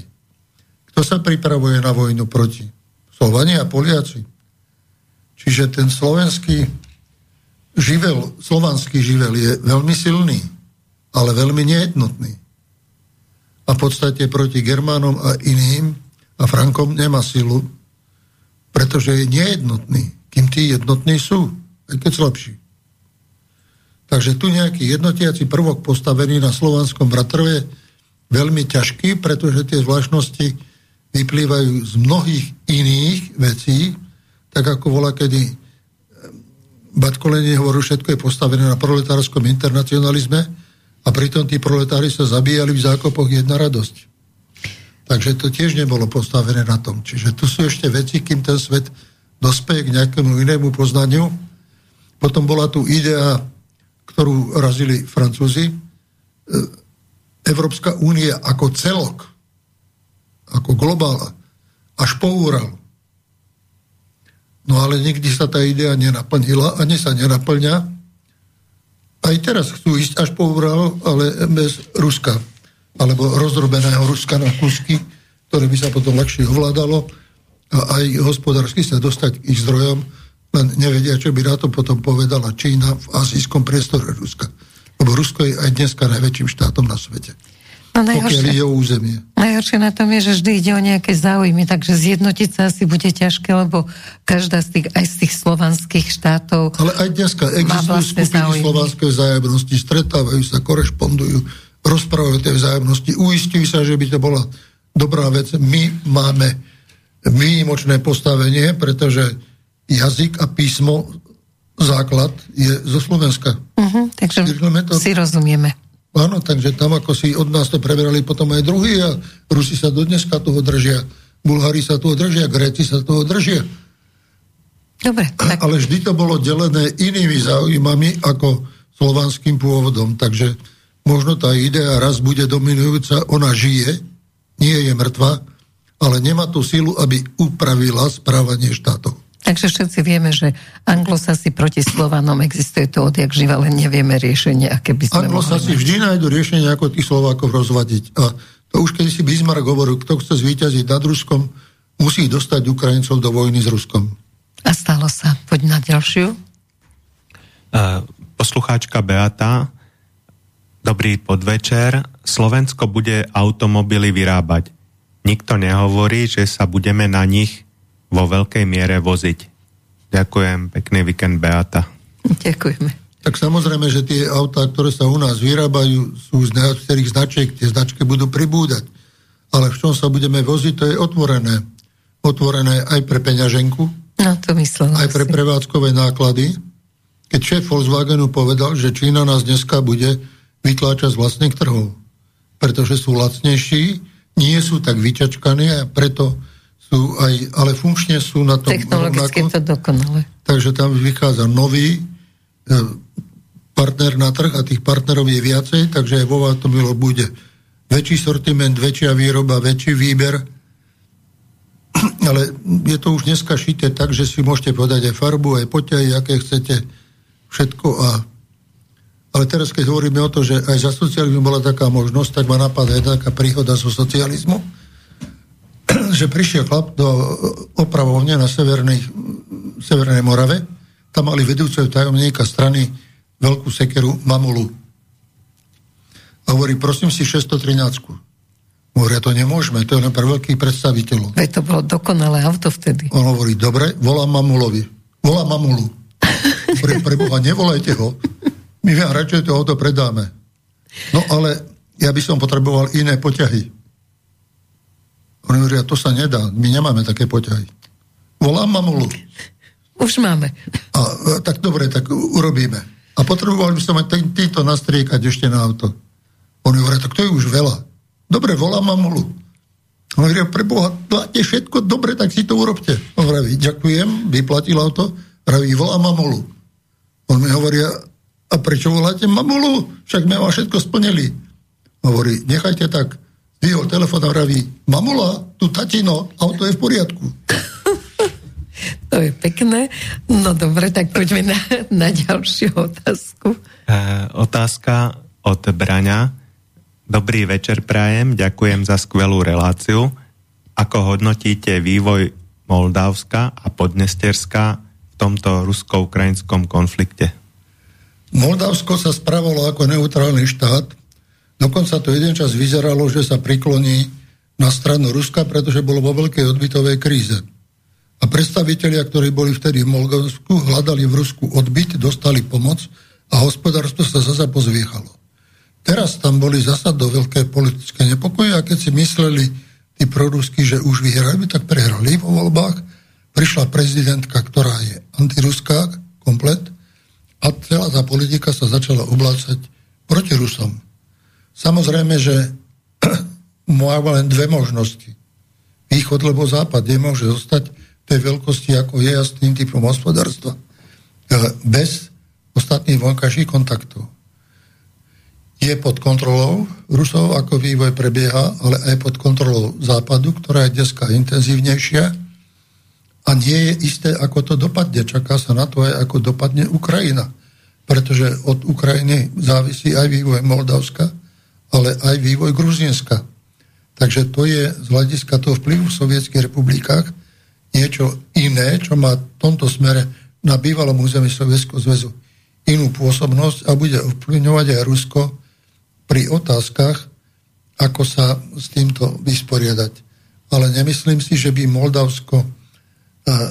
Kto sa pripravuje na vojnu proti? Slovania Poliaci. Čiže ten slovenský živel, slovanský živel je veľmi silný, ale veľmi nejednotný. A v podstate proti Germánom a iným a Frankom nemá silu, pretože je nejednotný, kým tí jednotní sú, aj keď slabší. Takže tu nejaký jednotiaci prvok postavený na slovanskom bratrove veľmi ťažký, pretože tie zvláštnosti vyplývajú z mnohých iných vecí, tak ako volá, kedy eh, Batko Lenin hovoril, všetko je postavené na proletárskom internacionalizme a pritom tí proletári sa zabíjali v zákopoch jedna radosť. Takže to tiež nebolo postavené na tom. Čiže tu sú ešte veci, kým ten svet dospeje k nejakému inému poznaniu. Potom bola tu idea, ktorú razili Francúzi, eh, Európska únia ako celok, ako globála, až po Úral No ale nikdy sa tá idea nenaplnila, ani sa nenaplňa. Aj teraz chcú ísť až po Ural, ale bez Ruska. Alebo rozrobeného Ruska na kusky, ktoré by sa potom ľahšie ovládalo a aj hospodársky sa dostať k ich zdrojom, len nevedia, čo by na to potom povedala Čína v azijskom priestore Ruska. Lebo Rusko je aj dneska najväčším štátom na svete. No najhoršie, pokiaľ ide o územie. Najhoršie na tom je, že vždy ide o nejaké záujmy, takže zjednotiť sa asi bude ťažké, lebo každá z tých, aj z tých slovanských štátov Ale aj dneska existujú skupiny slovanskej vzájomnosti, stretávajú sa, korešpondujú, rozprávajú tie vzájomnosti, uistujú sa, že by to bola dobrá vec. My máme výnimočné postavenie, pretože jazyk a písmo základ je zo Slovenska. Uh-huh, takže si rozumieme. Áno, takže tam ako si od nás to preberali potom aj druhý a Rusi sa do dneska toho držia. Bulhári sa toho držia, Gréci sa toho držia. Dobre. Tak... Ale vždy to bolo delené inými záujmami ako slovanským pôvodom. Takže možno tá idea raz bude dominujúca, ona žije, nie je mŕtva, ale nemá tú silu, aby upravila správanie štátov. Takže všetci vieme, že anglosasi proti Slovanom existuje to odjak živa, len nevieme riešenie, aké by sme Anglosasi vždy nájdu riešenie, ako tých Slovákov rozvadiť. A to už keď si Bismarck hovoril, kto chce zvíťaziť nad Ruskom, musí dostať Ukrajincov do vojny s Ruskom. A stalo sa. Poď na ďalšiu. Uh, poslucháčka Beata. Dobrý podvečer. Slovensko bude automobily vyrábať. Nikto nehovorí, že sa budeme na nich vo veľkej miere voziť. Ďakujem, pekný víkend Beata. Ďakujeme. Tak samozrejme, že tie autá, ktoré sa u nás vyrábajú, sú z niektorých značiek, tie značky budú pribúdať. Ale v čom sa budeme voziť, to je otvorené. Otvorené aj pre peňaženku, no, to myslím aj pre prevádzkové náklady. Keď šéf Volkswagenu povedal, že Čína nás dneska bude vytláčať z vlastných trhov, pretože sú lacnejší, nie sú tak vyťačkaní a preto sú aj, ale funkčne sú na tom Technologicky rovnako. to dokonale. Takže tam vychádza nový e, partner na trh a tých partnerov je viacej, takže aj vo automobiloch bude väčší sortiment, väčšia výroba, väčší výber. Ale je to už dneska šité tak, že si môžete podať aj farbu, aj poťahy, aké chcete, všetko. A... Ale teraz, keď hovoríme o to, že aj za socializmu bola taká možnosť, tak ma napadá jedna taká príhoda zo socializmu že prišiel chlap do opravovne na severnej, Severnej Morave, tam mali vedúceho tajomníka strany veľkú sekeru Mamulu. A hovorí, prosím si 613. Hovoria, to nemôžeme, to je len pre veľkých predstaviteľov. Veď to bolo dokonalé auto vtedy. On hovorí, dobre, volám Mamulovi. Volám Mamulu. Pre Boha, nevolajte ho. My vám radšej to auto predáme. No ale ja by som potreboval iné poťahy. Oni hovoria, to sa nedá, my nemáme také poťahy. Volám mamulu. Už máme. A, tak dobre, tak urobíme. A potrebovali by som mať týto nastriekať ešte na auto. Oni hovoria, tak to je už veľa. Dobre, volám mamulu. On hovorí, pre Boha, máte všetko dobre, tak si to urobte. On hovorí, ďakujem, vyplatil auto. Hovorí, volám mamulu. On mi hovorí, a prečo voláte mamulu? Však my vám všetko splnili. Hovorí, nechajte tak, vyhol telefón a vraví, mamula, tu tatino, auto je v poriadku. To je pekné. No dobre, tak poďme na, na ďalšiu otázku. E, otázka od Braňa. Dobrý večer prajem, ďakujem za skvelú reláciu. Ako hodnotíte vývoj Moldavska a Podnesterska v tomto rusko-ukrajinskom konflikte? Moldavsko sa spravilo ako neutrálny štát, Dokonca to jeden čas vyzeralo, že sa prikloní na stranu Ruska, pretože bolo vo veľkej odbytovej kríze. A predstavitelia, ktorí boli vtedy v Moldavsku, hľadali v Rusku odbyt, dostali pomoc a hospodárstvo sa zase pozviechalo. Teraz tam boli zasa do veľké politické nepokoje a keď si mysleli tí prorusky, že už vyhrajú, tak prehrali vo voľbách. Prišla prezidentka, ktorá je antiruská komplet a celá tá politika sa začala oblácať proti Rusom. Samozrejme, že má len dve možnosti. Východ alebo západ nemôže zostať v tej veľkosti, ako je a s tým typom hospodárstva. E, bez ostatných vonkajších kontaktov. Je pod kontrolou Rusov, ako vývoj prebieha, ale aj pod kontrolou západu, ktorá je dneska intenzívnejšia a nie je isté, ako to dopadne. Čaká sa na to aj, ako dopadne Ukrajina. Pretože od Ukrajiny závisí aj vývoj Moldavska, ale aj vývoj Gruzinska. Takže to je z hľadiska toho vplyvu v sovietských republikách niečo iné, čo má v tomto smere na bývalom území Sovietského zväzu inú pôsobnosť a bude ovplyvňovať aj Rusko pri otázkach, ako sa s týmto vysporiadať. Ale nemyslím si, že by Moldavsko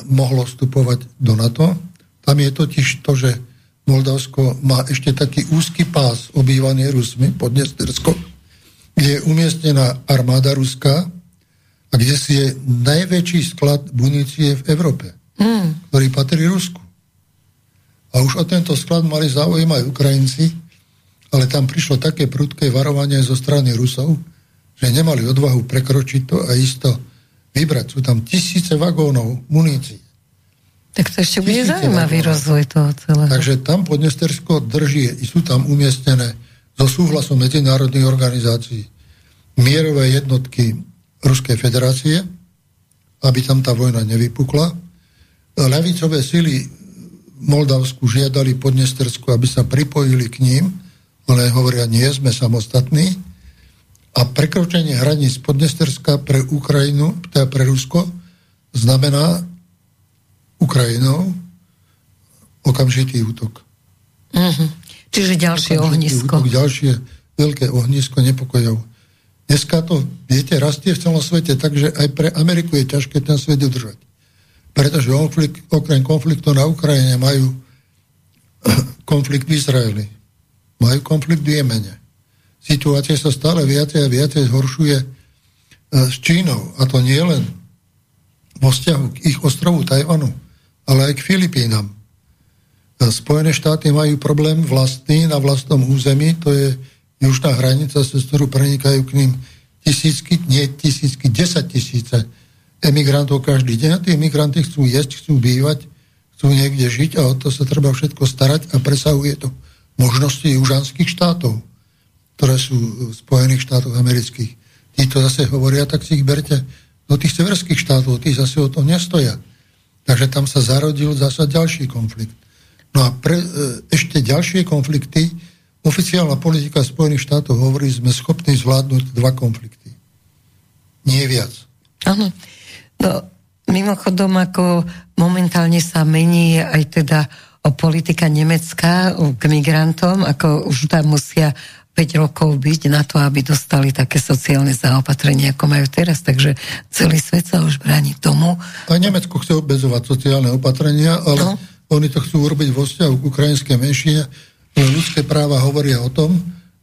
mohlo vstupovať do NATO. Tam je totiž to, že Moldavsko má ešte taký úzky pás obývaný Rusmi pod Nestersko, kde je umiestnená armáda Ruska a kde si je najväčší sklad munície v Európe, mm. ktorý patrí Rusku. A už o tento sklad mali záujem aj Ukrajinci, ale tam prišlo také prudké varovanie zo strany Rusov, že nemali odvahu prekročiť to a isto vybrať. Sú tam tisíce vagónov munícií. Tak to ešte bude zaujímavý vagónov. rozvoj toho celého. Takže tam Podnestersko drží, sú tam umiestnené so súhlasom medzinárodných organizácií mierové jednotky Ruskej federácie, aby tam tá vojna nevypukla. Ľavicové sily Moldavsku žiadali Podnestersku, aby sa pripojili k ním, ale hovoria, nie sme samostatní. A prekročenie hraníc Podnesterska pre Ukrajinu, teda pre Rusko, znamená Ukrajinou okamžitý útok. Uh-huh. Čiže ďalšie okamžitý ohnisko. Útok, ďalšie veľké ohnisko nepokojov. Dneska to, viete, rastie v celom svete, takže aj pre Ameriku je ťažké ten svet udržať pretože konflikt, okrem konfliktu na Ukrajine majú konflikt v Izraeli, majú konflikt v Jemene. Situácia sa stále viacej a viacej zhoršuje e, s Čínou, a to nie len vo vzťahu k ich ostrovu Tajvanu, ale aj k Filipínam. E, Spojené štáty majú problém vlastný na vlastnom území, to je južná hranica, cez ktorú prenikajú k ním tisícky, nie tisícky, desať tisíce emigrantov každý deň. A tí emigranti chcú jesť, chcú bývať, chcú niekde žiť a o to sa treba všetko starať a presahuje to možnosti južanských štátov, ktoré sú v Spojených štátoch amerických. Títo zase hovoria, tak si ich berte do tých severských štátov, tí zase o to nestoja. Takže tam sa zarodil zase ďalší konflikt. No a pre, e, ešte ďalšie konflikty, oficiálna politika Spojených štátov hovorí, sme schopní zvládnuť dva konflikty. Nie viac. Áno. No, mimochodom, ako momentálne sa mení aj teda politika Nemecka k migrantom, ako už tam musia 5 rokov byť na to, aby dostali také sociálne zaopatrenie, ako majú teraz. Takže celý svet sa už bráni tomu. A Nemecko chce obezovať sociálne opatrenia, ale no. oni to chcú urobiť vo vzťahu k ukrajinskej menšine. Ľudské práva hovoria o tom,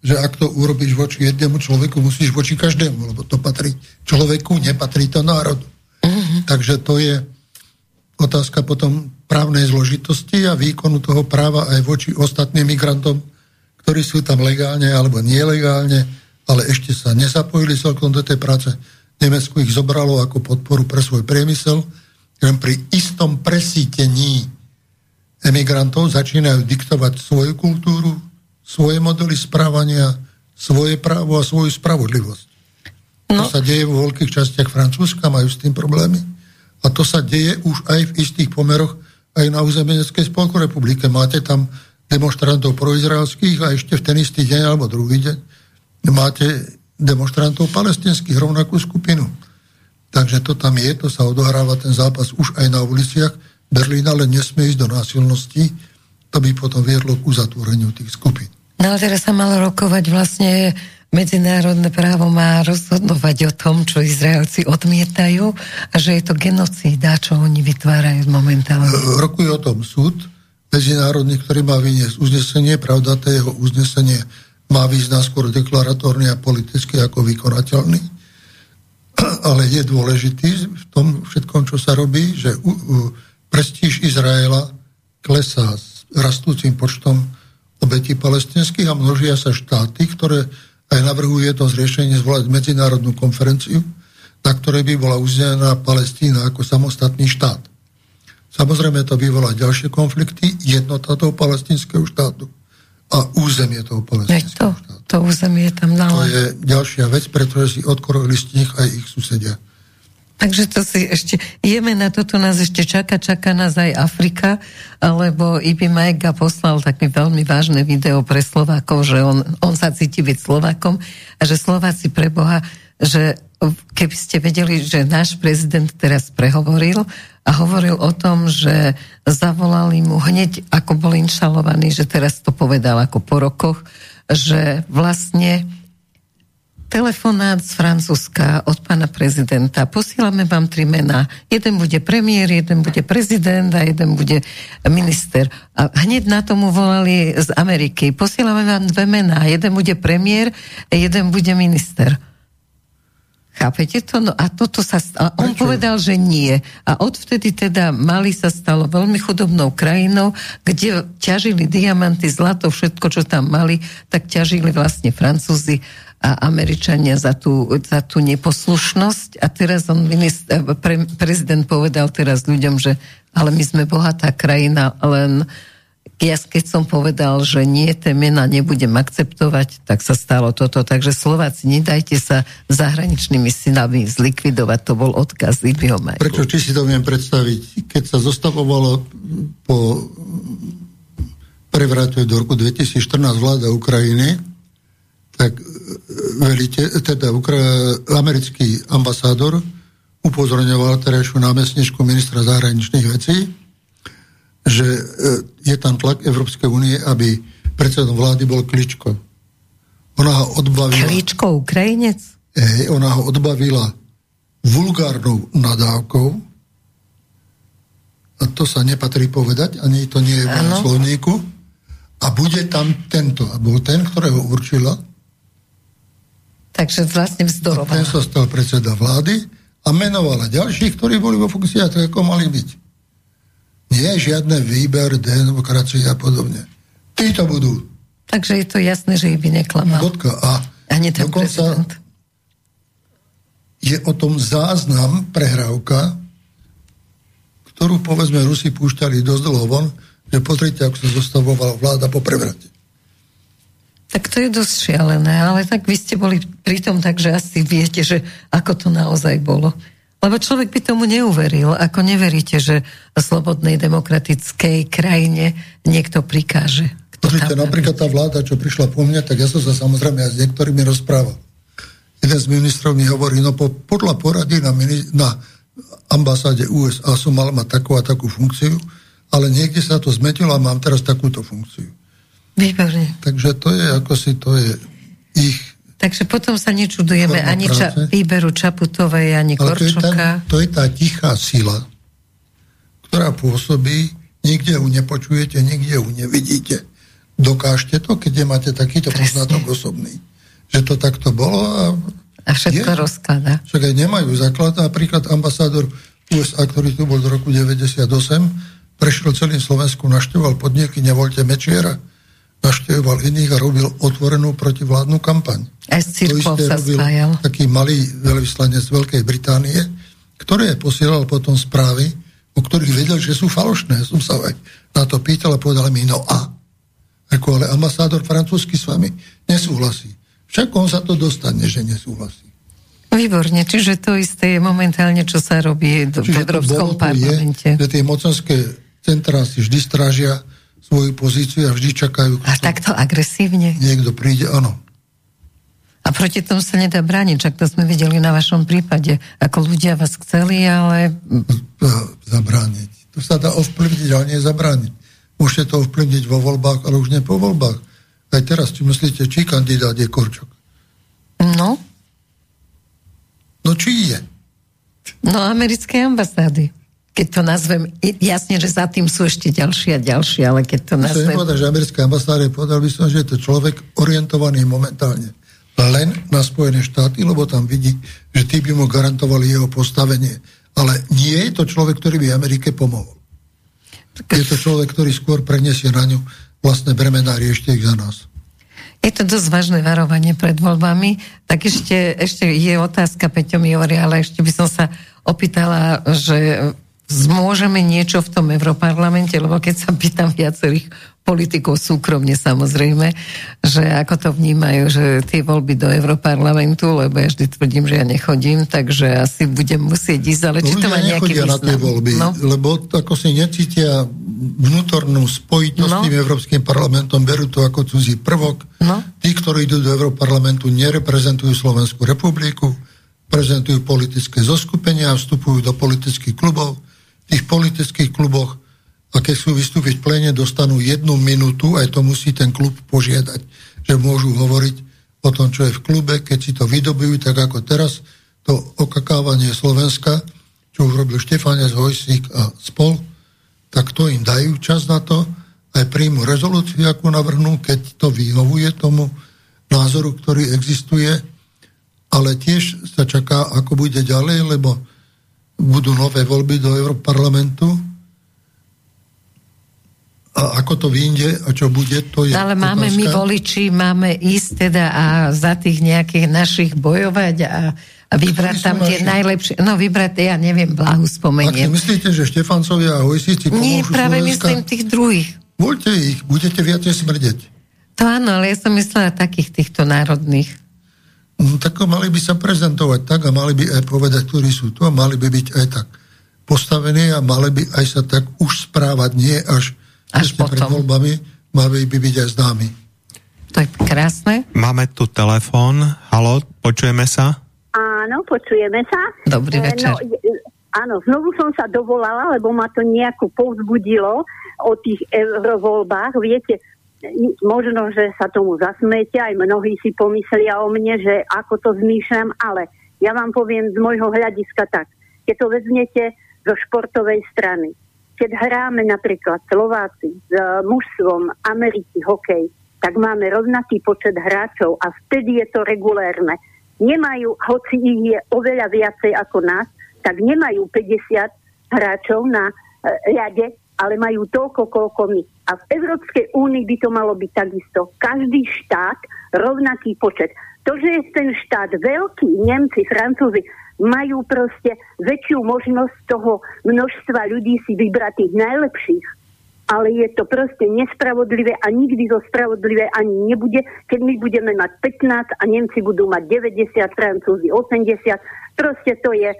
že ak to urobíš voči jednému človeku, musíš voči každému, lebo to patrí človeku, nepatrí to národu. Uh-huh. Takže to je otázka potom právnej zložitosti a výkonu toho práva aj voči ostatným migrantom, ktorí sú tam legálne alebo nelegálne, ale ešte sa nezapojili celkom do tej práce. Nemecku ich zobralo ako podporu pre svoj priemysel, len pri istom presítení emigrantov začínajú diktovať svoju kultúru, svoje modely správania, svoje právo a svoju spravodlivosť. No. To sa deje vo veľkých častiach Francúzska, majú s tým problémy. A to sa deje už aj v istých pomeroch aj na území Nemeckej spolku republike. Máte tam demonstrantov proizraelských a ešte v ten istý deň alebo druhý deň máte demonstrantov palestinských, rovnakú skupinu. Takže to tam je, to sa odohráva ten zápas už aj na uliciach Berlína, ale nesmie ísť do násilností, to by potom viedlo k uzatvoreniu tých skupín. No ale teraz sa malo rokovať vlastne medzinárodné právo má rozhodovať o tom, čo Izraelci odmietajú a že je to genocída, čo oni vytvárajú momentálne. Rokuje o tom súd medzinárodný, ktorý má vyniesť uznesenie, pravda, to jeho uznesenie má význam skôr deklaratórny a politicky ako vykonateľný, ale je dôležitý v tom všetkom, čo sa robí, že prestíž Izraela klesá s rastúcim počtom obetí palestinských a množia sa štáty, ktoré aj navrhuje to zriešenie zvolať medzinárodnú konferenciu, na ktorej by bola uznaná Palestína ako samostatný štát. Samozrejme to vyvolá ďalšie konflikty, jednota toho palestínskeho štátu a územie toho palestínskeho štátu. To územie tam na... To je ďalšia vec, pretože si odkorili z nich aj ich susedia. Takže to si ešte, jeme na toto nás ešte čaká, čaká nás aj Afrika, lebo Ibi Majga poslal také veľmi vážne video pre Slovákov, že on, on sa cíti byť Slovákom a že Slováci pre Boha, že keby ste vedeli, že náš prezident teraz prehovoril a hovoril o tom, že zavolali mu hneď, ako bol inšalovaný, že teraz to povedal ako po rokoch, že vlastne telefonát z Francúzska od pána prezidenta. Posílame vám tri mená. Jeden bude premiér, jeden bude prezident a jeden bude minister. A hneď na tomu volali z Ameriky. Posílame vám dve mená. Jeden bude premiér jeden bude minister. Chápete to? No a toto sa... A on Prečo? povedal, že nie. A odvtedy teda Mali sa stalo veľmi chudobnou krajinou, kde ťažili diamanty, zlato, všetko, čo tam mali, tak ťažili vlastne Francúzi a Američania za tú, za tú neposlušnosť. A teraz on minister, pre, prezident povedal teraz ľuďom, že ale my sme bohatá krajina, len ja keď som povedal, že nie, tie mena nebudem akceptovať, tak sa stalo toto. Takže Slováci, nedajte sa zahraničnými synami zlikvidovať. To bol odkaz Majku. Prečo, či si to viem predstaviť? Keď sa zostavovalo po prevrate do roku 2014 vláda Ukrajiny, tak e, velite, teda ukra- americký ambasádor upozorňoval terajšiu námestničku ministra zahraničných vecí, že e, je tam tlak Európskej únie, aby predsedom vlády bol Kličko. Ona ho odbavila... Kličko, Ukrajinec? Hej, ona ho odbavila vulgárnou nadávkou a to sa nepatrí povedať, ani to nie je v slovníku. A bude tam tento. A bol ten, ktorého určila. Takže vlastne vzdorovala. ten sa stal predseda vlády a menovala ďalších, ktorí boli vo funkcii tak, ako mali byť. Nie je žiadne výber, demokracie a podobne. Tí to budú. Takže je to jasné, že ich by neklamal. Bodka. A Ani ten prezident. je o tom záznam prehrávka, ktorú povedzme Rusi púšťali dosť dlho von, že pozrite, ako sa zostavovala vláda po prevrate. Tak to je dosť šialené, ale tak vy ste boli pri tom, takže asi viete, že ako to naozaj bolo. Lebo človek by tomu neuveril, ako neveríte, že v slobodnej demokratickej krajine niekto prikáže. Pozrite, napríklad tá vláda, čo prišla po mne, tak ja som sa samozrejme aj s niektorými rozprával. Jeden z ministrov mi hovorí, no po, podľa porady na, na ambasáde USA som mal mať takú a takú funkciu, ale niekde sa to zmetilo a mám teraz takúto funkciu. Výborne. Takže to je ako si, to je ich Takže potom sa nečudujeme ani ča, výberu Čaputovej, ani Ale Korčoka. To je, tá, to je tá tichá sila, ktorá pôsobí, nikde ju nepočujete, nikde ju nevidíte. Dokážte to, keď máte takýto poznatok osobný. Že to takto bolo a... A všetko je, rozklada. Však aj nemajú základ. Napríklad ambasádor USA, ktorý tu bol do roku 98, prešiel celým Slovensku, naštevoval podniky, nevolte Mečiera, naštevoval iných a robil otvorenú protivládnu kampaň. Aj s to isté sa robil spájal. taký malý veľvyslanec z Veľkej Británie, ktoré posielal potom správy, o ktorých vedel, že sú falošné. Som sa aj na to pýtal a povedal mi, no a. Ako, ale ambasádor francúzsky s vami nesúhlasí. Však on sa to dostane, že nesúhlasí. Výborne, čiže to isté je momentálne, čo sa robí v Európskom parlamente. Je, že tie mocenské centrá si vždy strážia svoju pozíciu a vždy čakajú. A takto agresívne? Niekto príde, áno. A proti tomu sa nedá brániť, čak to sme videli na vašom prípade, ako ľudia vás chceli, ale... Zabrániť. To sa dá ovplyvniť, ale nie zabrániť. Môžete to ovplyvniť vo voľbách, ale už nie po voľbách. Aj teraz, či myslíte, či kandidát je Korčok? No. No či je? No americké ambasády keď to nazvem, jasne, že za tým sú ešte ďalšie a ďalšie, ale keď to nazvem... To že americké ambasády, povedal by som, že je to človek orientovaný momentálne len na Spojené štáty, lebo tam vidí, že tí by mu garantovali jeho postavenie. Ale nie je to človek, ktorý by Amerike pomohol. Je to človek, ktorý skôr preniesie na ňu vlastné bremená riešte ich za nás. Je to dosť vážne varovanie pred voľbami. Tak ešte, ešte je otázka, Peťo mi hovorí, ale ešte by som sa opýtala, že zmôžeme niečo v tom Európarlamente, lebo keď sa pýtam viacerých politikov súkromne samozrejme, že ako to vnímajú, že tie voľby do Európarlamentu, lebo ja vždy tvrdím, že ja nechodím, takže asi budem musieť ísť, ale či to má nejaký význam. na tie voľby, no? lebo ako si necítia vnútornú spojitosť no? s tým Európskym parlamentom, berú to ako cudzí prvok. No? Tí, ktorí idú do Európarlamentu, nereprezentujú Slovenskú republiku, prezentujú politické zoskupenia, vstupujú do politických klubov, tých politických kluboch a keď sú vystúpiť v plene, dostanú jednu minútu, aj to musí ten klub požiadať, že môžu hovoriť o tom, čo je v klube, keď si to vydobujú, tak ako teraz, to okakávanie Slovenska, čo už robil Štefanec, Hojsík a spol, tak to im dajú čas na to, aj príjmu rezolúciu, ako navrhnú, keď to vyhovuje tomu názoru, ktorý existuje. ale tiež sa čaká, ako bude ďalej, lebo budú nové voľby do Európarlamentu a ako to vyjde a čo bude, to je Ale máme otázka. my voliči, máme ísť teda a za tých nejakých našich bojovať a, a vybrať tam tie naši? najlepšie, no vybrať, ja neviem, blahu spomeniem. Ak myslíte, že Štefancovia a pomôžu Nie, práve Slovenska? myslím tých druhých. Voľte ich, budete viacej smrdeť. To áno, ale ja som myslela takých týchto národných. No, tak mali by sa prezentovať tak a mali by aj povedať, ktorí sú tu a mali by byť aj tak postavení a mali by aj sa tak už správať, nie až až potom. pred voľbami mali by byť aj známi. To je krásne. Máme tu telefón. Halo, počujeme sa? Áno, počujeme sa. Dobrý e, večer. No, áno, znovu som sa dovolala, lebo ma to nejako povzbudilo o tých eurovoľbách. Viete, možno, že sa tomu zasmete, aj mnohí si pomyslia o mne, že ako to zmýšľam, ale ja vám poviem z môjho hľadiska tak. Keď to vezmete zo športovej strany, keď hráme napríklad Slováci s e, mužstvom Ameriky hokej, tak máme rovnaký počet hráčov a vtedy je to regulérne. Nemajú, hoci ich je oveľa viacej ako nás, tak nemajú 50 hráčov na e, ale majú toľko, koľko my. A v Európskej únii by to malo byť takisto. Každý štát rovnaký počet. To, že je ten štát veľký, Nemci, Francúzi, majú proste väčšiu možnosť toho množstva ľudí si vybrať tých najlepších. Ale je to proste nespravodlivé a nikdy to spravodlivé ani nebude, keď my budeme mať 15 a Nemci budú mať 90, Francúzi 80. Proste to je,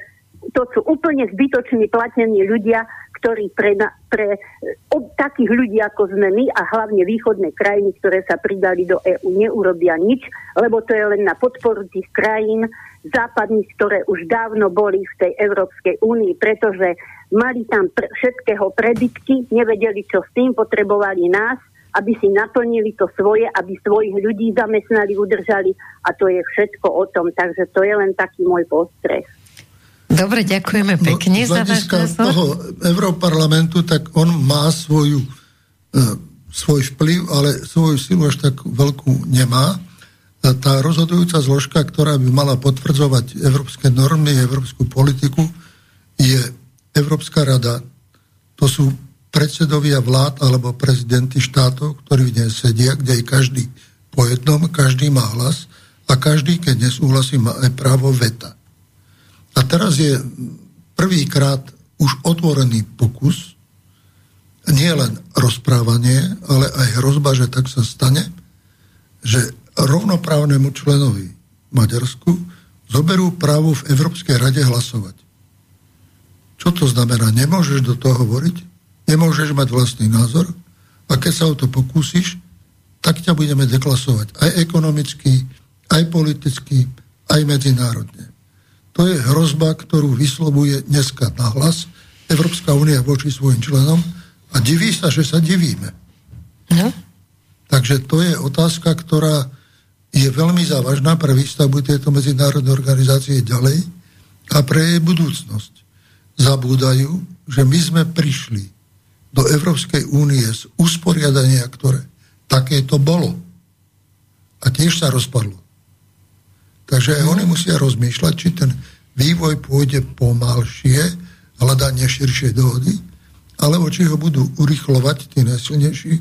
to sú úplne zbytoční platení ľudia, ktorí pre, pre ob, takých ľudí ako sme my a hlavne východné krajiny, ktoré sa pridali do EÚ, neurobia nič, lebo to je len na podporu tých krajín, západných, ktoré už dávno boli v tej Európskej únii, pretože mali tam pr- všetkého prebytky, nevedeli, čo s tým, potrebovali nás, aby si naplnili to svoje, aby svojich ľudí zamestnali, udržali a to je všetko o tom. Takže to je len taký môj postreh. Dobre, ďakujeme no, pekne no, za váš toho Európarlamentu, tak on má svoju, e, svoj vplyv, ale svoju silu až tak veľkú nemá tá rozhodujúca zložka, ktorá by mala potvrdzovať európske normy, európsku politiku, je Európska rada. To sú predsedovia vlád alebo prezidenti štátov, ktorí v nej sedia, kde je každý po jednom, každý má hlas a každý, keď nesúhlasí, má aj právo veta. A teraz je prvýkrát už otvorený pokus, nie len rozprávanie, ale aj hrozba, že tak sa stane, že rovnoprávnemu členovi Maďarsku zoberú právo v Európskej rade hlasovať. Čo to znamená? Nemôžeš do toho hovoriť? Nemôžeš mať vlastný názor? A keď sa o to pokúsiš, tak ťa budeme deklasovať aj ekonomicky, aj politicky, aj medzinárodne. To je hrozba, ktorú vyslovuje dneska na hlas Európska únia voči svojim členom a diví sa, že sa divíme. No. Takže to je otázka, ktorá je veľmi závažná pre výstavbu tejto medzinárodnej organizácie ďalej a pre jej budúcnosť. Zabúdajú, že my sme prišli do Európskej únie z usporiadania, ktoré takéto bolo. A tiež sa rozpadlo. Takže oni musia rozmýšľať, či ten vývoj pôjde pomalšie, hľadanie širšej dohody, alebo či ho budú urychlovať tí najsilnejší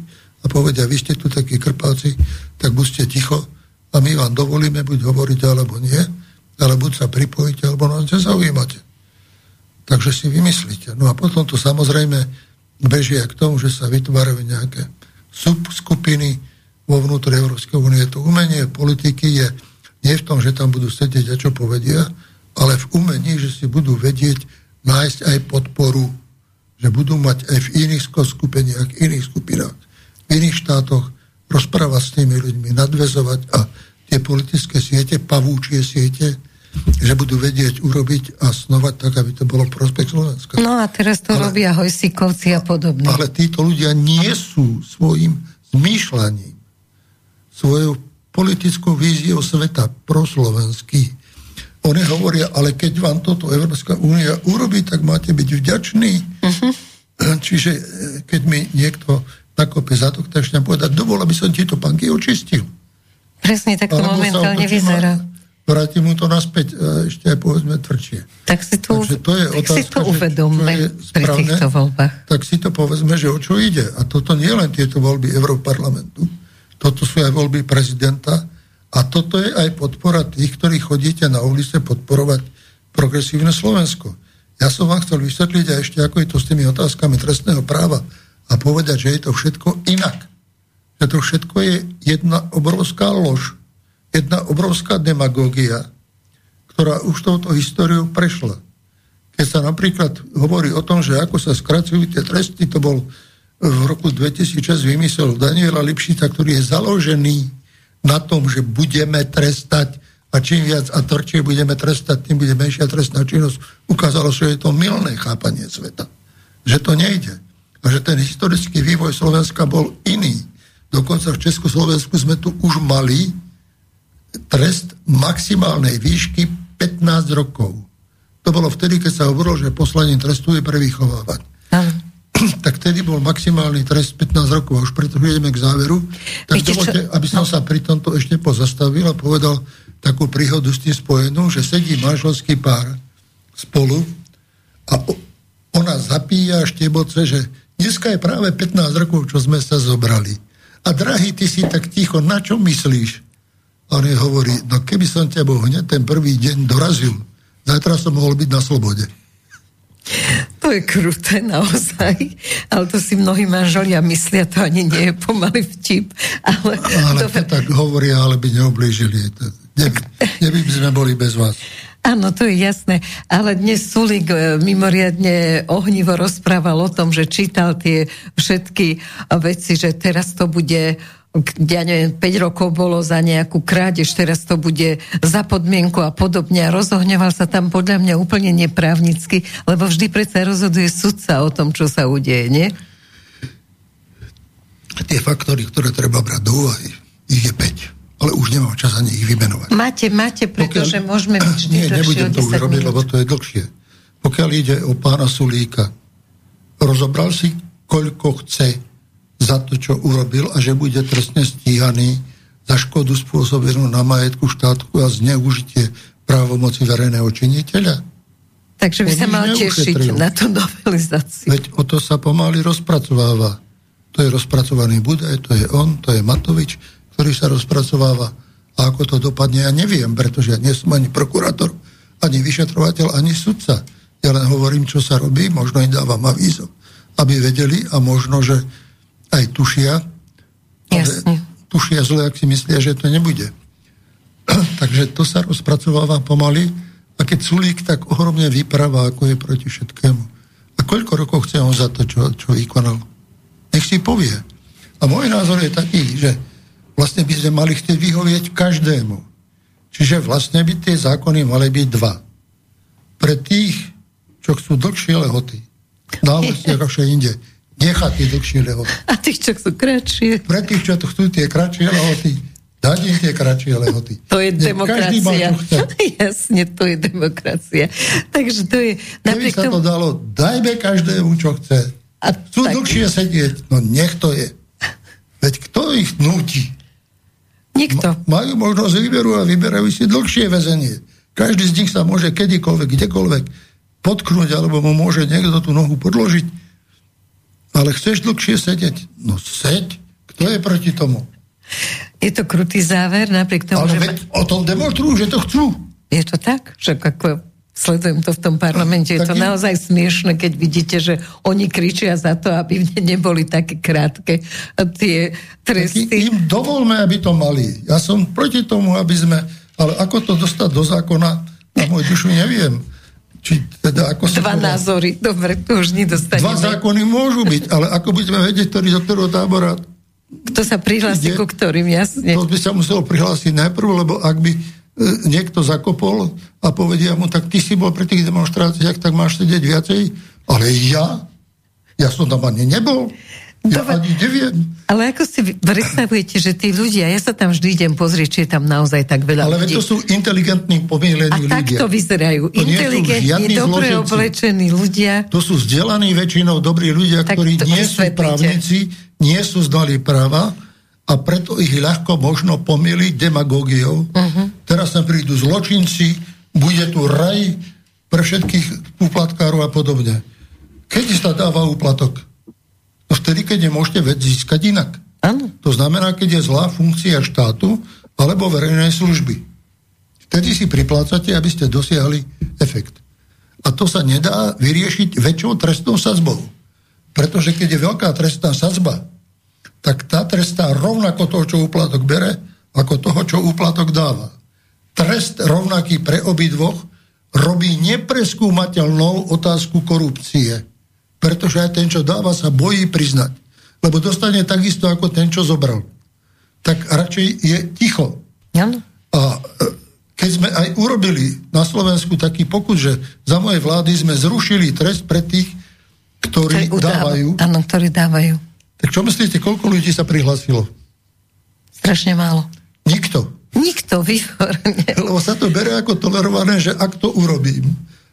a povedia, vy ste tu takí krpáci, tak buďte ticho, a my vám dovolíme buď hovoriť alebo nie, ale buď sa pripojíte, alebo nás nezaujímate. Takže si vymyslíte. No a potom to samozrejme bežia k tomu, že sa vytvárajú nejaké subskupiny vo vnútri Európskej únie. To umenie politiky je nie v tom, že tam budú sedieť a čo povedia, ale v umení, že si budú vedieť nájsť aj podporu, že budú mať aj v iných skupeniach, iných skupinách, v iných štátoch rozprávať s tými ľuďmi, nadvezovať a tie politické siete, pavúčie siete, že budú vedieť urobiť a snovať tak, aby to bolo prospech Slovenska. No a teraz to ale, robia hojsikovci a podobne. Ale títo ľudia nie sú svojim zmýšľaním, svojou politickou víziou sveta proslovenský. Oni hovoria, ale keď vám toto Európska únia urobí, tak máte byť vďační. Uh-huh. Čiže eh, keď mi niekto nakope za to, chceš povedať, dovol, aby som tieto banky očistil. Presne tak to momentálne vyzerá. vráti mu to naspäť e, ešte aj povedzme tvrdšie. Tak si to, Takže to je tak otázka, si to že uvedomme čo je pri správne, týchto voľbách. Tak si to povedzme, že o čo ide. A toto nie len tieto voľby Európarlamentu, toto sú aj voľby prezidenta a toto je aj podpora tých, ktorí chodíte na ulice podporovať progresívne Slovensko. Ja som vám chcel vysvetliť aj ešte, ako je to s tými otázkami trestného práva a povedať, že je to všetko inak. Že to všetko je jedna obrovská lož, jedna obrovská demagógia, ktorá už touto históriou prešla. Keď sa napríklad hovorí o tom, že ako sa skracujú tie tresty, to bol v roku 2006 vymysel Daniela Lipšita, ktorý je založený na tom, že budeme trestať a čím viac a tvrdšie budeme trestať, tým bude menšia trestná činnosť. Ukázalo sa, že je to milné chápanie sveta. Že to nejde. A že ten historický vývoj Slovenska bol iný. Dokonca v Československu sme tu už mali trest maximálnej výšky 15 rokov. To bolo vtedy, keď sa hovorilo, že poslaním trestu je prevychovávať. Vtedy bol maximálny trest 15 rokov. A už preto ideme k záveru. Tak Víte, dovolte, aby som no. sa pri tomto ešte pozastavil a povedal takú príhodu s tým spojenú, že sedí manželský pár spolu a ona zapíja šteboce, že dneska je práve 15 rokov, čo sme sa zobrali. A drahý, ty si tak ticho, na čo myslíš? A on hovorí, no keby som ťa bol hneď ten prvý deň dorazil, zajtra som mohol byť na slobode. To je kruté naozaj, ale to si mnohí manželia myslia, to ani nie je pomaly vtip. Ale, ale to... tak hovoria, ale by neoblížili. Neby by sme boli bez vás. Áno, to je jasné. Ale dnes Sulik e, mimoriadne ohnivo rozprával o tom, že čítal tie všetky veci, že teraz to bude ja neviem, 5 rokov bolo za nejakú krádež, teraz to bude za podmienku a podobne. A rozohňoval sa tam podľa mňa úplne neprávnicky, lebo vždy predsa rozhoduje sudca o tom, čo sa udeje, nie? Tie faktory, ktoré treba brať do úvahy, ich je 5. Ale už nemám čas ani ich vymenovať. Máte, máte, pretože Pokiaľ... môžeme byť vždy Nie, nebudem to už robiť, lebo to je dlhšie. Pokiaľ ide o pána Sulíka, rozobral si, koľko chce za to, čo urobil a že bude trestne stíhaný za škodu spôsobenú na majetku štátku a zneužitie právomoci verejného činiteľa? Takže by sa mal tešiť na tú novelizáciu. Veď o to sa pomaly rozpracováva. To je rozpracovaný Budaj, to je on, to je Matovič, ktorý sa rozpracováva. A ako to dopadne, ja neviem, pretože ja nie som ani prokurátor, ani vyšetrovateľ, ani sudca. Ja len hovorím, čo sa robí, možno im dávam avízo, aby vedeli a možno, že aj tušia, Jasne. tušia zle, ak si myslia, že to nebude. Takže to sa rozpracováva pomaly a keď Sulík tak ohromne vypráva, ako je proti všetkému. A koľko rokov chce on za to, čo, čo vykonal? Nech si povie. A môj názor je taký, že vlastne by sme mali chcieť vyhovieť každému. Čiže vlastne by tie zákony mali byť dva. Pre tých, čo chcú dlhšie lehoty, na ako inde, nechať tie dlhšie lehoty. A tých, čo chcú kratšie. Pre tých, čo chcú tie kratšie lehoty, dať im tie kratšie lehoty. To je Nie, demokracia. Jasne, to je demokracia. Takže to je... Keby sa to dalo, dajme každému, čo chce. A Chcú tak... dlhšie sedieť, no nech to je. Veď kto ich nutí? Nikto. Ma, majú možnosť výberu a vyberajú si dlhšie väzenie. Každý z nich sa môže kedykoľvek, kdekoľvek potknúť, alebo mu môže niekto tú nohu podložiť ale chceš dlhšie sedieť? No seď. Kto je proti tomu? Je to krutý záver, napriek tomu, Ale že... veď o tom demonstrujú, že to chcú. Je to tak? Že ako sledujem to v tom parlamente, je to im... naozaj smiešne, keď vidíte, že oni kričia za to, aby neboli také krátke tie tresty. Im dovolme, aby to mali. Ja som proti tomu, aby sme... Ale ako to dostať do zákona, na môj dušu neviem. Či teda ako Dva povedal, názory, dobre, to už nedostaneme. Dva zákony môžu byť, ale ako by sme vedieť, ktorý do ktorého tábora kto sa prihlási ku ktorým, jasne. To by sa muselo prihlásiť najprv, lebo ak by e, niekto zakopol a povedia mu, tak ty si bol pri tých demonstráciách, tak máš sedieť viacej, ale ja? Ja som tam ani nebol. Ja Dobre, ani neviem. Ale ako si predstavujete, že tí ľudia, ja sa tam vždy idem pozrieť, či je tam naozaj tak veľa ale ľudí. Ale to sú inteligentní, pomílení ľudia. A takto vyzerajú. To inteligentní, dobre zloženci. oblečení ľudia. To sú vzdelaní väčšinou dobrí ľudia, tak ktorí nie sú právnici, nie sú znali práva, a preto ich ľahko možno pomýliť demagógiou. Uh-huh. Teraz sa prídu zločinci, bude tu raj pre všetkých úplatkárov a podobne. Keď sa dáva úplatok? No vtedy, keď nemôžete vec získať inak. Ano. To znamená, keď je zlá funkcia štátu alebo verejnej služby. Vtedy si priplácate, aby ste dosiahli efekt. A to sa nedá vyriešiť väčšou trestnou sazbou. Pretože keď je veľká trestná sazba, tak tá trestá rovnako toho, čo úplatok bere, ako toho, čo úplatok dáva. Trest rovnaký pre obidvoch robí nepreskúmateľnou otázku korupcie. Pretože aj ten, čo dáva, sa bojí priznať. Lebo dostane takisto ako ten, čo zobral. Tak radšej je ticho. Ano. A e, keď sme aj urobili na Slovensku taký pokus, že za mojej vlády sme zrušili trest pre tých, ktorí, ktorí dávajú. Áno, ktorí dávajú tak čo myslíte, koľko ľudí sa prihlasilo? Strašne málo. Nikto. Nikto, výborne. Lebo sa to bere ako tolerované, že ak to urobím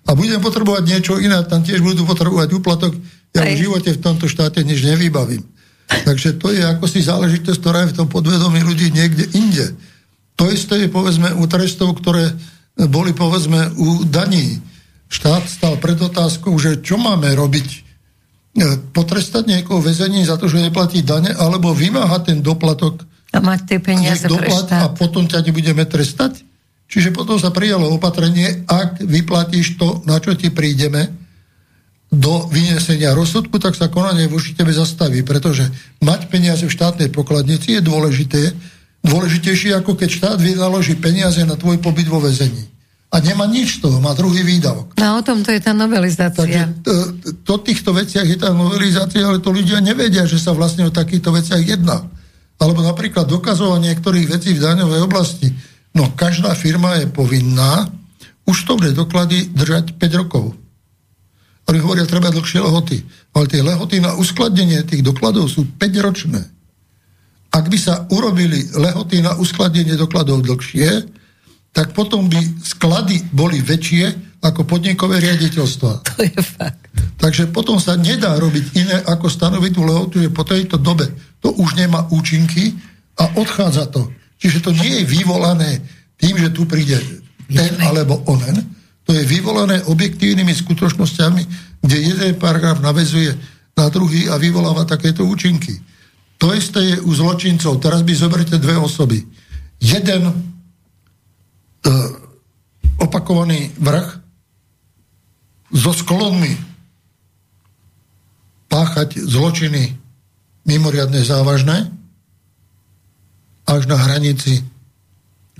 a budem potrebovať niečo iné, tam tiež budú potrebovať úplatok, ja Aj. v živote v tomto štáte nič nevybavím. Takže to je ako si záležitosť, ktorá je v tom podvedomí ľudí niekde inde. To isté je povedzme u trestov, ktoré boli povedzme u daní. Štát stal pred otázkou, že čo máme robiť E, potrestať niekoho väzení za to, že neplatí dane, alebo vymáhať ten doplatok a mať tie peniaze doplat a potom ťa nebudeme trestať? Čiže potom sa prijalo opatrenie, ak vyplatíš to, na čo ti prídeme, do vynesenia rozsudku, tak sa konanie voči tebe zastaví, pretože mať peniaze v štátnej pokladnici je dôležité, dôležitejšie ako keď štát vynaloží peniaze na tvoj pobyt vo väzení a nemá nič z toho, má druhý výdavok. No o tom to je tá novelizácia. Takže to, to týchto veciach je tá novelizácia, ale to ľudia nevedia, že sa vlastne o takýchto veciach jedná. Alebo napríklad dokazovanie niektorých vecí v daňovej oblasti. No každá firma je povinná účtovné doklady držať 5 rokov. Oni hovoria, treba dlhšie lehoty. Ale tie lehoty na uskladnenie tých dokladov sú 5 ročné. Ak by sa urobili lehoty na uskladnenie dokladov dlhšie, tak potom by sklady boli väčšie ako podnikové riaditeľstva. To je fakt. Takže potom sa nedá robiť iné, ako stanoviť tú lehotu, že po tejto dobe to už nemá účinky a odchádza to. Čiže to nie je vyvolané tým, že tu príde ten alebo onen. To je vyvolané objektívnymi skutočnosťami, kde jeden paragraf navezuje na druhý a vyvoláva takéto účinky. To isté je u zločincov. Teraz by zoberte dve osoby. Jeden E, opakovaný vrch so sklonmi páchať zločiny mimoriadne závažné až na hranici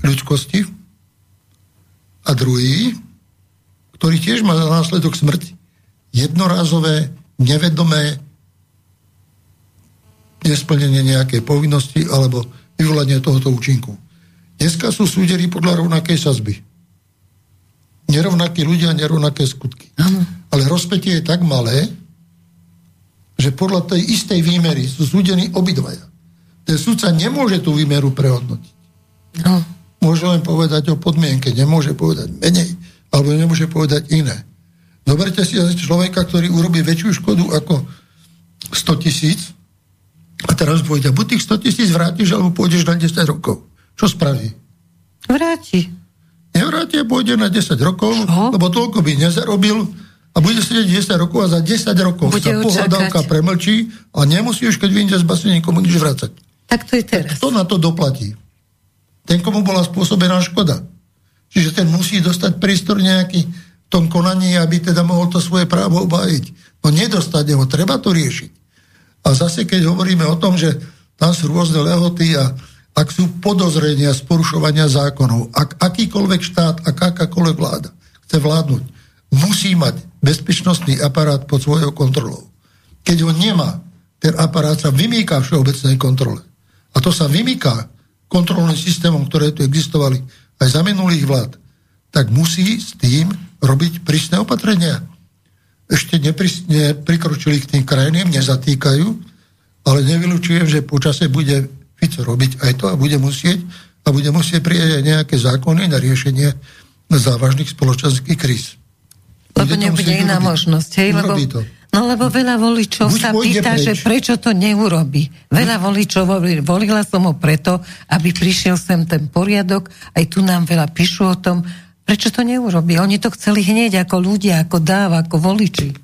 ľudskosti a druhý, ktorý tiež má za následok smrť jednorázové, nevedomé nesplnenie nejakej povinnosti alebo vyvolanie tohoto účinku. Dneska sú súderi podľa rovnakej sazby. Nerovnakí ľudia, nerovnaké skutky. Ano. Ale rozpetie je tak malé, že podľa tej istej výmery sú súdení obidvaja. Ten súdca nemôže tú výmeru prehodnotiť. No. Môže len povedať o podmienke, nemôže povedať menej, alebo nemôže povedať iné. Zoberte si človeka, ktorý urobí väčšiu škodu ako 100 tisíc a teraz povedia, buď tých 100 tisíc vrátiš, alebo pôjdeš na 10 rokov. Čo spraví? Vráti. Nevráti a pôjde na 10 rokov, Čo? lebo toľko by nezarobil a bude sedieť 10 rokov a za 10 rokov bude sa pohľadávka premlčí a nemusí už, keď vyjde z basy, nikomu nič vrácať. Tak to je teraz. Tak kto na to doplatí? Ten, komu bola spôsobená škoda. Čiže ten musí dostať prístor nejaký v tom konaní, aby teda mohol to svoje právo obájiť. No nedostať ho, treba to riešiť. A zase, keď hovoríme o tom, že tam sú rôzne lehoty a ak sú podozrenia z porušovania zákonov, ak akýkoľvek štát, ak akákoľvek vláda chce vládnuť, musí mať bezpečnostný aparát pod svojou kontrolou. Keď ho nemá, ten aparát sa vymýka všeobecnej kontrole. A to sa vymýka kontrolným systémom, ktoré tu existovali aj za minulých vlád, tak musí s tým robiť prísne opatrenia. Ešte nepri, neprikročili k tým krajinám, nezatýkajú, ale nevylučujem, že počase bude Fico robiť aj to a bude musieť a bude musieť prijať aj nejaké zákony na riešenie závažných spoločenských kríz. Lebo nebude iná robiť. možnosť. Hej? Lebo, to. No lebo veľa voličov Buď sa pýta, preč. že prečo to neurobi. Veľa voličov hovorí, volila som ho preto, aby prišiel sem ten poriadok, aj tu nám veľa píšu o tom, prečo to neurobi. Oni to chceli hneď ako ľudia, ako dáv, ako voliči.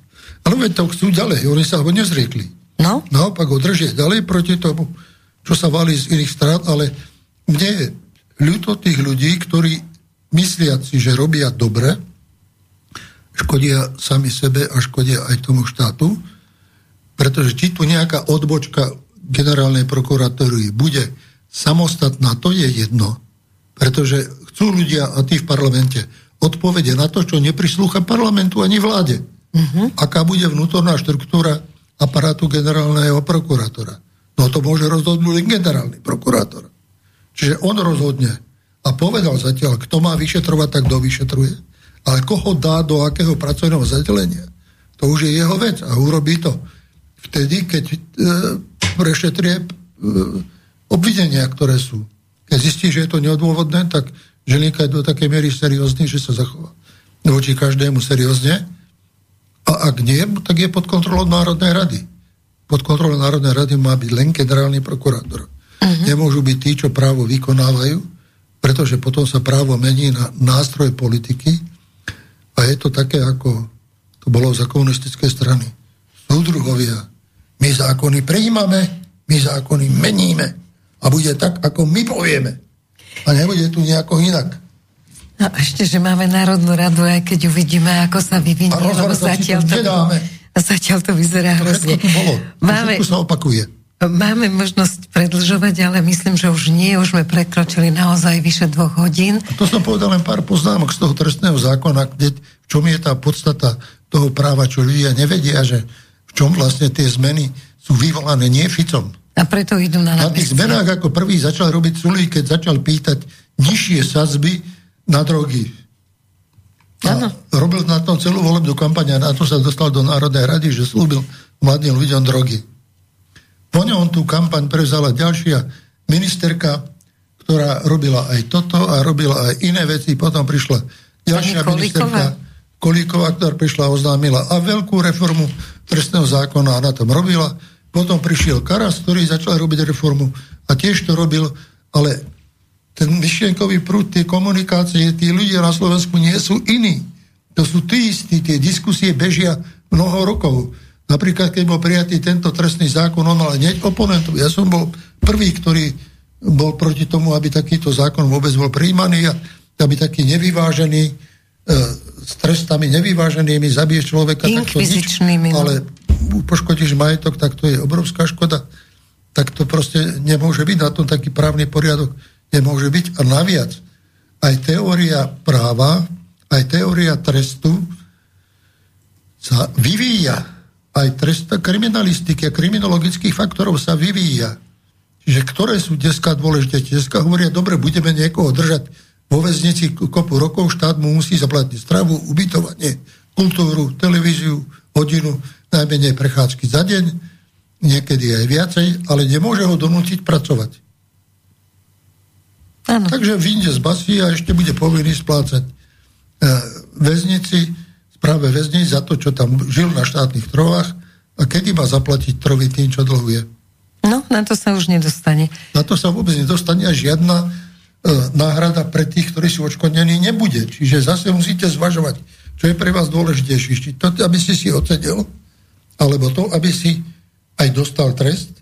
Ale veď to chcú ďalej, oni sa ho nezriekli. No, Naopak ho držia ďalej proti tomu, čo sa valí z iných strán, ale mne je ľúto tých ľudí, ktorí myslia si, že robia dobre, škodia sami sebe a škodia aj tomu štátu, pretože či tu nejaká odbočka generálnej prokuratúry bude samostatná, to je jedno. Pretože chcú ľudia, a tí v parlamente, odpovede na to, čo neprislúcha parlamentu ani vláde. Uh-huh. Aká bude vnútorná štruktúra aparátu generálneho prokurátora. No to môže rozhodnúť len generálny prokurátor. Čiže on rozhodne a povedal zatiaľ, kto má vyšetrovať, tak kto vyšetruje. Ale koho dá do akého pracovného zadelenia, to už je jeho vec a urobí to vtedy, keď e, prešetrie e, obvinenia, ktoré sú. Keď zistí, že je to neodôvodné, tak Žilinka je do takej miery seriózny, že sa zachová voči každému seriózne. A ak nie, tak je pod kontrolou Národnej rady. Pod kontrolou Národnej rady má byť len generálny prokurátor. Uh-huh. Nemôžu byť tí, čo právo vykonávajú, pretože potom sa právo mení na nástroj politiky a je to také, ako to bolo za komunistickej strany. Súdruhovia, my zákony prijímame, my zákony meníme a bude tak, ako my povieme. A nebude tu nejako inak. no ešte, že máme Národnú radu, aj keď uvidíme, ako sa vyvinie, A lebo zatiaľ to nedáme. zatiaľ to vyzerá hrozne. Máme, sa opakuje. Máme možnosť predlžovať, ale myslím, že už nie, už sme prekročili naozaj vyše dvoch hodín. A to som povedal len pár poznámok z toho trestného zákona, kde, v čom je tá podstata toho práva, čo ľudia nevedia, že v čom vlastne tie zmeny sú vyvolané nie Ficom. A preto idú na Na tých zmenách ako prvý začal robiť Sulík, keď začal pýtať nižšie sadzby na drogy. A Áno. robil na tom celú volebnú kampaň a na to sa dostal do Národnej rady, že slúbil mladým ľuďom drogy. Po ňom tú kampaň prevzala ďalšia ministerka, ktorá robila aj toto a robila aj iné veci. Potom prišla ďalšia ministerka Kolíková, ktorá prišla a oznámila a veľkú reformu trestného zákona a na tom robila. Potom prišiel Karas, ktorý začal robiť reformu a tiež to robil, ale ten myšlienkový prúd, tie komunikácie, tí ľudia na Slovensku nie sú iní. To sú tí istí, tie diskusie bežia mnoho rokov. Napríklad, keď bol prijatý tento trestný zákon, on mal hneď oponentov. Ja som bol prvý, ktorý bol proti tomu, aby takýto zákon vôbec bol príjmaný a aby taký nevyvážený, e, s trestami nevyváženými zabiješ človeka, nič, Inkvizičnými, no. ale poškodíš majetok, tak to je obrovská škoda. Tak to proste nemôže byť na tom taký právny poriadok. Nemôže byť. A naviac, aj teória práva, aj teória trestu sa vyvíja. Aj trest kriminalistiky a kriminologických faktorov sa vyvíja. Čiže ktoré sú dneska dôležité? Dneska hovoria, dobre, budeme niekoho držať vo väznici kopu rokov, štát mu musí zaplatiť stravu, ubytovanie, kultúru, televíziu, hodinu, najmenej prechádzky za deň, niekedy aj viacej, ale nemôže ho donútiť pracovať. Áno. Takže vyjde z basy a ešte bude povinný splácať e, väznici, správe väznic za to, čo tam žil na štátnych trovách a kedy má zaplatiť trovy tým, čo dlhuje. No, na to sa už nedostane. Na to sa vôbec nedostane a žiadna e, náhrada pre tých, ktorí sú odškodnení, nebude. Čiže zase musíte zvažovať, čo je pre vás dôležitejšie. Či to, aby si si odsedel, alebo to, aby si aj dostal trest,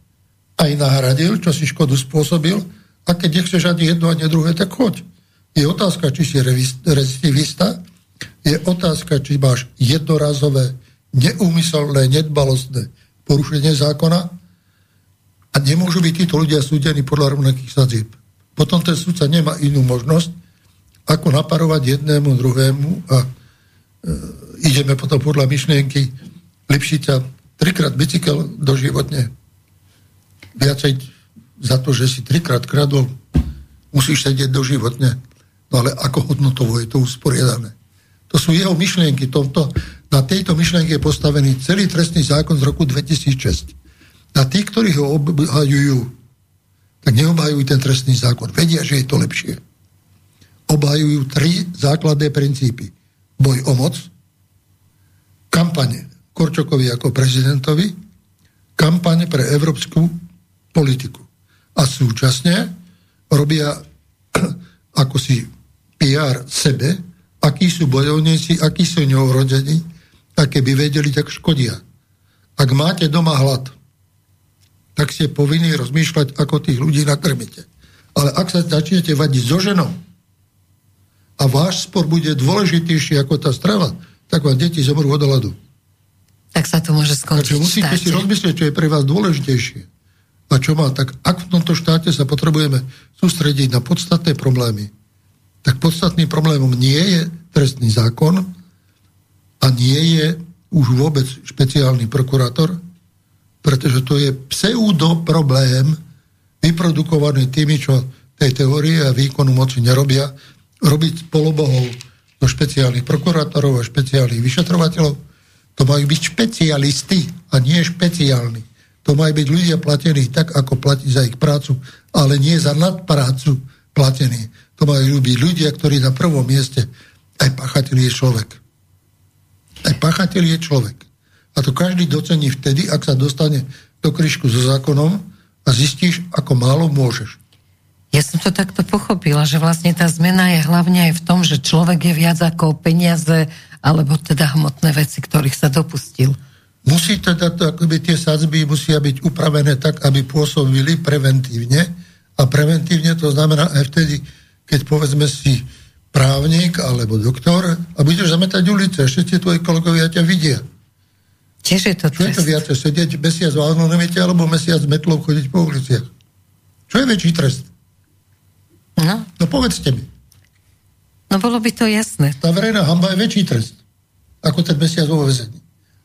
aj nahradil, čo si škodu spôsobil, a keď nechceš ani jedno, ani druhé, tak choď. Je otázka, či si recidivista, je otázka, či máš jednorazové, neúmyselné, nedbalostné porušenie zákona a nemôžu byť títo ľudia súdení podľa rovnakých sadzieb. Potom ten súdca nemá inú možnosť, ako naparovať jednému, druhému a e, ideme potom podľa myšlienky Lipšica trikrát bicykel doživotne. Viacej za to, že si trikrát kradol, musíš sedieť doživotne. No ale ako hodnotovo je to usporiadané. To sú jeho myšlienky. To, to, na tejto myšlienke je postavený celý trestný zákon z roku 2006. A tí, ktorí ho obhajujú, tak neobhajujú ten trestný zákon. Vedia, že je to lepšie. Obhajujú tri základné princípy. Boj o moc, kampane Korčokovi ako prezidentovi kampaň pre európsku politiku. A súčasne robia ako si PR sebe, akí sú bojovníci, akí sú neurodení, a keby vedeli, tak škodia. Ak máte doma hlad, tak ste povinní rozmýšľať, ako tých ľudí nakrmite. Ale ak sa začnete vadiť so ženou a váš spor bude dôležitejší ako tá strava, tak vám deti zomrú od hladu. Tak sa to môže skončiť Takže musíte štáte. si rozmyslieť, čo je pre vás dôležitejšie. A čo má, tak ak v tomto štáte sa potrebujeme sústrediť na podstatné problémy, tak podstatným problémom nie je trestný zákon a nie je už vôbec špeciálny prokurátor, pretože to je pseudo problém vyprodukovaný tými, čo tej teórie a výkonu moci nerobia, robiť polobohov do špeciálnych prokurátorov a špeciálnych vyšetrovateľov. To majú byť špecialisti a nie špeciálni. To majú byť ľudia platení tak, ako platí za ich prácu, ale nie za nadprácu platení. To majú byť ľudia, ktorí na prvom mieste aj pachateľ je človek. Aj pachateľ je človek. A to každý docení vtedy, ak sa dostane do kryšku so zákonom a zistíš, ako málo môžeš. Ja som to takto pochopila, že vlastne tá zmena je hlavne aj v tom, že človek je viac ako peniaze alebo teda hmotné veci, ktorých sa dopustil. Musí teda, to, akoby tie sadzby musia byť upravené tak, aby pôsobili preventívne a preventívne to znamená aj vtedy, keď povedzme si právnik alebo doktor a budeš zametať ulice, tie tvoji kolegovia ťa vidia. Tiež je to Čo je to trest. viacej, sedieť mesiac v anonimite alebo mesiac metlou chodiť po uliciach? Čo je väčší trest? No, No povedzte mi. no bolo by to jasné. Tá verejná hamba je väčší trest ako ten mesiac vo vezení.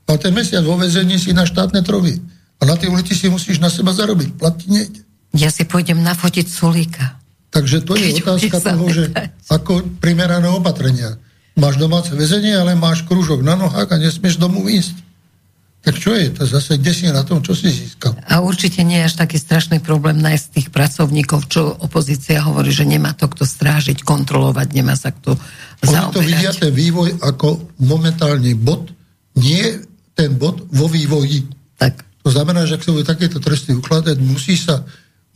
Ale ten mesiac vo vezení si na štátne trovy. A na tej ulici si musíš na seba zarobiť. Platiť nejde. Ja si pôjdem nafotiť Sulíka. Takže to je otázka toho, že ako primerané opatrenia. Máš domáce väzenie, ale máš krúžok na nohách a nesmieš domu ísť. Tak čo je to zase, kde si na tom, čo si získal? A určite nie je až taký strašný problém nájsť tých pracovníkov, čo opozícia hovorí, že nemá to kto strážiť, kontrolovať, nemá sa kto Oni to vidia zaoberať. ten vývoj ako momentálny bod, nie ten bod vo vývoji. Tak. To znamená, že ak sa budú takéto tresty ukladať, musí sa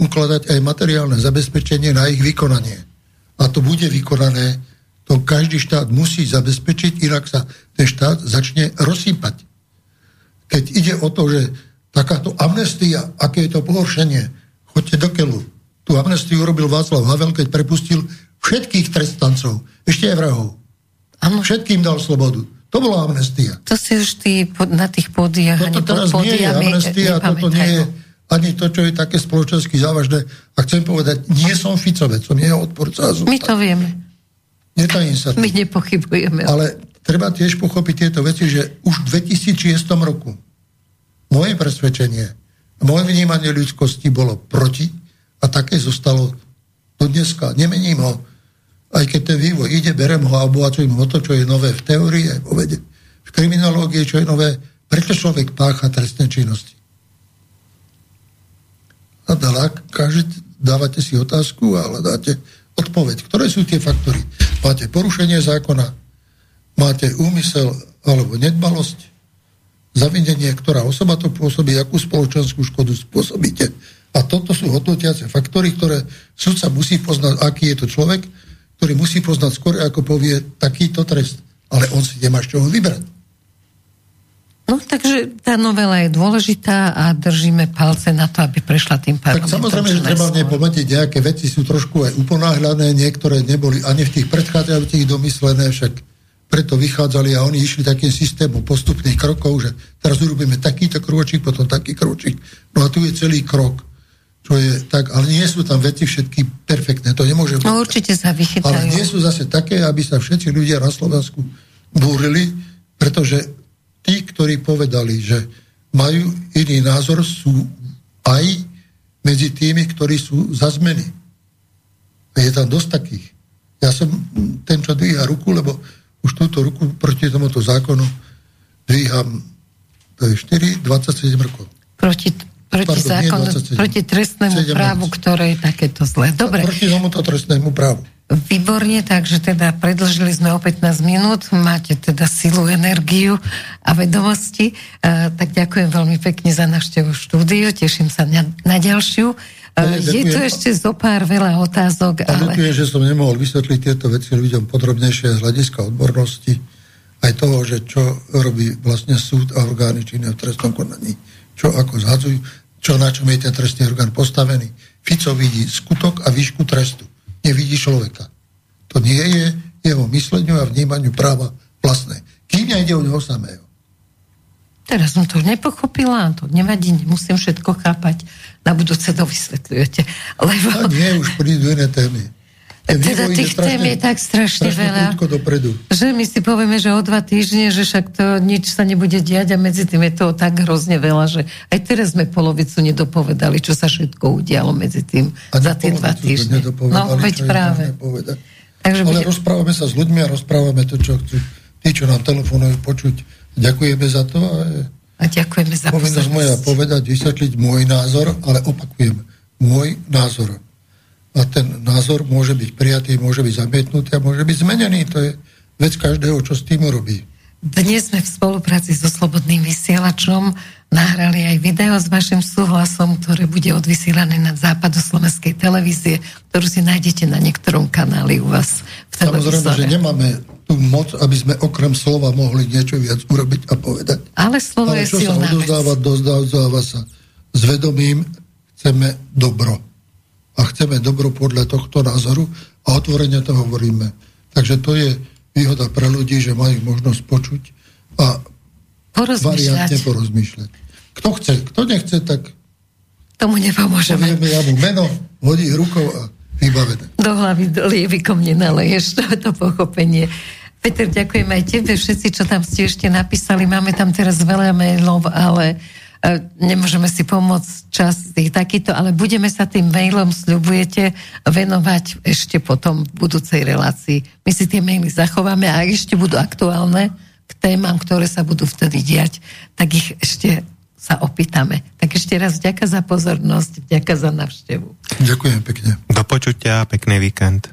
ukladať aj materiálne zabezpečenie na ich vykonanie. A to bude vykonané, to každý štát musí zabezpečiť, inak sa ten štát začne rozsýpať. Keď ide o to, že takáto amnestia, aké je to pohoršenie, choďte do keľu. Tú amnestiu urobil Václav Havel, keď prepustil všetkých trestancov, ešte aj vrahov. Áno, Všetkým dal slobodu. To bola amnestia. to si už pod, na tých pódiach ani Toto pod teraz nie je pódiami amnestia, toto nie je. Ani to, čo je také spoločensky závažné. A chcem povedať, nie som Ficovec, som jeho odporca. My to vieme. Netajím sa. My tým. nepochybujeme. Ale treba tiež pochopiť tieto veci, že už v 2006 roku moje presvedčenie, moje vnímanie ľudskosti bolo proti a také zostalo do dneska. Nemením ho. Aj keď ten vývoj ide, berem ho a obohacujem ho to, čo je nové v teórii, aj vo vede. V kriminológii, čo je nové, prečo človek pácha trestné činnosti. A dala, kažete, dávate si otázku a hľadáte odpoveď. Ktoré sú tie faktory? Máte porušenie zákona, máte úmysel alebo nedbalosť, zavinenie, ktorá osoba to pôsobí, akú spoločenskú škodu spôsobíte. A toto sú hodnotiace faktory, ktoré sudca musí poznať, aký je to človek, ktorý musí poznať skôr, ako povie takýto trest. Ale on si nemá z čoho vybrať. No takže tá novela je dôležitá a držíme palce na to, aby prešla tým Tak parlamentom. samozrejme, čo že treba v nej pometiť nejaké veci sú trošku aj uponáhľané, niektoré neboli ani v tých predchádzajúcich domyslené, však preto vychádzali a oni išli takým systémom postupných krokov, že teraz urobíme takýto krôčik, potom taký krôčik. No a tu je celý krok, čo je tak, ale nie sú tam veci všetky perfektné, to nemôže byť. No určite sa Ale vychytajú. nie sú zase také, aby sa všetci ľudia na Slovensku búrili, pretože tí, ktorí povedali, že majú iný názor, sú aj medzi tými, ktorí sú za zmeny. Je tam dosť takých. Ja som ten, čo dvíha ruku, lebo už túto ruku proti tomuto zákonu dvíham, to je 4, 27 rokov. Proti, proti, Pardon, zákonu, 27. proti trestnému 17. právu, ktoré je takéto zlé. Dobre, Proti tomuto trestnému právu. Výborne, takže teda predlžili sme o 15 minút, máte teda silu, energiu a vedomosti. Uh, tak ďakujem veľmi pekne za návštevu štúdiu, teším sa na, na ďalšiu. Uh, je tu ešte zo pár veľa otázok. A ale... Ďakujem, že som nemohol vysvetliť tieto veci ľuďom podrobnejšie z hľadiska odbornosti, aj toho, že čo robí vlastne súd a orgány činné v trestnom konaní, čo ako zhadzujú, čo na čom je ten trestný orgán postavený. Fico vidí skutok a výšku trestu. Nevidí človeka. To nie je jeho mysleniu a vnímaniu práva vlastné. Kým ide o neho samého. Teraz som to nepochopila, to nevadí, nemusím všetko chápať. Na budúce to vysvetľujete. Lebo... A nie, už prídu iné témy. Teda tých tém je tak strašne, strašne veľa, dopredu. že my si povieme, že o dva týždne, že však to nič sa nebude diať a medzi tým je toho tak hrozne veľa, že aj teraz sme polovicu nedopovedali, čo sa všetko udialo medzi tým a za tie dva týždne. No, veď práve. Takže Ale bude... rozprávame sa s ľuďmi a rozprávame to, čo chcú tí, čo nám telefonujú počuť. Ďakujeme za to. A, a ďakujeme za Povinnosť moja povedať, vysvetliť môj názor, ale opakujem, môj názor. A ten názor môže byť prijatý, môže byť zamietnutý a môže byť zmenený. To je vec každého, čo s tým urobí. Dnes sme v spolupráci so Slobodným vysielačom nahrali aj video s vašim súhlasom, ktoré bude odvysielané na západoslovenskej televízie, ktorú si nájdete na niektorom kanáli u vás v televízore. Samozrejme, že nemáme tú moc, aby sme okrem slova mohli niečo viac urobiť a povedať. Ale slovo Ale je čo sa odozdáva, dozdáva sa s vedomím, chceme dobro. A chceme dobro podľa tohto názoru a otvorene to hovoríme. Takže to je výhoda pre ľudí, že majú možnosť počuť a variantne porozmýšľať. Kto chce, kto nechce, tak tomu nepomôžeme. Povieme ja mu meno, hodí rukou a vybavené. Do hlavy do lievikom nenaleješ to, to pochopenie. Peter, ďakujem aj tebe, všetci, čo tam ste ešte napísali. Máme tam teraz veľa mailov, ale nemôžeme si pomôcť čas tých takýto, ale budeme sa tým mailom, sľubujete, venovať ešte potom v budúcej relácii. My si tie maily zachováme a ak ešte budú aktuálne k témam, ktoré sa budú vtedy diať, tak ich ešte sa opýtame. Tak ešte raz vďaka za pozornosť, vďaka za navštevu. Ďakujem pekne. Do počutia, pekný víkend.